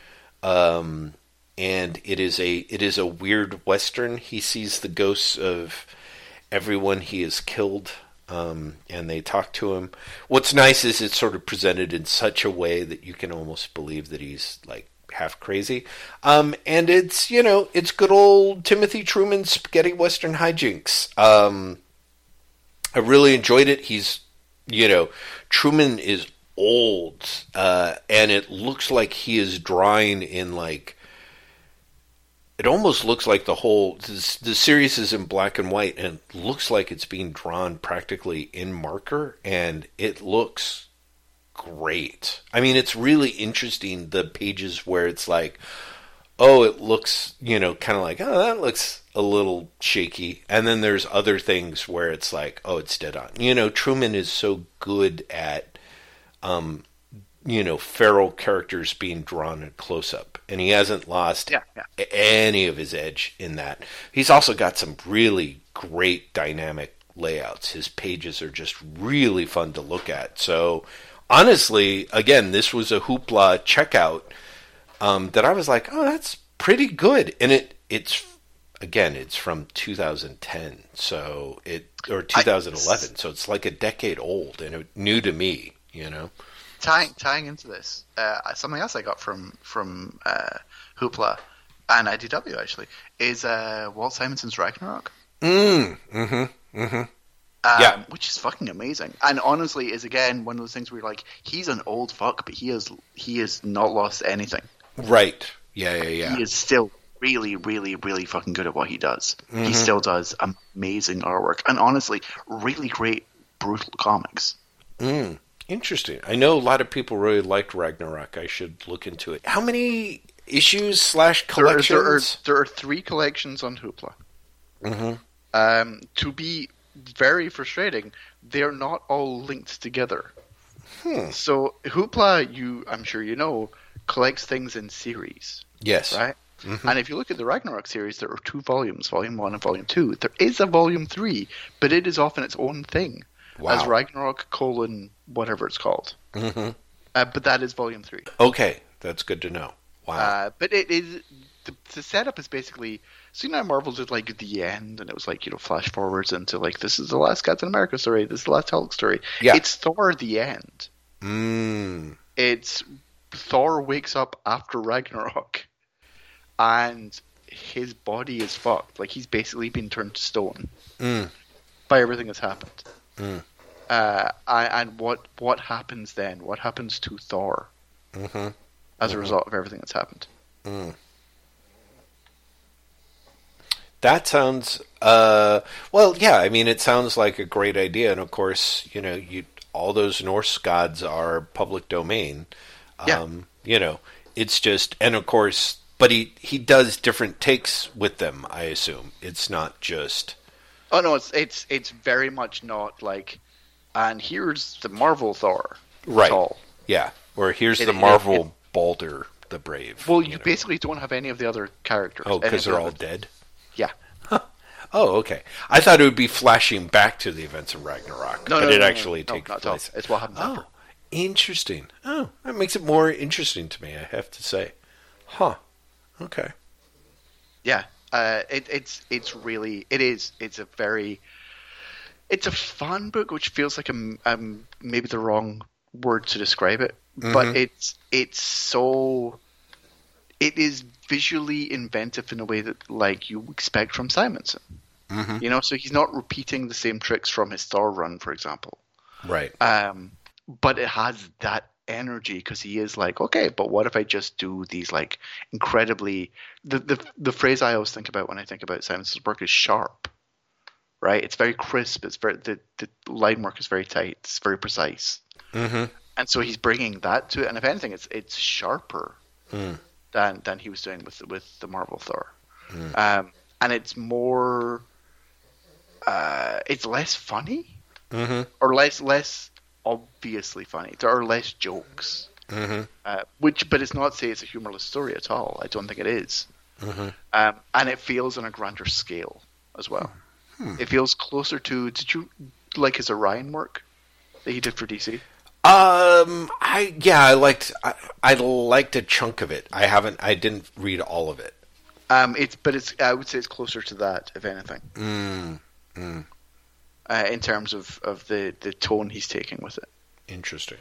um, and it is a it is a weird western. He sees the ghosts of everyone he has killed, um, and they talk to him. What's nice is it's sort of presented in such a way that you can almost believe that he's like half crazy. Um, and it's you know it's good old Timothy Truman spaghetti western hijinks. Um, I really enjoyed it. He's you know Truman is old, uh, and it looks like he is drawing in like it almost looks like the whole the series is in black and white and looks like it's being drawn practically in marker and it looks great. I mean, it's really interesting the pages where it's like oh, it looks, you know, kind of like, oh, that looks a little shaky. And then there's other things where it's like, oh, it's dead on. You know, Truman is so good at um you know, feral characters being drawn in close up, and he hasn't lost Yeah, yeah. any of his edge in that. He's also got some really great dynamic layouts. His pages are just really fun to look at. So, honestly, again, this was a hoopla checkout um, that I was like, oh, that's pretty good, and it it's again, it's from 2010, so it or 2011, so it's like a decade old, and new to me, you know. Tying tying into this, uh, something else I got from from uh, Hoopla and IDW actually is uh, Walt Simonson's Ragnarok. Mm, mm-hmm, mm-hmm. Um, Yeah. which is fucking amazing, and honestly, is again one of those things where you're like, he's an old fuck, but he has he has not lost anything. Right. Yeah, yeah, yeah. He is still really, really, really fucking good at what he does. He still does amazing artwork, and honestly, really great brutal comics. Mm, interesting. I know a lot of people really liked Ragnarok. I should look into it. How many issues slash There are, there are collections? there are three collections on Hoopla. Mhm. Um, to be very frustrating, they're not all linked together. Hmm. So Hoopla, you I'm sure you know, collects things in series, Yes. right? And if you look at the Ragnarok series, there are two volumes, Volume One and Volume Two. There is a Volume Three, but it is often its own thing, Wow. as Ragnarok colon whatever it's called. hmm Uh, but that is Volume Three. Okay, that's good to know. Wow. Uh, but it is the, the setup is basically so you know Marvel did like the end and it was like you know flash forwards into like this is the last Captain America story, this is the last Hulk story. Yeah. It's Thor the end. mm. It's Thor wakes up after Ragnarok and his body is fucked. Like he's basically been turned to stone Mm. by everything that's happened. Mm. Uh, and what what happens then? What happens to Thor hmm as a result of everything that's happened? Mm. That sounds uh well yeah I mean it sounds like a great idea and of course you know you all those Norse gods are public domain Yeah. um you know it's just and of course but he he does different takes with them I assume it's not just Oh no, it's it's it's very much not like, and here's the Marvel Thor. Right. At all. yeah or here's It- the Marvel it- Balder the Brave Well, you know. basically don't have any of the other characters. oh because they're all dead Yeah. oh okay I thought it would be flashing back to the events of Ragnarok No, but no, it no, actually no, takes place It's what happens after. Oh, interesting. Oh, that makes it more interesting to me. I have to say, huh? Okay. Yeah. Uh, it, it's it's really it is it's a very it's a fun book which feels like a um, maybe the wrong word to describe it, but Mhm. it's it's so it is visually inventive in a way that like you expect from Simonson. Mm-hmm. You know, so he's not repeating the same tricks from his Thor run, for example. Right. Um, but it has that energy because he is like, okay, but what if I just do these like incredibly the the the phrase I always think about when I think about Simonson's work is sharp, right? It's very crisp. It's very the the line work is very tight. It's very precise, Mm-hmm. and so he's bringing that to it. And if anything, it's it's sharper Mm. than than he was doing with with the Marvel Thor, Mm. um, and it's more. Uh, it's less funny Mm-hmm. or less less obviously funny. There are less jokes, Mm-hmm. uh, which but it's not say it's a humorless story at all. I don't think it is. Mm-hmm. Um, and it feels on a grander scale as well. Hmm. It feels closer to. Did you like his Orion work that he did for DC? Um, I yeah, I liked I, I liked a chunk of it. I haven't. I didn't read all of it. Um, it's but it's I would say it's closer to that if anything, Mm. Mm. uh, in terms of, of the, the tone he's taking with it. Interesting.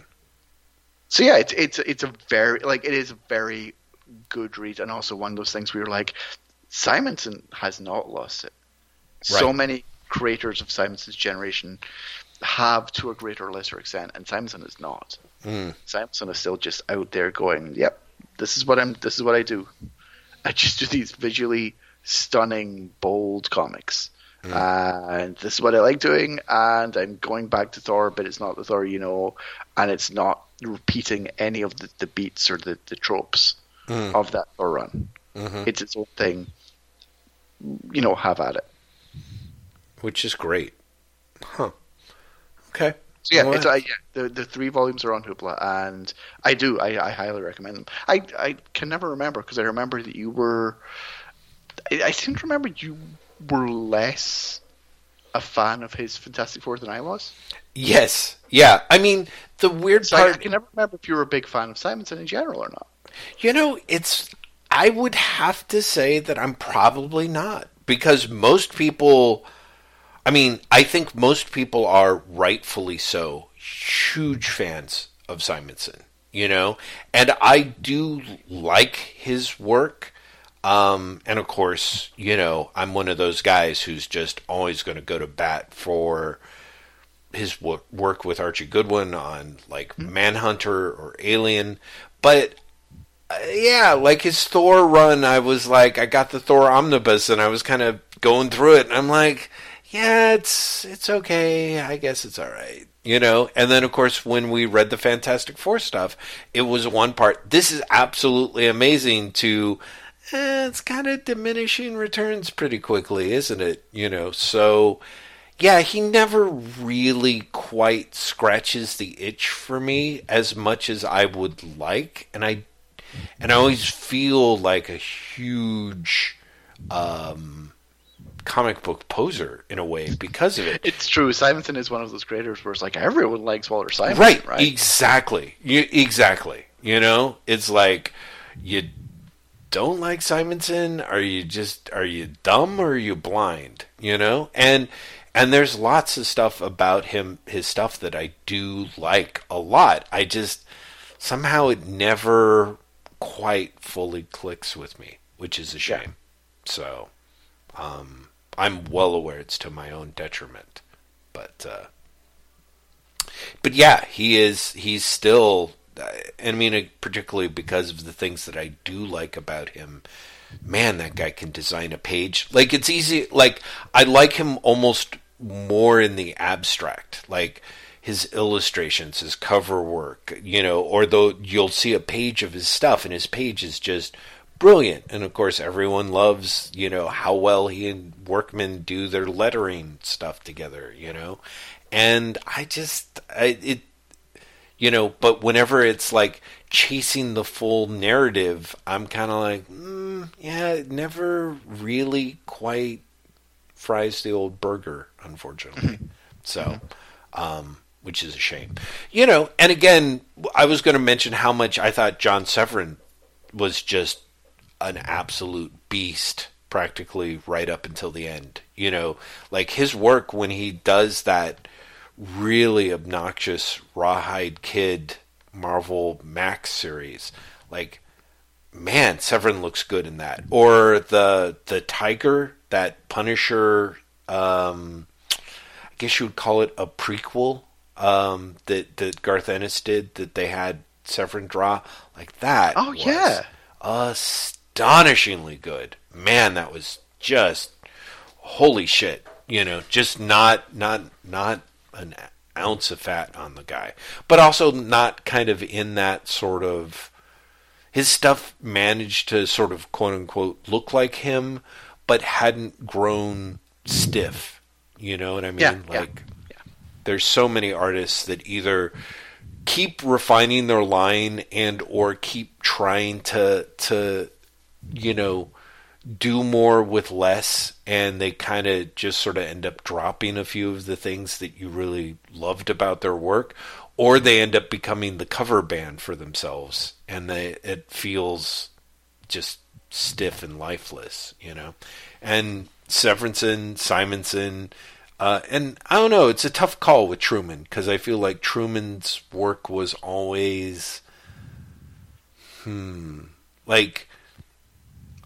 So yeah, it's it's it's a very like it is a very good read, and also one of those things where you're like, Simonson has not lost it. So many creators of Simonson's generation have to a greater or lesser extent, and Simonson is not. Mm. Simonson is still just out there going, "Yep, this is what I'm. This is what I do. I just do these visually stunning, bold comics." And this is what I like doing, and I'm going back to Thor, but it's not the Thor you know, and it's not repeating any of the, the beats or the, the tropes Mm. of that Thor run. Mhm. It's its own thing. You know, have at it. Which is great. Huh. Okay. So yeah, it's, uh, yeah the the three volumes are on Hoopla, and I do I, I highly recommend them. I I can never remember because I remember that you were. I, I seem to remember you were less a fan of his Fantastic Four than I was. Yes. Yeah. I mean, the weird So I, I can never remember if you were a big fan of Simonson in general or not. You know, it's. I would have to say that I'm probably not because most people. I mean, I think most people are rightfully so huge fans of Simonson. You know, and I do like his work. Um, and of course, you know, I'm one of those guys who's just always going to go to bat for his wo- work with Archie Goodwin on like Manhunter or Alien, but yeah, like his Thor run, I was like, I got the Thor omnibus, and I was kind of going through it, and I'm like, yeah, it's it's okay. I guess it's all right, you know. And then, of course, when we read the Fantastic Four stuff, it was one part. This is absolutely amazing. To eh, it's kind of diminishing returns pretty quickly, isn't it? You know, so. Yeah, he never really quite scratches the itch for me as much as I would like, and I and I always feel like a huge um, comic book poser in a way because of it. It's true. Simonson is one of those creators where it's like everyone likes Walter Simonson, right? Right. Exactly. You, exactly. You know, it's like you don't like Simonson. Are you just are you dumb or are you blind? You know, and and there's lots of stuff about him, his stuff that I do like a lot. I just somehow it never quite fully clicks with me, which is a shame. Yeah. So, um, I'm well aware it's to my own detriment, but uh, but yeah, he is. He's still. I mean, particularly because of the things that I do like about him. Man, that guy can design a page. Like it's easy. Like I like him almost more in the abstract. Like his illustrations, his cover work, you know, or though you'll see a page of his stuff and his page is just brilliant. And of course, everyone loves, you know, how well he and Workman do their lettering stuff together, you know. And I just, I, it, you know, but whenever it's like chasing the full narrative, I'm kind of like, mm, yeah, it never really quite fries the old burger, unfortunately. Mm-hmm. So, um, which is a shame. You know, and again, I was going to mention how much I thought John Severin was just an absolute beast practically right up until the end. You know, like his work when he does that really obnoxious Rawhide Kid Marvel Max series, like man, Severin looks good in that. Or the the Tyger, that Punisher um I guess you would call it a prequel um, that that Garth Ennis did that they had Severin draw like that. Oh yeah, astonishingly good. Man, that was just holy shit. You know, just not not not an ounce of fat on the guy, but also not kind of in that sort of his stuff managed to sort of quote unquote look like him, but hadn't grown stiff. You know what I mean? Yeah, like there's so many artists that either keep refining their line and or keep trying to to you know do more with less and they kind of just sort of end up dropping a few of the things that you really loved about their work or they end up becoming the cover band for themselves and they it feels just stiff and lifeless you know? And Severinsen, Simonson, uh, and I don't know, it's a tough call with Truman because I feel like Truman's work was always, hmm, like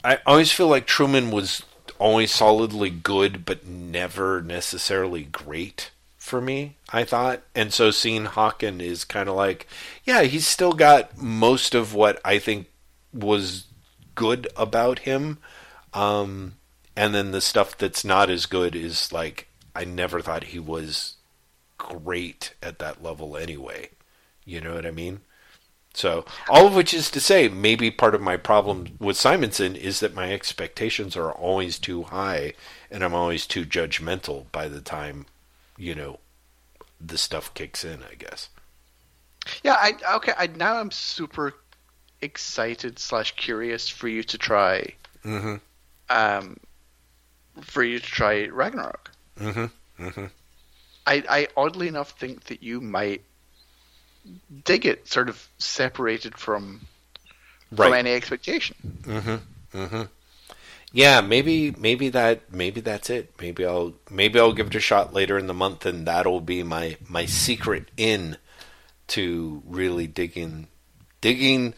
I always feel like Truman was always solidly good, but never necessarily great for me. I thought, and so seeing Hawken is kind of like, yeah, he's still got most of what I think was good about him. Um, and then the stuff that's not as good is like I never thought he was great at that level anyway. You know what I mean? So, all of which is to say, maybe part of my problem with Simonson is that my expectations are always too high and I'm always too judgmental by the time, you know, the stuff kicks in, I guess. Yeah, I okay, I now I'm super excited slash curious for you to try mm-hmm. um for you to try Ragnarok. Mm-hmm. Mm-hmm. I, I oddly enough think that you might dig it, sort of separated from right. from any expectation. Mm-hmm. Mm-hmm. Yeah, maybe maybe that maybe that's it. Maybe I'll maybe I'll give it a shot later in the month, and that'll be my my secret in to really digging digging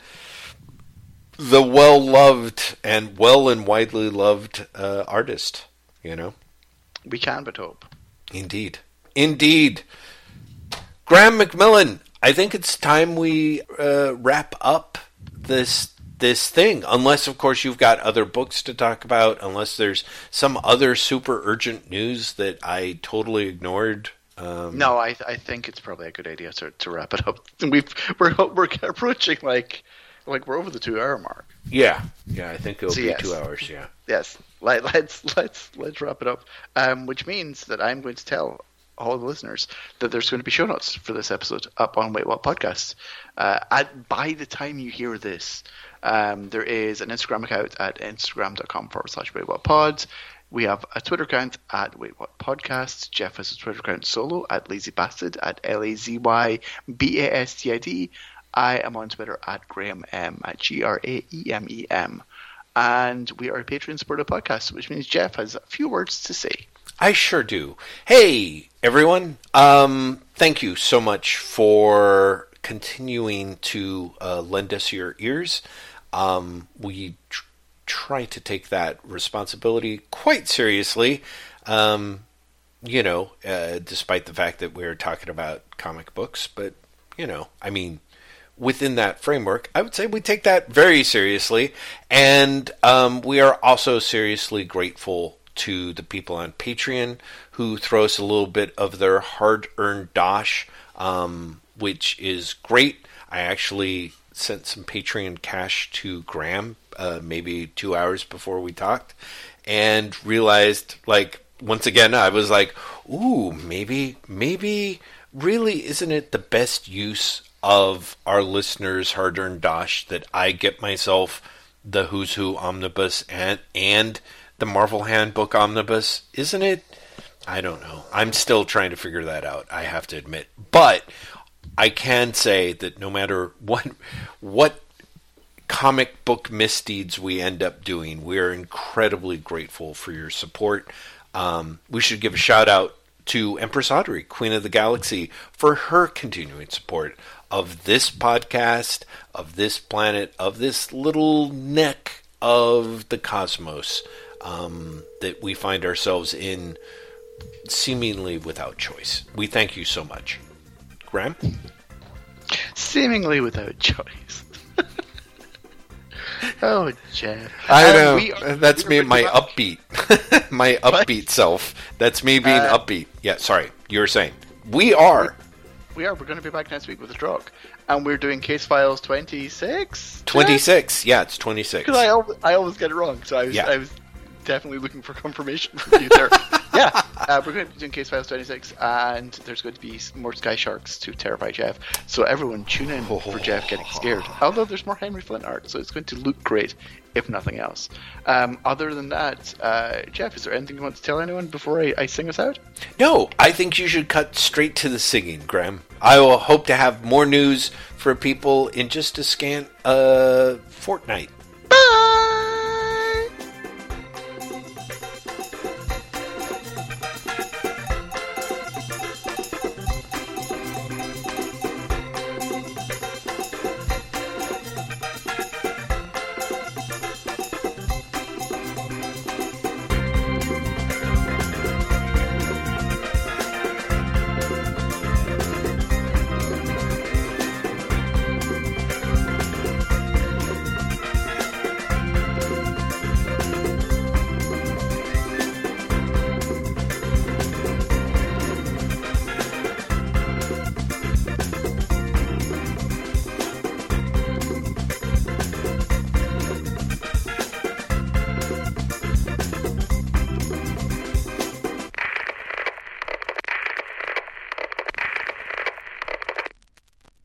the well loved and well and widely loved uh, artist. You know. We can but hope. Indeed. Indeed. Graeme McMillan, I think it's time we uh, wrap up this this thing, unless, of course, you've got other books to talk about, unless there's some other super urgent news that I totally ignored. Um, no, I I think it's probably a good idea to, to wrap it up. We've we're we're approaching like like we're over the two hour mark. Yeah, yeah, I think it'll So be yes. two hours. Yeah. Yes, let, let's let's let's wrap it up. Um, which means that I'm going to tell all the listeners that there's going to be show notes for this episode up on Wait What Podcast. Uh, at, by the time you hear this, um, there is an Instagram account at instagram.com forward slash Wait What Pod. We have a Twitter account at Wait What Podcast. Jeff has a Twitter account solo at Lazy Bastard at L A Z Y B A S T I D. I am on Twitter at Graeme M at G R A E M E M. And we are a Patreon supported podcast, which means Jeff has a few words to say. I sure do. Hey, everyone. Um, thank you so much for continuing to uh, lend us your ears. Um, we tr- try to take that responsibility quite seriously. Um, you know, uh, despite the fact that we're talking about comic books, but you know, I mean, within that framework, I would say we take that very seriously, and um, we are also seriously grateful to the people on Patreon who throw us a little bit of their hard-earned dosh, um, which is great. I actually sent some Patreon cash to Graeme uh, maybe two hours before we talked, and realized like once again I was like, ooh, maybe maybe really isn't it the best use of our listeners' hard-earned dosh that I get myself the Who's Who omnibus and and the Marvel Handbook omnibus? Isn't it? I don't know. I'm still trying to figure that out. I have to admit, but I can say that no matter what what comic book misdeeds we end up doing, we are incredibly grateful for your support. Um, we should give a shout out to Empress Audrey, Queen of the Galaxy, for her continuing support of this podcast, of this planet, of this little neck of the cosmos um, that we find ourselves in seemingly without choice. We thank you so much. Graeme? Seemingly without choice. oh, Jeff. I Um, know. we are- That's me, my pretty upbeat, my upbeat self. That's me being Uh, upbeat. Yeah, sorry, you were saying we are We are. We're going to be back next week with a drop, and we're doing Case Files twenty six. twenty six. Yeah, it's twenty six. Because I, al- I always get it wrong, so I was, Yeah. I was definitely looking for confirmation from you there. yeah, uh, we're going to be doing Case Files 26, and there's going to be more Sky Sharks to terrify Jeff. So everyone tune in for Jeff getting scared. Although there's more Henry Flint art, so it's going to look great, if nothing else. Um, other than that, uh, Jeff, is there anything you want to tell anyone before I, I sing us out? No, I think you should cut straight to the singing, Graeme. I will hope to have more news for people in just a scant uh, fortnight. Bye!